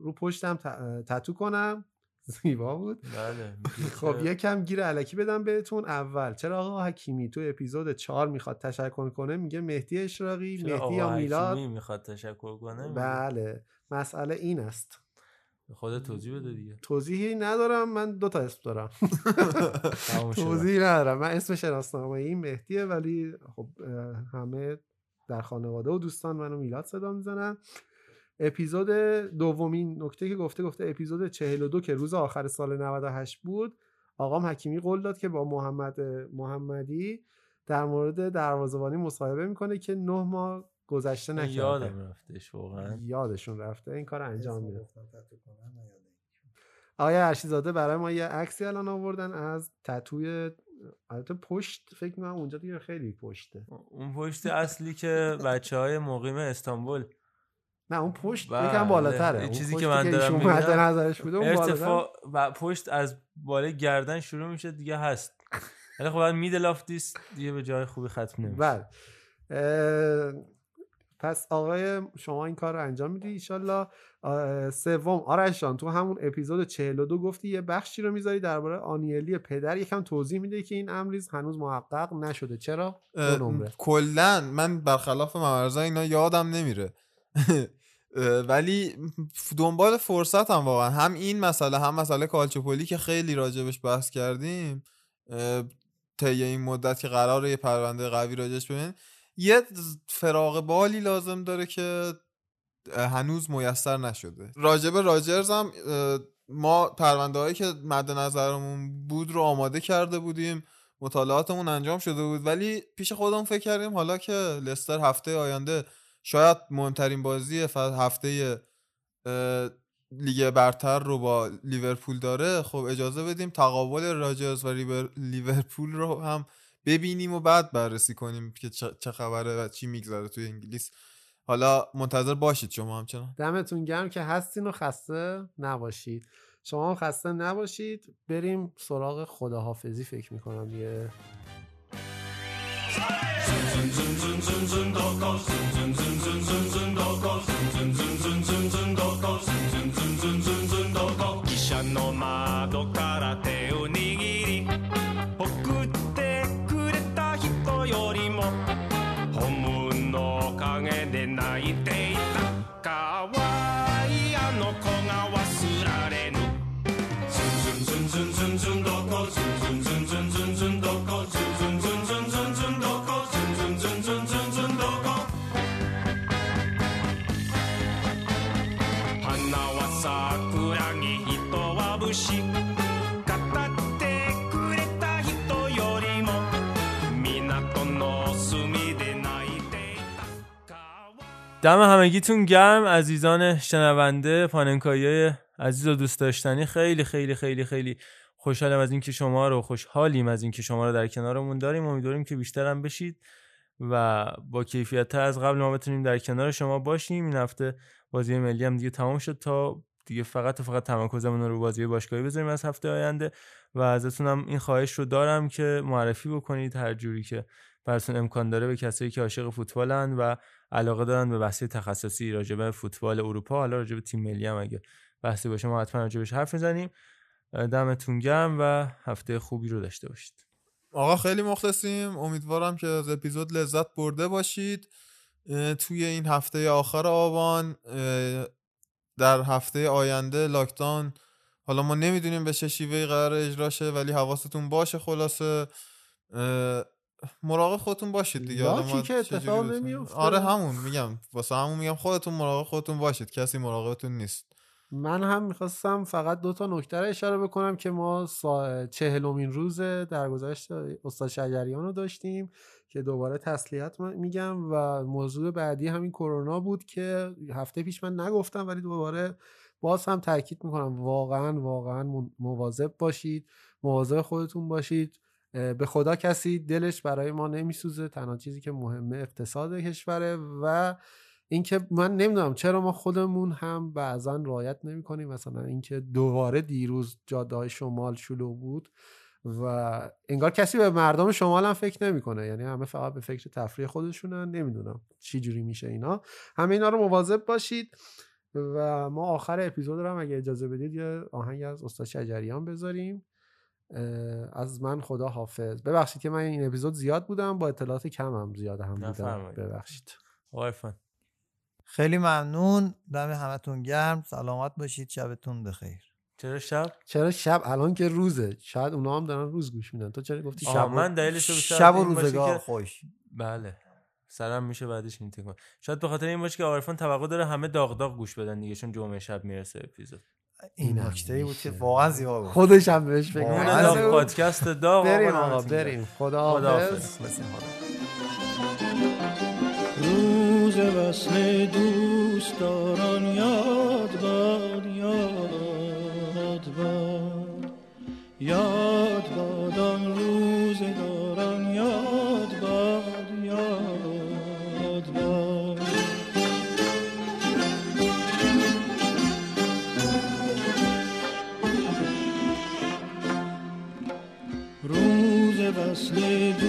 رو پشتم تتو کنم. زیبا بود. بله خب یکم گیر علکی بدم بهتون. اول چرا آقا حکیمی تو اپیزود 4 می‌خواد تشکر کنه؟ میگه مهدی اشراقی مهدی یا میلاد؟ می‌خواد تشکر کنه؟ بله. مسئله این است. خودت توضیح بده دیگه. توضیحی ندارم من دو تا اسم دارم. توضیحی ندارم. من اسم شناسنامه این مهدیه ولی خب همه در خانواده و دوستان منو میلاد صدا می‌زنن. اپیزود دومین نکته که گفته گفته اپیزود 42 که روز آخر سال 98 بود. آقام حکیمی قول داد که با محمد محمدی در مورد دروازه‌بانی مصاحبه می‌کنه که نه ماه گذشته نکرده یادم رفتش واقعا. یادشون رفته این کار انجام میده. آقای ارشیزاده برای ما یه عکسی الان آوردن از تتوی البته پشت فکر می‌کنم اونجا دیگه خیلی پشته. اون پشت اصلی که بچه های مقیم استانبول. نه اون پشت بله. یکم بالاتره. اون چیزی که من دارم نظرش بوده اون ارتفاع و پشت از بالای گردن شروع میشه دیگه هست. ولی خب بعد میدل آف دیس دیگه به جای خوبی ختم نمیشه. بله. پس آقای شما این کار رو انجام میدی ایشالله. سوم آرش جان تو همون اپیزود 42 گفتی یه بخشی رو می‌ذاری درباره آنیلی پدر. یکم توضیح میده که این امریز هنوز محقق نشده. چرا؟ کلا من برخلاف ممرزا اینا یادم نمیره. ولی دنبال فرصت هم واقعا. هم این مسئله هم مسئله کالچوپولی که خیلی راجبش بحث کردیم. طی این مدت که قراره یه پرونده قوی راجش ببین یه فراغ بالی لازم داره که هنوز میسر نشده. راجب راجرز هم ما پرونده هایی که مد نظرمون بود رو آماده کرده بودیم. مطالعاتمون انجام شده بود. ولی پیش خودمون فکر کردیم حالا که لستر هفته آینده شاید مهمترین بازی هفته لیگ برتر رو با لیورپول داره خب اجازه بدیم تقابل راجرز و لیور- لیورپول رو هم ببینیم و بعد بررسی کنیم که چه خبره و چی میگذره توی انگلیس حالا منتظر باشید شما همچنان دمتون گرم که هستین و خسته نباشید شما هم خسته نباشید بریم سراغ خداحافظی فکر می‌کنم یه「دم همگیتون گرم عزیزان شنونده پاننکایی عزیز و دوست داشتنی. خیلی خیلی خیلی خیلی خوشحالم از اینکه شما رو خوشحالیم از اینکه شما رو در کنارمون داریم. امیدواریم که بیشتر هم بشید و با کیفیت از قبل ما بتونیم در کنار شما باشیم. این هفته بازی ملی هم دیگه تمام شد تا دیگه فقط و فقط تمرکزمون رو بازی باشگاهی بذاریم از هفته آینده. و ازتونم این خواهش رو دارم که معرفی بکنید هر جوری که براتون امکان داره به کسایی که عاشق فوتبالن و علاقه دارن به بحث تخصصی راجع به فوتبال اروپا حالا راجع به تیم ملی هم اگه بحثی باشه ما حتما راجع بهش حرف می‌زنیم. دمتون گرم و هفته خوبی رو داشته باشید. آقا خیلی مخلصیم. امیدوارم که از اپیزود لذت برده باشید. توی این هفته آخر آبان در هفته آینده لاکداون حالا ما نمی‌دونیم به چه شیوهی قرار اجرا شه ولی حواستون باشه خلاصه مراقب خودتون باشید دیگه. ما که اتفاق نمیفته. آره همون میگم. واسه همون میگم خودتون مراقب خودتون باشید. کسی مراقبتون نیست. من هم می‌خواستم فقط دو تا نکته رو اشاره بکنم که ما سا... چهلمین روز درگذشت استاد شجریان رو داشتیم که دوباره تسلیت میگم و موضوع بعدی همین کرونا بود که هفته پیش من نگفتم ولی دوباره باز هم تاکید می‌کنم واقعا واقعا مواظب باشید مواظب خودتون باشید. به خدا کسی دلش برای ما نمیسوزه تنها چیزی که مهمه اقتصاد کشوره و اینکه من نمی‌دونم چرا ما خودمون هم بعضا رعایت نمی کنیم مثلا اینکه دوباره دیروز جاده های شمال شلوغ بود و انگار کسی به مردم شمال هم فکر نمی‌کنه. یعنی همه فقط به فکر تفریح خودشونن. نمی‌دونم چی جوری میشه اینا. همه اینا رو مواظب باشید. و ما آخر اپیزود رو هم اگه اجازه بدید یه آهنگ از استاد شجریان بذاریم. از من خدا حافظ. ببخشید که من این اپیزود زیاد بودم با اطلاعات کم هم زیاد هم بودم. ببخشید. آقای عرفان. خیلی ممنون. دم همتون گرم. سلامت باشید. شبتون بخیر. چرا شب؟ چرا شب؟ الان که روزه. شاید اونا هم دارن روز گوش میدن. تو چرا گفتی شب من دلیلش شب و روزگار خوش. بله. سرم میشه بعدش این تکون. شاید به خاطر این باشه که آقای عرفان توقع داره همه داغ داغ گوش بدن دیگه چون جمعه شب می‌رسه اپیزود. این نکته ای بود که واقعا زیبا بود. خودش هم بهش فکر. داغ پادکست داغ بریم آقا،. بریم. خدا. حافظ روز وصل دوستداران یاد باد یاد باد یاد روز